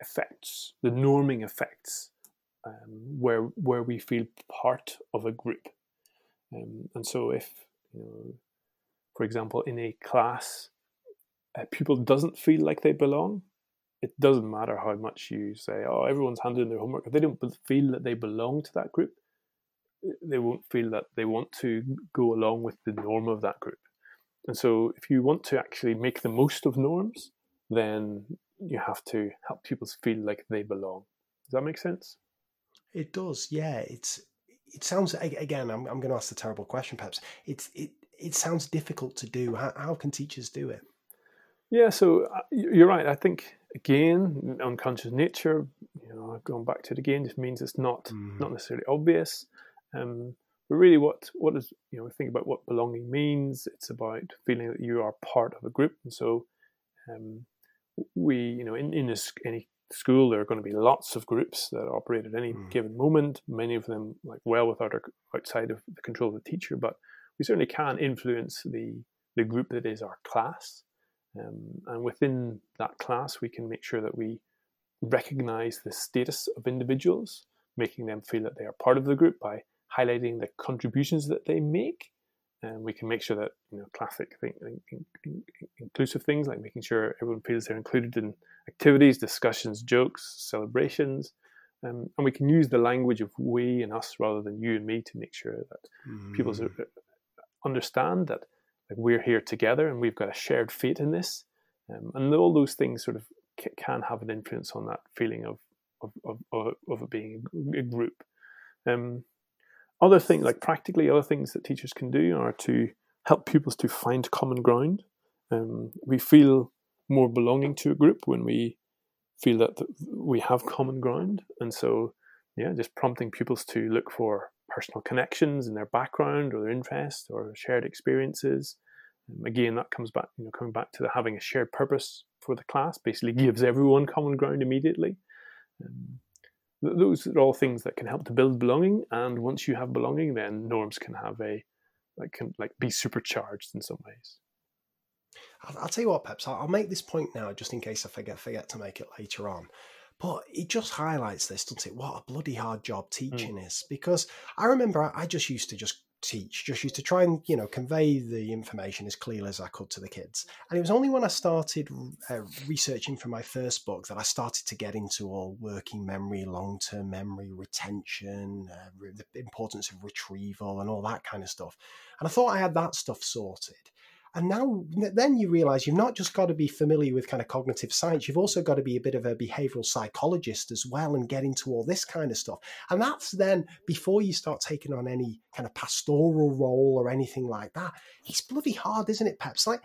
S2: effects, the norming effects, um, where where we feel part of a group. Um, and so, if you know, for example, in a class, a pupil doesn't feel like they belong, it doesn't matter how much you say, "Oh, everyone's handed in their homework." If they don't feel that they belong to that group, they won't feel that they want to go along with the norm of that group. And so, if you want to actually make the most of norms, then you have to help people feel like they belong. Does that make sense?
S1: It does. Yeah. It's. It sounds again. I'm. I'm going to ask the terrible question. Perhaps it's. It. It sounds difficult to do. How, how can teachers do it?
S2: Yeah. So uh, you're right. I think again, unconscious nature. You know, going back to it again, just means it's not mm. not necessarily obvious. Um, but really, what what is you know think about what belonging means? It's about feeling that you are part of a group, and so um, we you know in in a, any school there are going to be lots of groups that operate at any mm. given moment. Many of them like well without our, outside of the control of the teacher, but we certainly can influence the the group that is our class. Um, and within that class, we can make sure that we recognize the status of individuals, making them feel that they are part of the group by highlighting the contributions that they make. And we can make sure that you know classic thing, inclusive things like making sure everyone feels they're included in activities, discussions, jokes, celebrations, um, and we can use the language of we and us rather than you and me to make sure that mm. people understand that like, we're here together and we've got a shared fate in this, um, and all those things sort of can have an influence on that feeling of of of, of, of it being a group. Um, other things, like practically, other things that teachers can do are to help pupils to find common ground. Um, we feel more belonging to a group when we feel that we have common ground, and so yeah, just prompting pupils to look for personal connections in their background or their interest or shared experiences. Um, again, that comes back, you know, coming back to the having a shared purpose for the class. Basically, gives everyone common ground immediately. Um, those are all things that can help to build belonging. And once you have belonging, then norms can have a like can like be supercharged in some ways.
S1: I'll, I'll tell you what, Peps. I'll, I'll make this point now, just in case I forget forget to make it later on. But it just highlights this, doesn't it? What a bloody hard job hmm. teaching mm. is. Because I remember I, I just used to just teach, just used to try and you know convey the information as clearly as I could to the kids. And it was only when I started uh, researching for my first book that I started to get into all working memory, long term memory, retention, uh, the importance of retrieval, and all that kind of stuff. And I thought I had that stuff sorted. And now, then you realize you've not just got to be familiar with kind of cognitive science, you've also got to be a bit of a behavioral psychologist as well and get into all this kind of stuff. And that's then before you start taking on any kind of pastoral role or anything like that. It's bloody hard, isn't it, Peps? Like,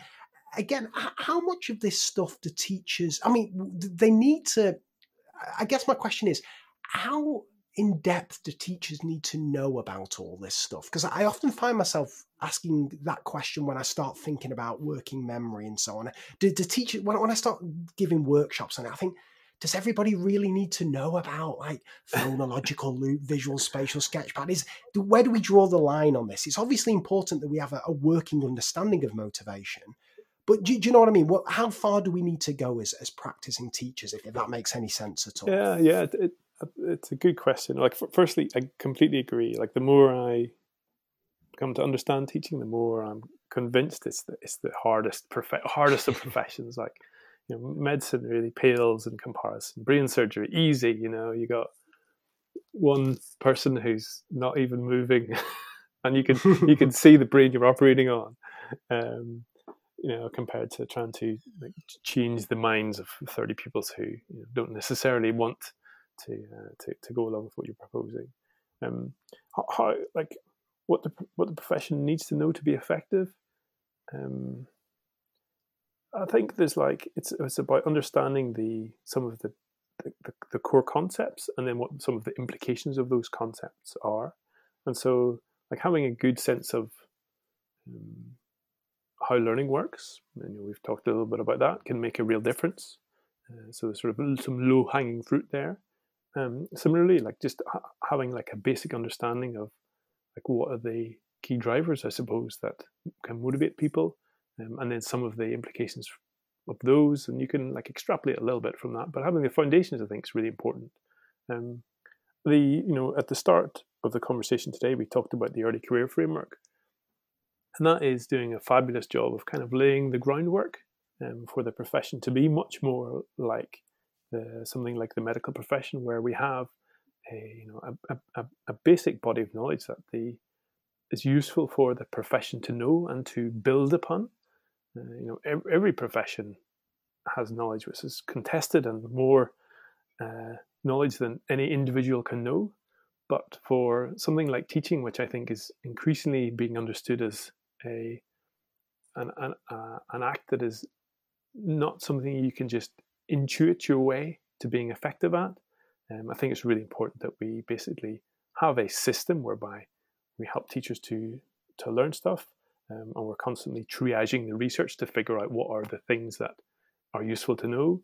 S1: again, how much of this stuff do teachers, I mean, they need to, I guess my question is, how in depth do teachers need to know about all this stuff? Because I often find myself asking that question when I start thinking about working memory and so on. Do, do teachers, when, when I start giving workshops on it, I think, does everybody really need to know about like phonological loop, visual spatial sketchpad? Is where do we draw the line on this? It's obviously important that we have a, a working understanding of motivation, but do, do, you know what I mean? What, how far do we need to go as, as practicing teachers, if, if that makes any sense at all?
S2: Yeah, yeah, it, it's a good question. Like, firstly, I completely agree. Like, the more I come to understand teaching, the more I'm convinced it's the it's the hardest prof- hardest of professions. Like, you know, medicine really pales in comparison. Brain surgery, easy. You know, you got one person who's not even moving, and you can you can see the brain you're operating on. Um, you know, compared to trying to like, change the minds of 30 pupils who you know, don't necessarily want to, uh, to to go along with what you're proposing. Um, how, how, like what the what the profession needs to know to be effective. um, I think there's like it's it's about understanding the some of the, the the, core concepts and then what some of the implications of those concepts are, and so like having a good sense of um, how learning works. And, you know, we've talked a little bit about that can make a real difference. Uh, so there's sort of some low hanging fruit there. Um, similarly, like just ha- having like a basic understanding of like what are the key drivers, I suppose, that can motivate people, um, and then some of the implications of those, and you can like extrapolate a little bit from that. But having the foundations, I think, is really important. Um, the you know at the start of the conversation today, we talked about the early career framework, and that is doing a fabulous job of kind of laying the groundwork um, for the profession to be much more like the, something like the medical profession, where we have a you know a, a, a basic body of knowledge that the is useful for the profession to know and to build upon. Uh, you know, every, every, profession has knowledge which is contested and more uh, knowledge than any individual can know. But for something like teaching, which I think is increasingly being understood as a an an, uh, an act that is not something you can just intuit your way to being effective at. Um, I think it's really important that we basically have a system whereby we help teachers to to learn stuff, um, and we're constantly triaging the research to figure out what are the things that are useful to know,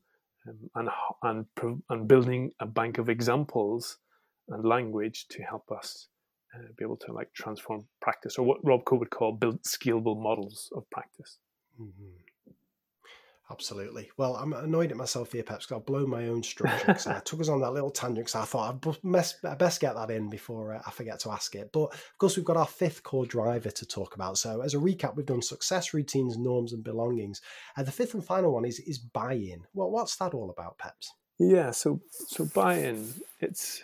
S2: um, and and and building a bank of examples and language to help us uh, be able to like transform practice, or what Rob Coe would call build scalable models of practice. Mm-hmm.
S1: Absolutely. Well, I'm annoyed at myself here, Peps, because I've blown my own structure. I took us on that little tangent because I thought I'd best, I'd best get that in before uh, I forget to ask it. But of course, we've got our fifth core driver to talk about. So, as a recap, we've done success, routines, norms, and belongings. And the fifth and final one is is buy-in. Well, what's that all about, Peps?
S2: Yeah. So, so buy-in. It's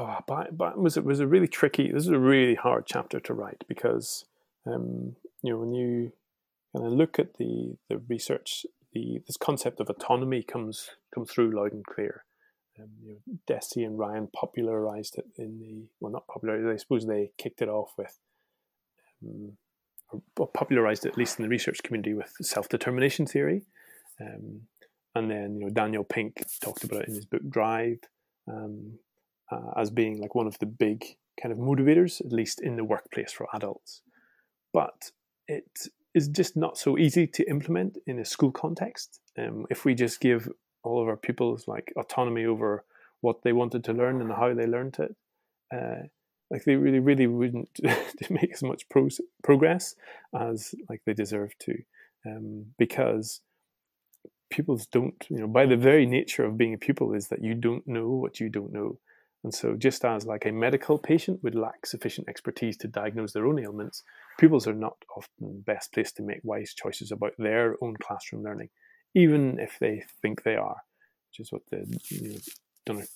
S2: oh, buy, buy was it was a really tricky. This is a really hard chapter to write because um, you know when you and I look at the the research, the this concept of autonomy comes comes through loud and clear. Um, you know, Deci and Ryan popularized it in the well, not popularized. I suppose they kicked it off with, um, or popularized it at least in the research community with self determination theory, um, and then you know Daniel Pink talked about it in his book Drive um, uh, as being like one of the big kind of motivators, at least in the workplace for adults. But it is just not so easy to implement in a school context. Um, if we just give all of our pupils like autonomy over what they wanted to learn and how they learned it, uh, like they really, really wouldn't make as much pro- progress as like they deserve to, um, because pupils don't, you know, by the very nature of being a pupil is that you don't know what you don't know. And so, just as like a medical patient would lack sufficient expertise to diagnose their own ailments, pupils are not often best placed to make wise choices about their own classroom learning, even if they think they are, which is what the you know, Dunning,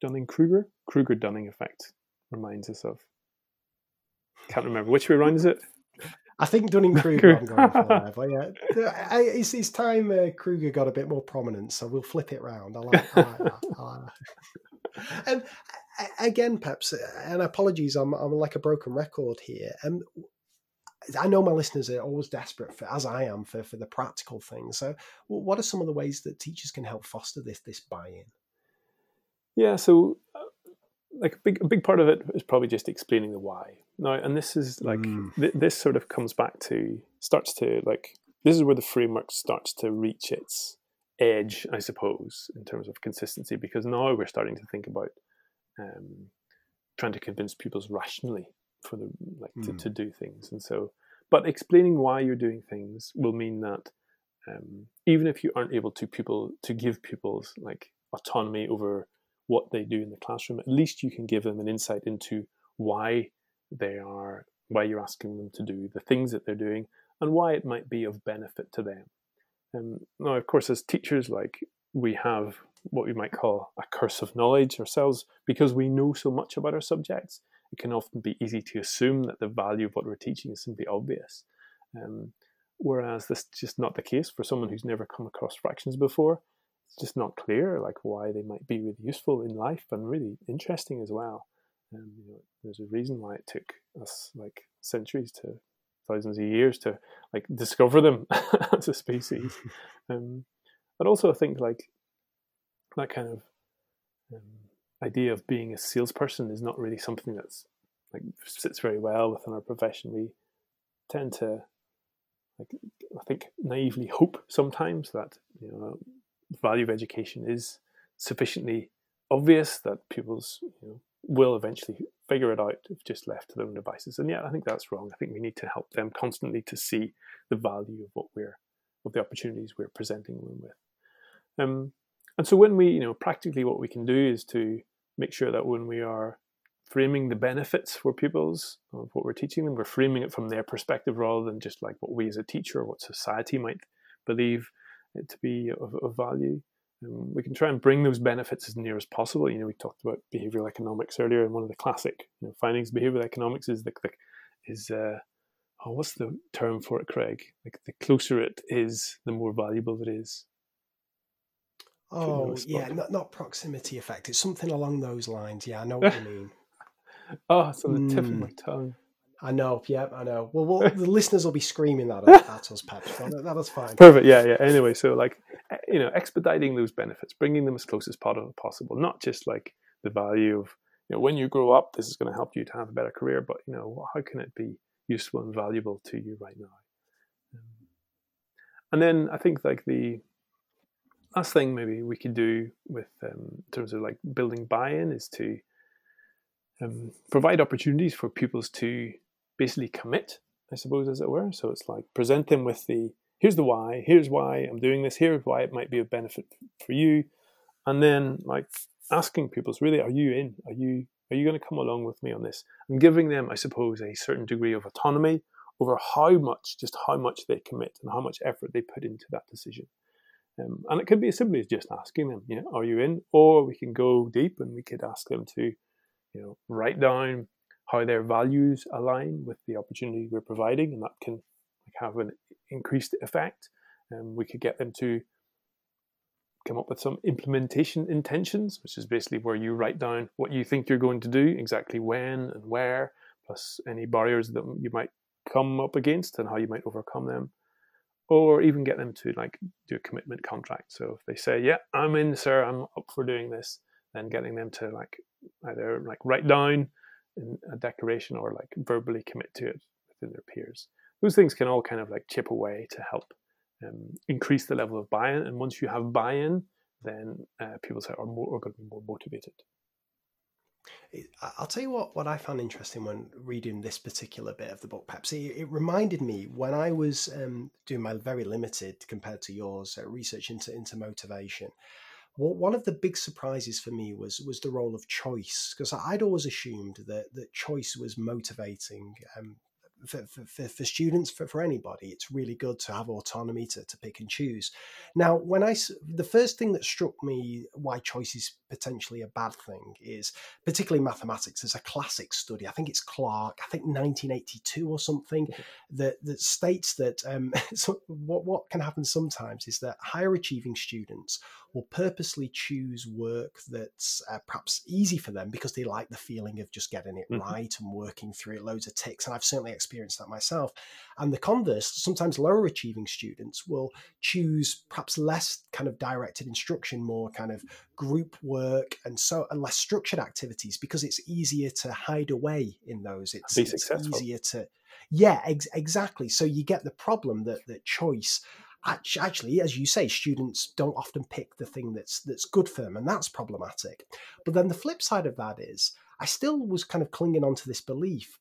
S2: Dunning Kruger Kruger Dunning effect reminds us of. Can't remember which way around is it.
S1: I think Dunning Kruger. I'm going for there, but yeah, I, it's, it's time uh, Kruger got a bit more prominence, so we'll flip it round. I like, I like that. I like that and again, perhaps, and apologies, I'm, I'm like a broken record here. And I know my listeners are always desperate for, as I am, for, for the practical things. So, what are some of the ways that teachers can help foster this this buy-in?
S2: Yeah, so uh, like a big a big part of it is probably just explaining the why. Now, and this is like mm. th- this sort of comes back to starts to like this is where the framework starts to reach its edge, I suppose, in terms of consistency, because now we're starting to think about um, trying to convince pupils rationally for the like mm. to, hmm. to do things, and so. But explaining why you're doing things will mean that um, even if you aren't able to people to give pupils like autonomy over what they do in the classroom, at least you can give them an insight into why they are why you're asking them to do the things that they're doing and why it might be of benefit to them. Um, now, of course, as teachers, like we have what we might call a curse of knowledge ourselves because we know so much about our subjects. It can often be easy to assume that the value of what we're teaching is simply obvious. Um, whereas this is just not the case for someone who's never come across fractions before. It's just not clear like why they might be really useful in life and really interesting as well. Um, you know, there's a reason why it took us like centuries to thousands of years to like discover them as a species. Um, but also, I think like that kind of um, idea of being a salesperson is not really something that's like sits very well within our profession. We tend to like I think naively hope sometimes that you know value of education is sufficiently obvious that people's you know, will eventually figure it out if just left to their own devices. And yeah, I think that's wrong. I think we need to help them constantly to see the value of what we're of the opportunities we're presenting them with. Um, and so when we, you know, practically what we can do is to make sure that when we are framing the benefits for pupils of what we're teaching them, we're framing it from their perspective rather than just like what we as a teacher or what society might believe it to be of, of value. Um, we can try and bring those benefits as near as possible. You know, we talked about behavioral economics earlier, and one of the classic you know, findings of behavioral economics is the, the is uh, oh, what's the term for it, Craig? Like the closer it is, the more valuable it is.
S1: Oh yeah, not, not proximity effect. It's something along those lines. Yeah, I know what you mean.
S2: oh, it's on the tip mm. of my hmm. tongue.
S1: I know. Yeah, I know. Well, well the listeners will be screaming that at, at us, Pep. So that, that's fine.
S2: Perfect. Yeah, yeah. Anyway, so like, eh, you know, expediting those benefits, bringing them as close as possible, not just like the value of, you know, when you grow up, this is going to help you to have a better career, but you know, how can it be useful and valuable to you right now? Um, and then I think like the last thing maybe we could do with um, in terms of like building buy-in is to um, provide opportunities for pupils to basically commit, I suppose, as it were. So it's like present them with the here's the why, here's why I'm doing this, here's why it might be of benefit for you, and then like asking pupils really, are you in? Are you are you going to come along with me on this? And giving them, I suppose, a certain degree of autonomy over how much, just how much they commit and how much effort they put into that decision. Um, and it could be as simply as just asking them, you know, are you in? Or we can go deep and we could ask them to, you know, write down how their values align with the opportunity we're providing, and that can have an increased effect. Um, we could get them to come up with some implementation intentions, which is basically where you write down what you think you're going to do, exactly when and where, plus any barriers that you might come up against and how you might overcome them. Or even get them to like do a commitment contract. So if they say, "Yeah, I'm in, sir. I'm up for doing this," then getting them to like either like write down a declaration or like verbally commit to it within their peers. Those things can all kind of like chip away to help um, increase the level of buy-in. And once you have buy-in, then uh, people are, more, are going to be more motivated.
S1: I'll tell you what, what I found interesting when reading this particular bit of the book, Pepsi. It, reminded me when I was um, doing my very limited compared to yours uh, research into, into motivation well, one of the big surprises for me was was the role of choice because I'd always assumed that that choice was motivating um, for, for, for, students, for, for anybody, it's really good to have autonomy to, to pick and choose. Now, when I, the first thing that struck me why choice is potentially a bad thing is particularly mathematics. There's a classic study, I think it's Clark, I think 1982 or something, that, that states that um, so what, what can happen sometimes is that higher achieving students will purposely choose work that's uh, perhaps easy for them because they like the feeling of just getting it mm-hmm. right and working through it, loads of ticks. And I've certainly experienced that myself. And the converse, sometimes lower achieving students will choose perhaps less kind of directed instruction, more kind of group work and so and less structured activities because it's easier to hide away in those. It's, it's easier to yeah, ex- exactly. So you get the problem that that choice actually, as you say, students don't often pick the thing that's that's good for them, and that's problematic. But then the flip side of that is, I still was kind of clinging on to this belief.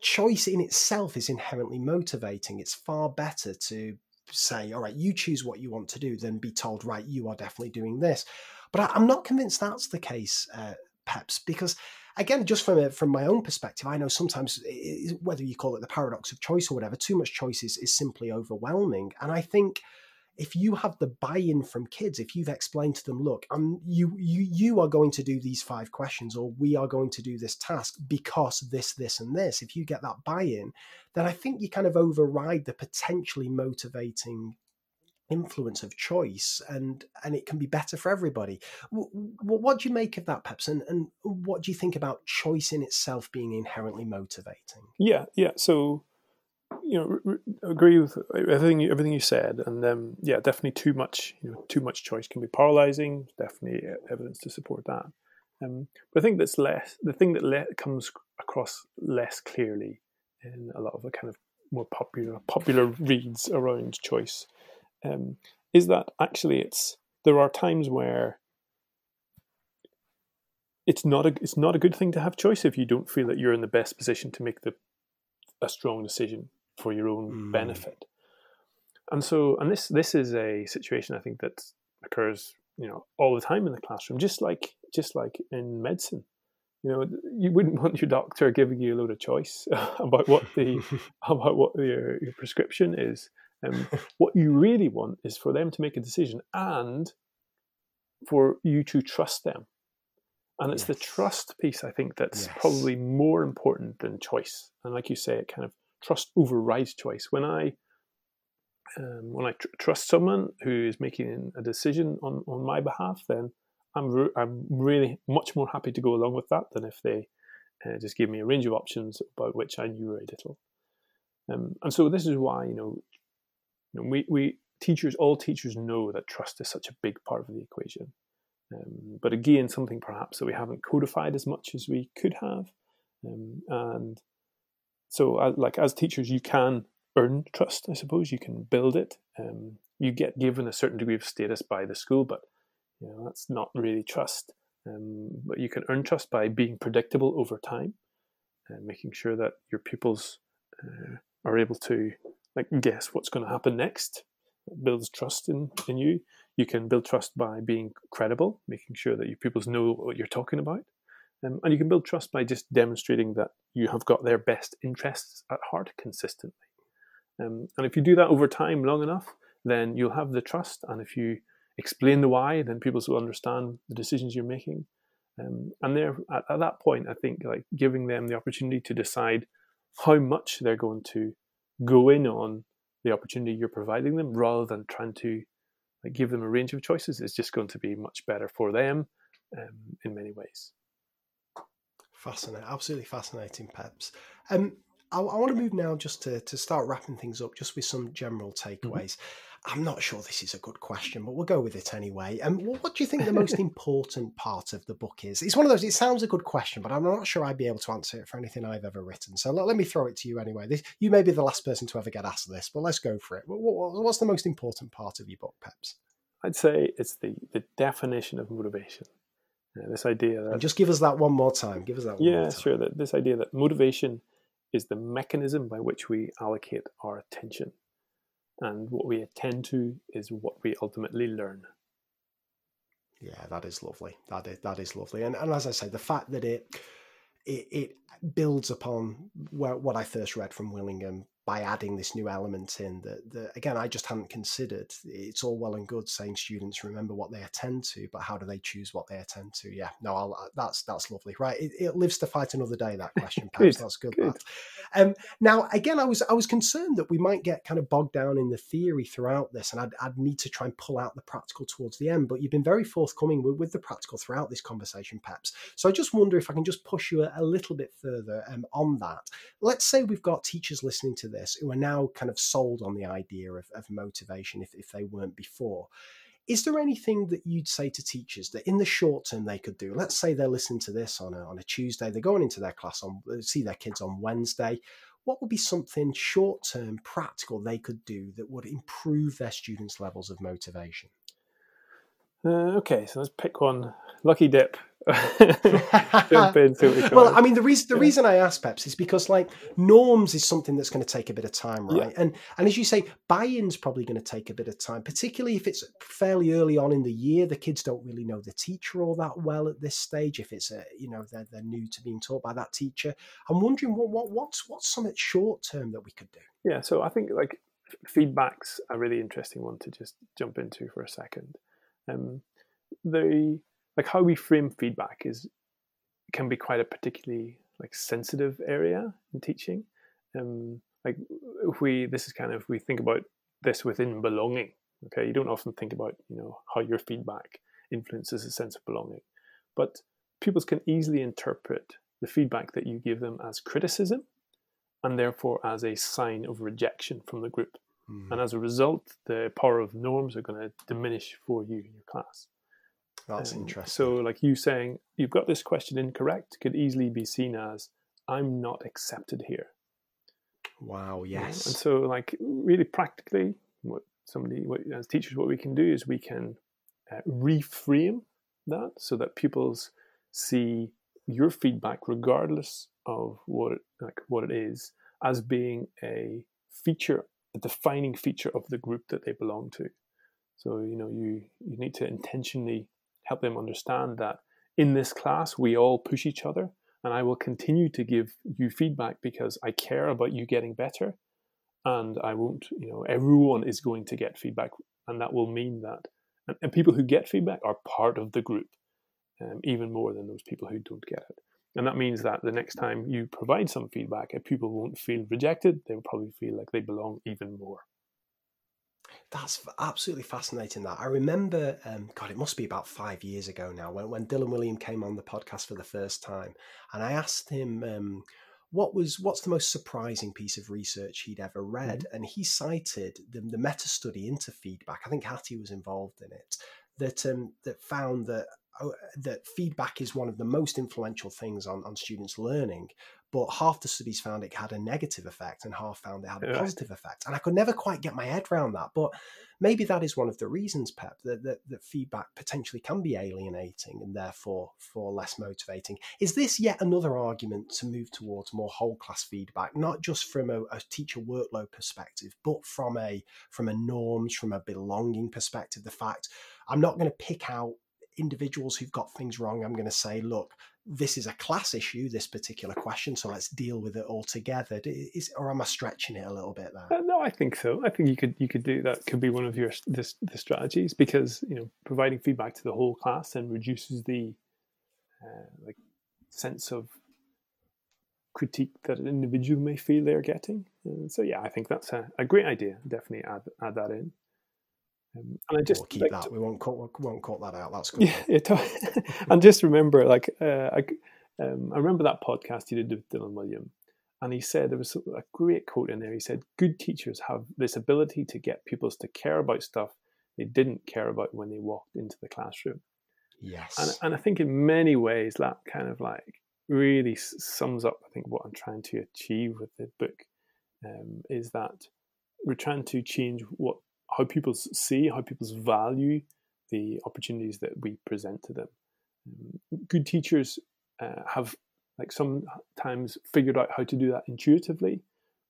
S1: Choice in itself is inherently motivating. It's far better to say, all right, you choose what you want to do, than be told, right, you are definitely doing this. But I, am not convinced that's the case, uh, Peps, because again, just from a, from my own perspective, I know sometimes whether you call it the paradox of choice or whatever, too much choice is, is simply overwhelming. And I think if you have the buy-in from kids, if you've explained to them, look, um, you you you are going to do these five questions, or we are going to do this task because this, this, and this. If you get that buy-in, then I think you kind of override the potentially motivating influence of choice and and it can be better for everybody. What, what do you make of that Peps? And, and what do you think about choice in itself being inherently motivating?
S2: Yeah yeah. So you know, re- agree with everything you, everything you said, and um, yeah, definitely too much. You know, too much choice can be paralyzing. Definitely evidence to support that. Um, but I think that's less the thing that le- comes across less clearly in a lot of the kind of more popular popular reads around choice um, is that actually it's there are times where it's not a it's not a good thing to have choice if you don't feel that you're in the best position to make the a strong decision for your own mm. benefit. And so, and this this is a situation I think that occurs, you know, all the time in the classroom, just like just like in medicine. You know, you wouldn't want your doctor giving you a load of choice about what the about what your, your prescription is. Um, what you really want is for them to make a decision and for you to trust them. And it's yes. the trust piece, I think, that's yes. probably more important than choice. And like you say, it kind of trust overrides choice. When I um, when I tr- trust someone who is making a decision on, on my behalf, then I'm re- I'm really much more happy to go along with that than if they uh, just gave me a range of options about which I knew very little. Um, and so this is why you know, you know, we we teachers all teachers know that trust is such a big part of the equation. Um, but again, something perhaps that we haven't codified as much as we could have, um, and so uh, like as teachers you can earn trust i suppose. You can build it. Um, you get given a certain degree of status by the school but you know that's not really trust. Um, but you can earn trust by being predictable over time and making sure that your pupils uh, are able to like guess what's going to happen next. It builds trust in, in you. You can build trust by being credible making sure that your pupils know what you're talking about um, and you can build trust by just demonstrating that you have got their best interests at heart consistently. Um, and if you do that over time long enough, then you'll have the trust. And if you explain the why, then people will understand the decisions you're making. Um, and there, at, at, that point, I think like giving them the opportunity to decide how much they're going to go in on the opportunity you're providing them, rather than trying to like, give them a range of choices, is just going to be much better for them um, in many ways.
S1: Fascinating, absolutely fascinating, Peps. Um, I, I, want to move now just to, to start wrapping things up, just with some general mm-hmm. takeaways. Mm-hmm. I'm not sure this is a good question, but we'll go with it anyway. Um, what do you think the most important part of the book is? It's one of those. It sounds a good question, but I'm not sure I'd be able to answer it for anything I've ever written. So let, let me throw it to you anyway. This, you may be the last person to ever get asked this, but let's go for it. What, what, what's the most important part of your book, Peps?
S2: I'd say it's the the definition of motivation. Yeah, this idea that
S1: and just give us that one more time. Give us that.
S2: yeah, sure. That this idea that motivation is the mechanism by which we allocate our attention, and what we attend to is what we ultimately learn.
S1: Yeah, that is lovely. That is that is lovely. And and as I say, the fact that it it, it builds upon where, what I first read from Willingham by adding this new element in that, that again I just hadn't considered. It's all well and good saying students remember what they attend to, but how do they choose what they attend to? Yeah, no, I'll, uh, that's that's lovely, right? It, it, lives to fight another day. That question, good, that's good. good. Um, now, again, I was I was concerned that we might get kind of bogged down in the theory throughout this, and I'd, I'd need to try and pull out the practical towards the end. But you've been very forthcoming with, with the practical throughout this conversation, Peps. So I just wonder if I can just push you a, a little bit further um, on that. Let's say we've got teachers listening to this who are now kind of sold on the idea of, of motivation if, if they weren't before. Is there anything that you'd say to teachers that in the short term they could do? Let's say they're listening to this on a, on a Tuesday, they're going into their class on, see their kids on Wednesday. What would be something short term, practical they could do that would improve their students' levels of motivation?
S2: Uh, okay, so let's pick one. Lucky dip.
S1: Jump in, well, I mean, the reason the yeah. reason I ask Peps is because like norms is something that's going to take a bit of time, right? Yeah. And and as you say, buy-in's probably going to take a bit of time, particularly if it's fairly early on in the year. The kids don't really know the teacher all that well at this stage. If it's a you know they're they're new to being taught by that teacher, I'm wondering what what what's what's something short term that we could do.
S2: Yeah, so I think like feedback's a really interesting one to just jump into for a second. Um, the like how we frame feedback is can be quite a particularly like sensitive area in teaching. Um, like if we this is kind of we think about this within belonging. Okay, you don't often think about you know how your feedback influences a sense of belonging, but pupils can easily interpret the feedback that you give them as criticism, and therefore as a sign of rejection from the group.
S1: Mm.
S2: And as a result, the power of norms are going to diminish for you in your class.
S1: That's
S2: Um,
S1: interesting.
S2: So, like you saying, you've got this question incorrect could easily be seen as, I'm not accepted here.
S1: wow, yes.
S2: And so, like, really practically, what somebody, what, as teachers, what we can do is we can uh, reframe that so that pupils see your feedback, regardless of what it, like what it is, as being a feature, a defining feature of the group that they belong to. So you know, you you need to intentionally help them understand that in this class we all push each other, and I will continue to give you feedback because I care about you getting better, and I won't. You know, everyone is going to get feedback, and that will mean that, and, and people who get feedback are part of the group, um, even more than those people who don't get it. And that means that the next time you provide some feedback, a pupil won't feel rejected. They will probably feel like they belong even more.
S1: That's absolutely fascinating. That I remember, um, God, it must be about five years ago now, when when Dylan Wiliam came on the podcast for the first time, and I asked him um, what was what's the most surprising piece of research he'd ever read, and he cited the, the meta study into feedback. I think Hattie was involved in it. That um, that found that oh, that feedback is one of the most influential things on, on students learning but half the studies found it had a negative effect and half found it had a positive effect and i could never quite get my head around that but maybe that is one of the reasons pep that, that, that feedback potentially can be alienating and therefore for less motivating. Is this yet another argument to move towards more whole class feedback not just from a, a teacher workload perspective but from a from a norms from a belonging perspective? The fact i'm not going to pick out individuals who've got things wrong i'm going to say look this is a class issue this particular question so let's deal with it all together is, or am i stretching it a little bit there
S2: Uh, no, I think so. I think you could you could do that. Could be one of your this the strategies because you know providing feedback to the whole class then reduces the uh, like sense of critique that an individual may feel they're getting. And so yeah, I think that's a, a great idea. Definitely add add that in. Um, and I just
S1: we'll keep
S2: like
S1: that we won't cut we won't cut that out that's good
S2: yeah, it, and just remember, like, uh, I, um, I remember that podcast he did with Dylan Wiliam, and he said there was a great quote in there. He said, "Good teachers have this ability to get pupils to care about stuff they didn't care about when they walked into the classroom."
S1: yes
S2: And, and I think in many ways that kind of like really sums up, I think, what I'm trying to achieve with the book um, is that we're trying to change what how people see, how people value the opportunities that we present to them. Um, good teachers uh, have like sometimes figured out how to do that intuitively,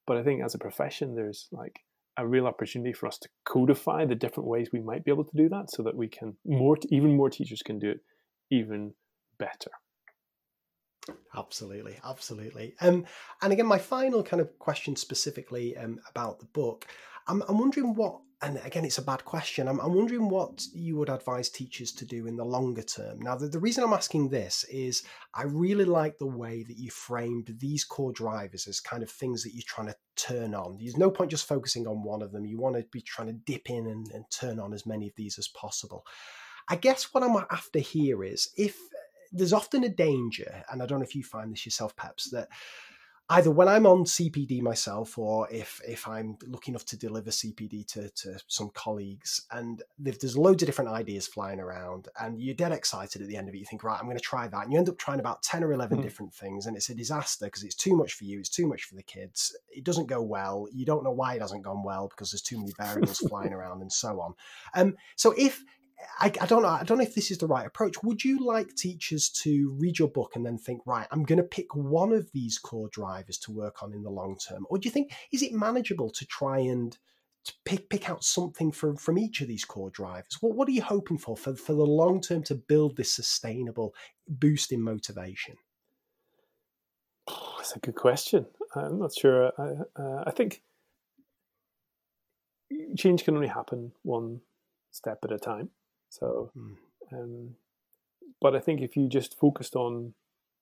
S2: but I think as a profession, there's like a real opportunity for us to codify the different ways we might be able to do that, so that we can more even more teachers can do it even better.
S1: Absolutely, absolutely. Um, and again, my final kind of question specifically um, about the book, I'm, I'm wondering what, and again, it's a bad question. I'm, I'm wondering what you would advise teachers to do in the longer term. Now, the, the reason I'm asking this is I really like the way that you framed these core drivers as kind of things that you're trying to turn on. There's no point just focusing on one of them. You want to be trying to dip in and, and turn on as many of these as possible. I guess what I'm after here is if there's often a danger, and I don't know if you find this yourself, Peps, that either when I'm on CPD myself or if if I'm lucky enough to deliver CPD to, to some colleagues and there's loads of different ideas flying around and you're dead excited at the end of it, you think, right, I'm going to try that. And you end up trying about 10 or 11
S2: Mhm.
S1: different things and it's a disaster because it's too much for you, it's too much for the kids. It doesn't go well. You don't know why it hasn't gone well because there's too many variables flying around and so on. Um, so if I, I don't know. I don't know if this is the right approach. Would you like teachers to read your book and then think, right, I'm going to pick one of these core drivers to work on in the long term, or do you think is it manageable to try and to pick pick out something from from each of these core drivers? What what are you hoping for for for the long term to build this sustainable boost in motivation?
S2: That's a good question. I'm not sure. I, uh, I think change can only happen one step at a time. So,
S1: Mm.
S2: um, but I think if you just focused on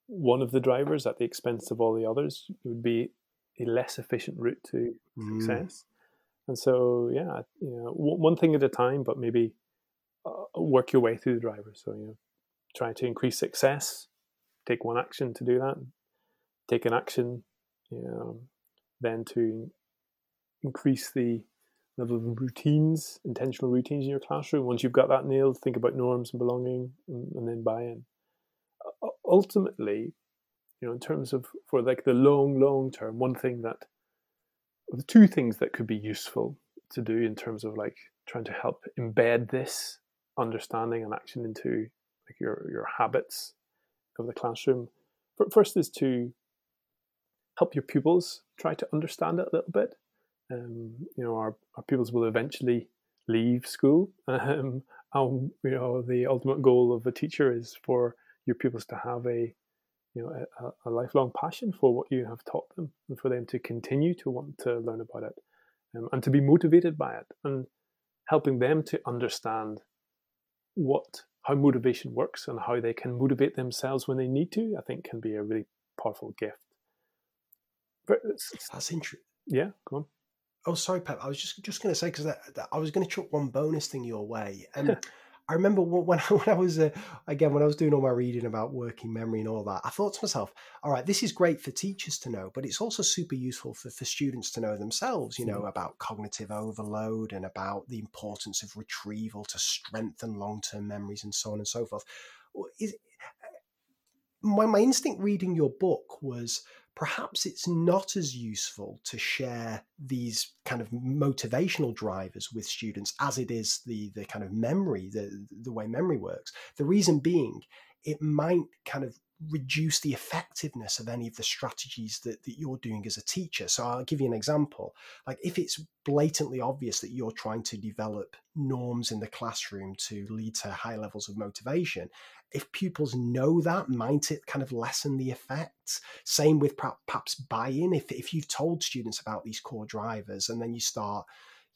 S2: one of the drivers at the expense of all the others, it would be a less efficient route to
S1: Mm.
S2: success. And so, yeah, you know, w- one thing at a time, but maybe uh, work your way through the drivers. So, you know, try to increase success, take one action to do that, take an action, you know, then to increase the level of routines, intentional routines in your classroom. Once you've got that nailed, think about norms and belonging, and, and then buy-in. Uh, ultimately, you know, in terms of for like the long, long term, one thing that the two things that could be useful to do in terms of like trying to help embed this understanding and action into like your your habits of the classroom. First is to help your pupils try to understand it a little bit. Um, you know, our, our pupils will eventually leave school. Um, and, you know, the ultimate goal of a teacher is for your pupils to have a you know a, a, lifelong passion for what you have taught them and for them to continue to want to learn about it um, and to be motivated by it and helping them to understand what how motivation works and how they can motivate themselves when they need to i think can be a really powerful gift
S1: but that's interesting
S2: yeah go on
S1: oh sorry pep i was just just going to say because I, I was going to chuck one bonus thing your way And I remember when I, when I was uh, again when I was doing all my reading about working memory and all that, I thought to myself, all right, this is great for teachers to know, but it's also super useful for, for students to know themselves. You know mm. about cognitive overload and about the importance of retrieval to strengthen long term memories and so on and so forth. Is, my my instinct reading your book was perhaps it's not as useful to share these kind of motivational drivers with students as it is the the kind of memory the the way memory works. The reason being it might kind of reduce the effectiveness of any of the strategies that, that you're doing as a teacher. So I'll give you an example. Like if it's blatantly obvious that you're trying to develop norms in the classroom to lead to high levels of motivation, if pupils know that, might it kind of lessen the effects? Same with perhaps buy-in. If, if you've told students about these core drivers and then you start,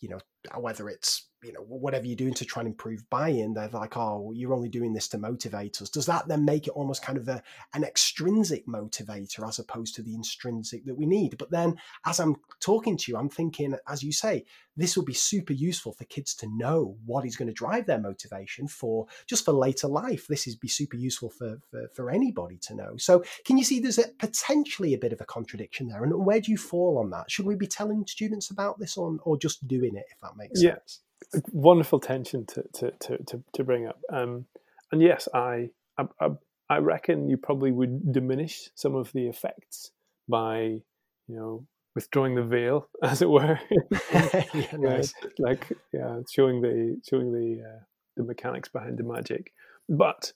S1: you know, whether it's you know whatever you're doing to try and improve buy-in they're like oh you're only doing this to motivate us. Does that then make it almost kind of a, an extrinsic motivator as opposed to the intrinsic that we need? But then as i'm talking to you i'm thinking as you say this will be super useful for kids to know what is going to drive their motivation for just for later life. This is be super useful for, for for anybody to know. So can you see there's a potentially a bit of a contradiction there? And where do you fall on that? Should we be telling students about this or, or just doing it if that makes
S2: yeah. sense wonderful tension to to to to, to bring up. Um, and yes, I, I I reckon you probably would diminish some of the effects by you know withdrawing the veil, as it were. yeah, nice. Like yeah, showing the showing the uh, the mechanics behind the magic, but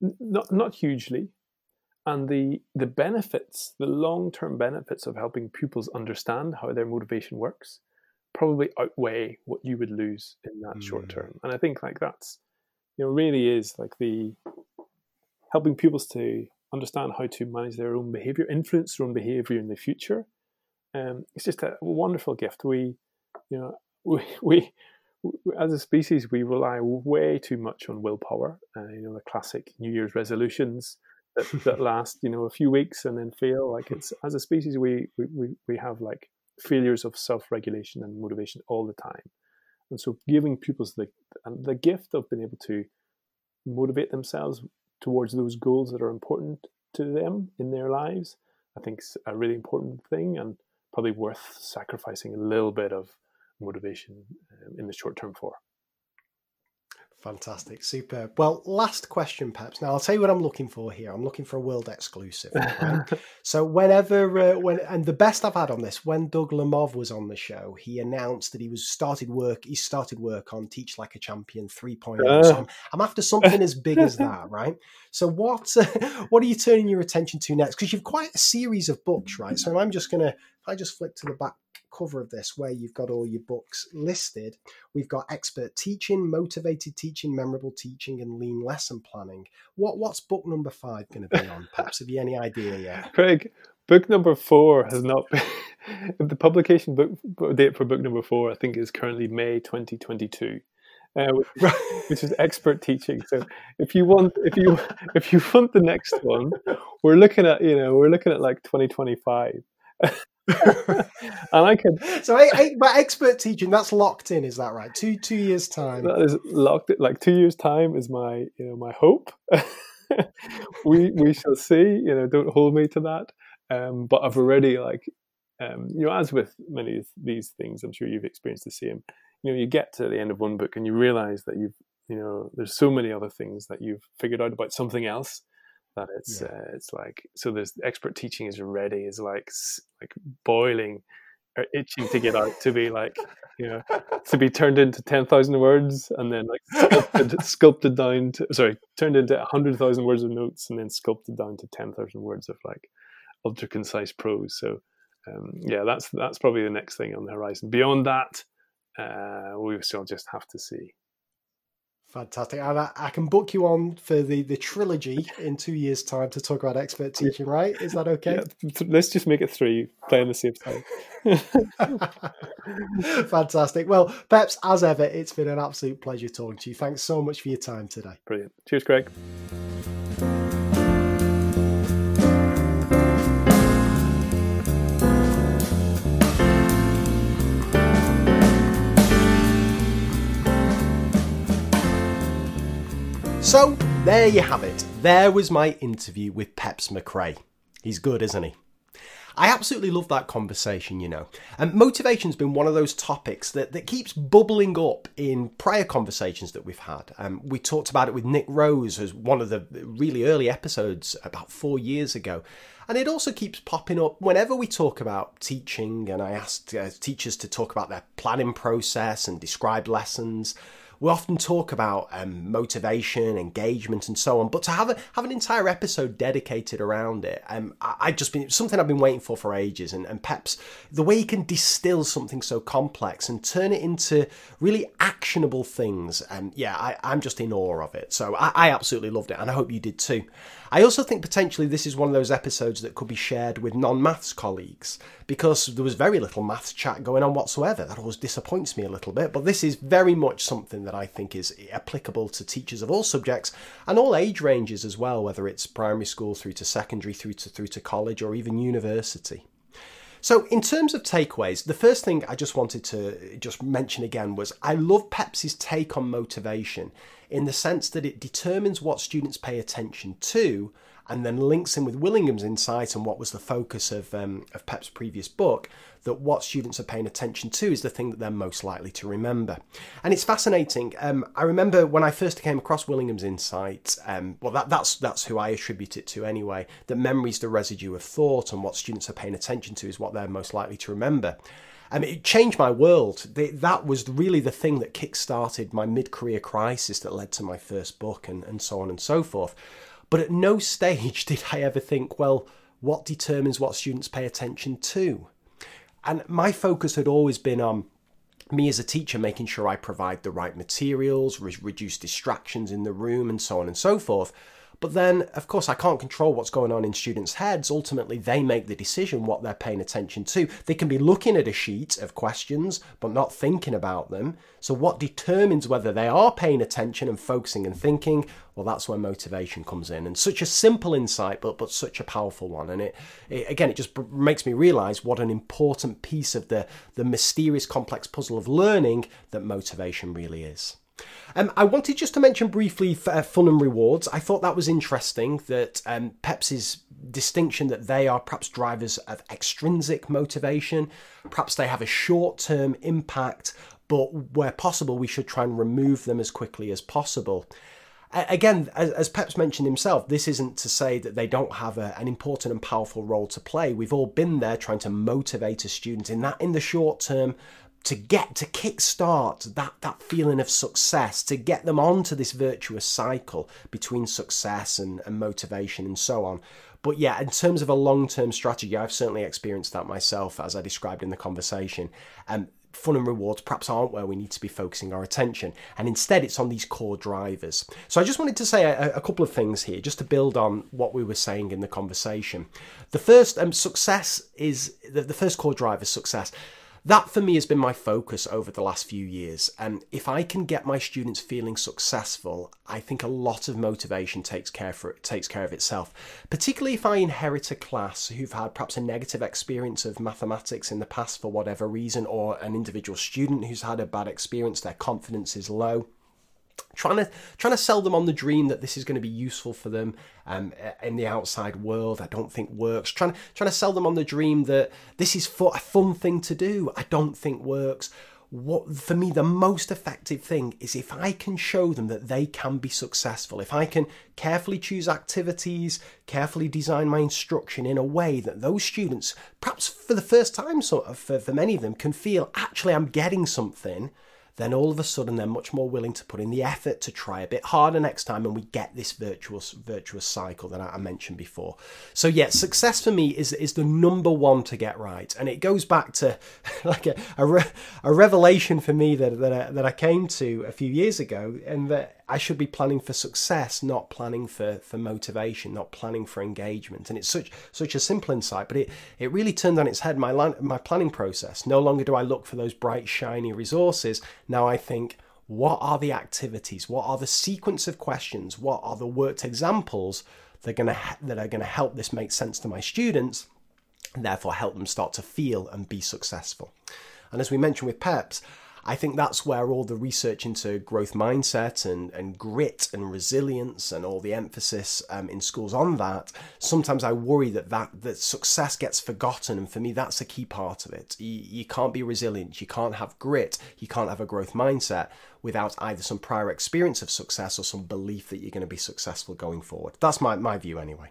S2: not not hugely. And the the benefits, the long term benefits of helping pupils understand how their motivation works, probably outweigh what you would lose in that mm. short term. And I think like that's you know really is like the helping pupils to understand how to manage their own behavior, influence their own behavior in the future. Um, it's just a wonderful gift. We, you know, we, we, as a species we rely way too much on willpower. Uh, you know, the classic New Year's resolutions that, that last you know a few weeks and then fail. Like it's as a species we we we have like failures of self-regulation and motivation all the time. And so giving pupils the the gift of being able to motivate themselves towards those goals that are important to them in their lives, I think is a really important thing and probably worth sacrificing a little bit of motivation um, in the short term for.
S1: Fantastic, superb. Well, last question, perhaps. Now, I'll tell you what I'm looking for here. I'm looking for a world exclusive. Right? so, whenever, uh, when, and the best I've had on this, when Doug Lemov was on the show, he announced that he was started work. He started work on Teach Like a Champion 3.0. Uh. So I'm, I'm, after something as big as that, right? So, what, uh, what are you turning your attention to next? Because you've quite a series of books, right? So, I'm just gonna, I just flick to the back cover of this where you've got all your books listed. We've got expert teaching, motivated teaching, memorable teaching, and lean lesson planning. What what's book number five going to be on? Perhaps have you any idea yet?
S2: Craig, book number four has not been the publication book date for book number four. I think is currently May 2022. Uh, which, which is expert teaching. So if you want, if you if you want the next one, we're looking at you know we're looking at like 2025. And I could.
S1: So, I, I, but expert teaching that's locked in. Is that right? Two two years time.
S2: That is locked. Like two years time is my you know my hope. we we shall see. You know, don't hold me to that. Um, but I've already like um, you know, as with many of these things, I'm sure you've experienced the same. You know, you get to the end of one book and you realize that you've, you know, there's so many other things that you've figured out about something else that it's yeah. uh, it's like so. There's expert teaching is ready is like like boiling or itching to get out to be like you know to be turned into 10,000 words and then like sculpted, sculpted down to sorry turned into 100,000 words of notes and then sculpted down to 10,000 words of like ultra concise prose so um, yeah that's that's probably the next thing on the horizon beyond that uh, we still just have to see
S1: Fantastic. And I, I, can book you on for the, the trilogy in two years' time to talk about expert teaching, right? Is that okay?
S2: Yeah, let's just make it three, play in the same time.
S1: Fantastic. Well, Peps, as ever, it's been an absolute pleasure talking to you. Thanks so much for your time today.
S2: Brilliant. Cheers, Craig.
S1: So, there you have it. There was my interview with Peps McCrea. He's good, isn't he? I absolutely love that conversation, you know. And motivation's been one of those topics that, that keeps bubbling up in prior conversations that we've had. Um, we talked about it with Nick Rose as one of the really early episodes about four years ago. And it also keeps popping up whenever we talk about teaching, and I asked uh, teachers to talk about their planning process and describe lessons we often talk about um, motivation, engagement, and so on. But to have a, have an entire episode dedicated around it, um, I, I just been something I've been waiting for for ages. And, and Peps, the way he can distill something so complex and turn it into really actionable things, and um, yeah, I, I'm just in awe of it. So I, I absolutely loved it, and I hope you did too. I also think potentially this is one of those episodes that could be shared with non maths colleagues because there was very little maths chat going on whatsoever. That always disappoints me a little bit, but this is very much something that I think is applicable to teachers of all subjects and all age ranges as well, whether it's primary school through to secondary, through to through to college or even university. So, in terms of takeaways, the first thing I just wanted to just mention again was I love Peps's take on motivation in the sense that it determines what students pay attention to and then links in with Willingham's insight and what was the focus of, um, of Pep's previous book, that what students are paying attention to is the thing that they're most likely to remember. And it's fascinating. Um, I remember when I first came across Willingham's insight, um, well, that, that's, that's who I attribute it to anyway, that memory is the residue of thought and what students are paying attention to is what they're most likely to remember. I mean, it changed my world. That was really the thing that kick-started my mid-career crisis that led to my first book and, and so on and so forth. But at no stage did I ever think, well, what determines what students pay attention to? And my focus had always been on me as a teacher making sure I provide the right materials, re- reduce distractions in the room, and so on and so forth. But then, of course, I can't control what's going on in students' heads. Ultimately, they make the decision what they're paying attention to. They can be looking at a sheet of questions, but not thinking about them. So, what determines whether they are paying attention and focusing and thinking? Well, that's where motivation comes in. And such a simple insight, but, but such a powerful one. And it, it again, it just makes me realize what an important piece of the, the mysterious, complex puzzle of learning that motivation really is. Um, I wanted just to mention briefly uh, fun and rewards. I thought that was interesting that um, Peps's distinction that they are perhaps drivers of extrinsic motivation, perhaps they have a short term impact, but where possible, we should try and remove them as quickly as possible. Again, as, as Peps mentioned himself, this isn't to say that they don't have a, an important and powerful role to play. We've all been there trying to motivate a student in that in the short term, to get to kickstart that that feeling of success to get them onto this virtuous cycle between success and, and motivation and so on. But yeah in terms of a long-term strategy i've certainly experienced that myself as i described in the conversation. And fun and rewards perhaps aren't where we need to be focusing our attention and instead it's on these core drivers. So i just wanted to say a, a couple of things here just to build on what we were saying in the conversation. The first um, success is the, the first core driver is success that for me has been my focus over the last few years. And if I can get my students feeling successful, I think a lot of motivation takes care for it, takes care of itself. Particularly if I inherit a class who've had perhaps a negative experience of mathematics in the past for whatever reason, or an individual student who's had a bad experience, their confidence is low trying to trying to sell them on the dream that this is going to be useful for them um, in the outside world. I don't think works. Trying trying to sell them on the dream that this is for a fun thing to do. I don't think works what for me the most effective thing is if I can show them that they can be successful, if I can carefully choose activities, carefully design my instruction in a way that those students, perhaps for the first time, sort of for, for many of them, can feel actually I'm getting something then all of a sudden they're much more willing to put in the effort to try a bit harder next time and we get this virtuous virtuous cycle that I mentioned before. So yeah, success for me is is the number one to get right. And it goes back to like a, a, re, a revelation for me that, that I, that I came to a few years ago and that I should be planning for success, not planning for, for motivation, not planning for engagement. And it's such such a simple insight, but it, it really turned on its head my my planning process. No longer do I look for those bright, shiny resources. Now I think, what are the activities? What are the sequence of questions? What are the worked examples that are gonna that are gonna help this make sense to my students, and therefore help them start to feel and be successful. And as we mentioned with Peps, I think that's where all the research into growth mindset and, and grit and resilience and all the emphasis um, in schools on that, sometimes I worry that, that that success gets forgotten. And for me, that's a key part of it. You, you can't be resilient, you can't have grit, you can't have a growth mindset without either some prior experience of success or some belief that you're going to be successful going forward. That's my, my view anyway.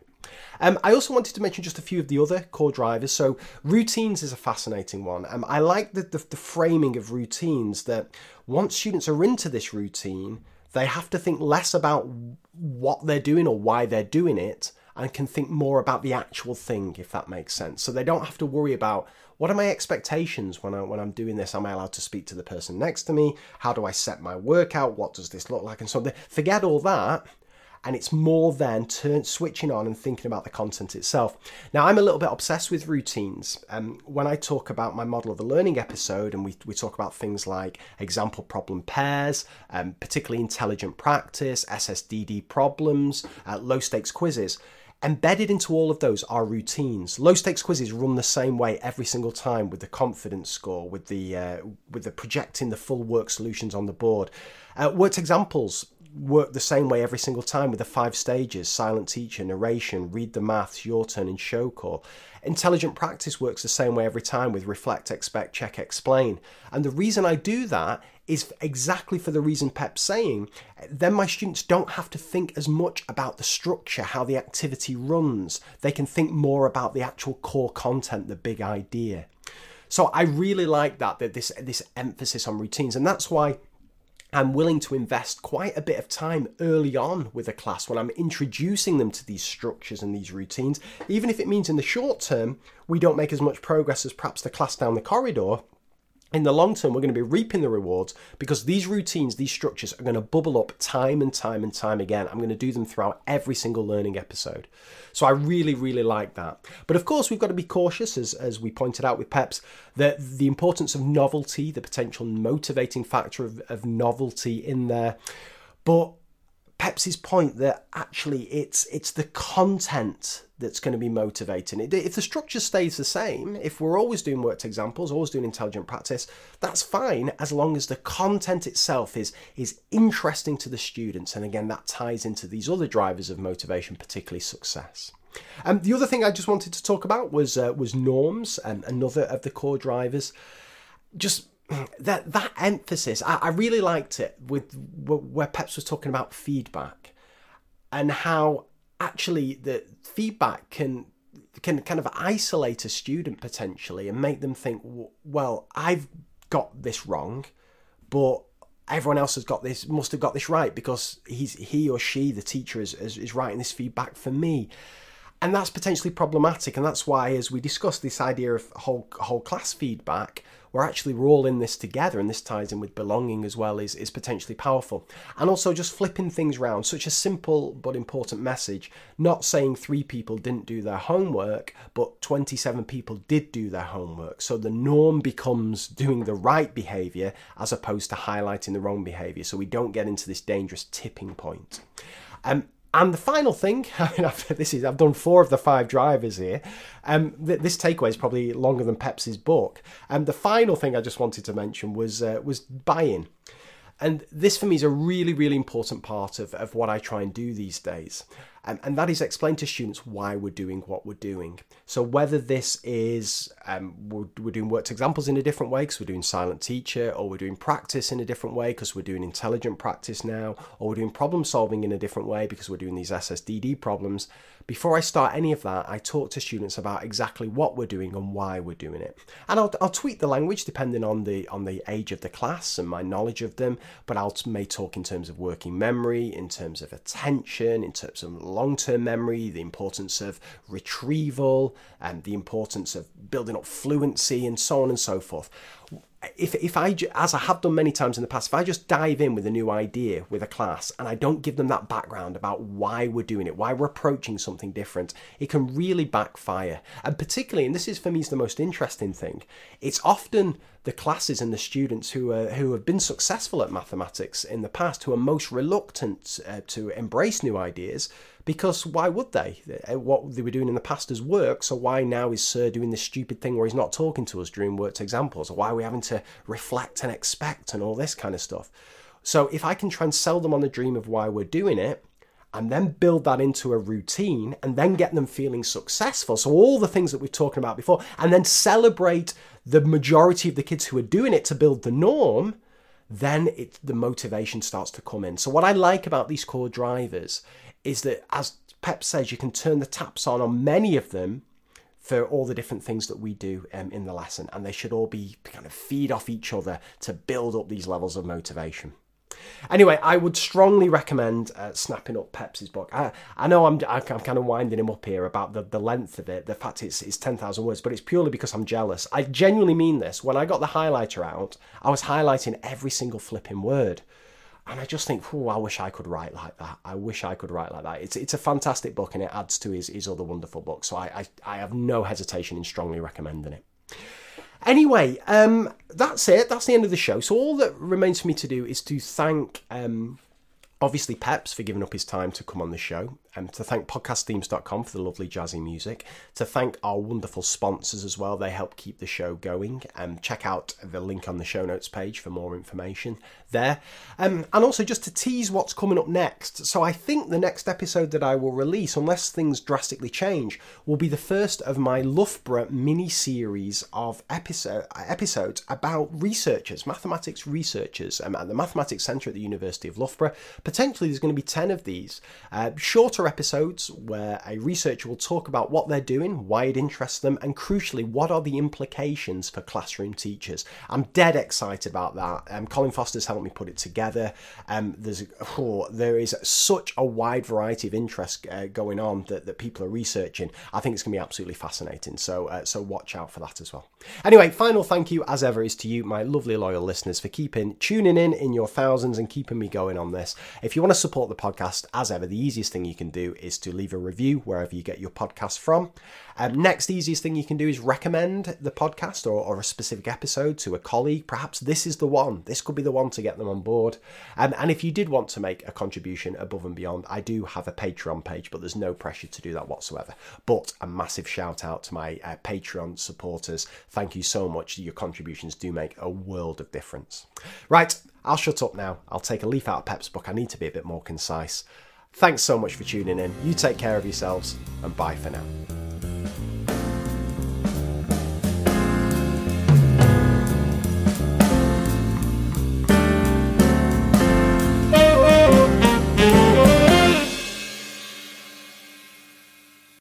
S1: Um, I also wanted to mention just a few of the other core drivers. So, routines is a fascinating one. Um, I like the, the, the framing of routines that once students are into this routine, they have to think less about what they're doing or why they're doing it and can think more about the actual thing, if that makes sense. So they don't have to worry about what are my expectations when, I, when I'm doing this? Am I allowed to speak to the person next to me? How do I set my workout? What does this look like? And so they forget all that and it's more than turn, switching on and thinking about the content itself. Now, I'm a little bit obsessed with routines. Um, when I talk about my model of the learning episode, and we, we talk about things like example problem pairs, um, particularly intelligent practice, SSDD problems, uh, low stakes quizzes. Embedded into all of those are routines. Low stakes quizzes run the same way every single time with the confidence score, with the uh, with the projecting the full work solutions on the board. Uh, worked examples work the same way every single time with the five stages silent teacher, narration, read the maths, your turn, and show call. Intelligent practice works the same way every time with reflect, expect, check, explain. And the reason I do that is exactly for the reason Pep's saying. Then my students don't have to think as much about the structure, how the activity runs. They can think more about the actual core content, the big idea. So I really like that, that this this emphasis on routines, and that's why I'm willing to invest quite a bit of time early on with a class when I'm introducing them to these structures and these routines, even if it means in the short term we don't make as much progress as perhaps the class down the corridor in the long term, we're going to be reaping the rewards because these routines, these structures are going to bubble up time and time and time again. I'm going to do them throughout every single learning episode. So I really, really like that. But of course, we've got to be cautious, as, as we pointed out with Peps, that the importance of novelty, the potential motivating factor of, of novelty in there. But Peps's point that actually it's it's the content that's going to be motivating. If the structure stays the same, if we're always doing worked examples, always doing intelligent practice, that's fine as long as the content itself is is interesting to the students. And again, that ties into these other drivers of motivation, particularly success. Um, the other thing I just wanted to talk about was uh, was norms, and another of the core drivers. Just that that emphasis, I, I really liked it with where Peps was talking about feedback and how actually the feedback can can kind of isolate a student potentially and make them think, well, I've got this wrong, but everyone else has got this must have got this right because he's he or she the teacher is, is, is writing this feedback for me. And that's potentially problematic. And that's why as we discussed this idea of whole whole class feedback we're actually we're all in this together and this ties in with belonging as well is, is potentially powerful. And also just flipping things around such a simple but important message not saying three people didn't do their homework but 27 people did do their homework. So the norm becomes doing the right behavior as opposed to highlighting the wrong behavior. So we don't get into this dangerous tipping point. Um, and the final thing, I mean, I've, this is I've done four of the five drivers here. Um, th- this takeaway is probably longer than Peps's book. And um, the final thing I just wanted to mention was uh, was buy-in. And this for me is a really, really important part of, of what I try and do these days. And that is explain to students why we're doing what we're doing. So whether this is um, we're, we're doing worked examples in a different way because we're doing silent teacher, or we're doing practice in a different way because we're doing intelligent practice now, or we're doing problem solving in a different way because we're doing these SSDD problems. Before I start any of that, I talk to students about exactly what we're doing and why we're doing it. And I'll, I'll tweak the language depending on the on the age of the class and my knowledge of them. But I'll may talk in terms of working memory, in terms of attention, in terms of long term memory, the importance of retrieval, and the importance of building up fluency, and so on and so forth if, if I, as I have done many times in the past, if I just dive in with a new idea with a class and I don't give them that background about why we're doing it, why we're approaching something different, it can really backfire. And particularly, and this is for me is the most interesting thing, it's often the classes and the students who are, who have been successful at mathematics in the past who are most reluctant uh, to embrace new ideas because why would they? Uh, what they were doing in the past has worked, so why now is Sir doing this stupid thing where he's not talking to us during worked examples? Or why are we having to reflect and expect and all this kind of stuff? So if I can try and sell them on the dream of why we're doing it, and then build that into a routine and then get them feeling successful. So, all the things that we've talked about before, and then celebrate the majority of the kids who are doing it to build the norm, then it, the motivation starts to come in. So, what I like about these core drivers is that, as Peps says, you can turn the taps on on many of them for all the different things that we do um, in the lesson, and they should all be kind of feed off each other to build up these levels of motivation. Anyway, I would strongly recommend uh, snapping up Peps's book. I, I know I'm, I'm kind of winding him up here about the, the length of it, the fact it's, it's 10,000 words, but it's purely because I'm jealous. I genuinely mean this. When I got the highlighter out, I was highlighting every single flipping word and I just think, oh, I wish I could write like that. I wish I could write like that. It's it's a fantastic book, and it adds to his his other wonderful books. So I I, I have no hesitation in strongly recommending it. Anyway, um, that's it. That's the end of the show. So all that remains for me to do is to thank um, obviously Peps for giving up his time to come on the show, and to thank podcastthemes.com for the lovely jazzy music, to thank our wonderful sponsors as well. They help keep the show going. Um, check out the link on the show notes page for more information there. Um, and also just to tease what's coming up next. So I think the next episode that I will release, unless things drastically change, will be the first of my Loughborough mini series of episode, episodes about researchers, mathematics researchers um, at the Mathematics Centre at the University of Loughborough. Potentially there's going to be 10 of these. Uh, shorter episodes where a researcher will talk about what they're doing, why it interests them, and crucially, what are the implications for classroom teachers. I'm dead excited about that. Um, Colin Foster's helped me put it together. Um, there's oh, there is such a wide variety of interest uh, going on that, that people are researching. I think it's going to be absolutely fascinating. So uh, so watch out for that as well. Anyway, final thank you as ever is to you, my lovely loyal listeners, for keeping tuning in in your thousands and keeping me going on this. If you want to support the podcast, as ever, the easiest thing you can do is to leave a review wherever you get your podcast from. Um, next, easiest thing you can do is recommend the podcast or, or, a specific episode to a colleague. Perhaps this is the one. This could be the one to get them on board. Um, and if you did want to make a contribution above and beyond, I do have a Patreon page, but there's no pressure to do that whatsoever. But a massive shout out to my uh, Patreon supporters. Thank you so much. Your contributions do make a world of difference. Right, I'll shut up now. I'll take a leaf out of Peps's book. I need to be a bit more concise. Thanks so much for tuning in. You take care of yourselves, and bye for now.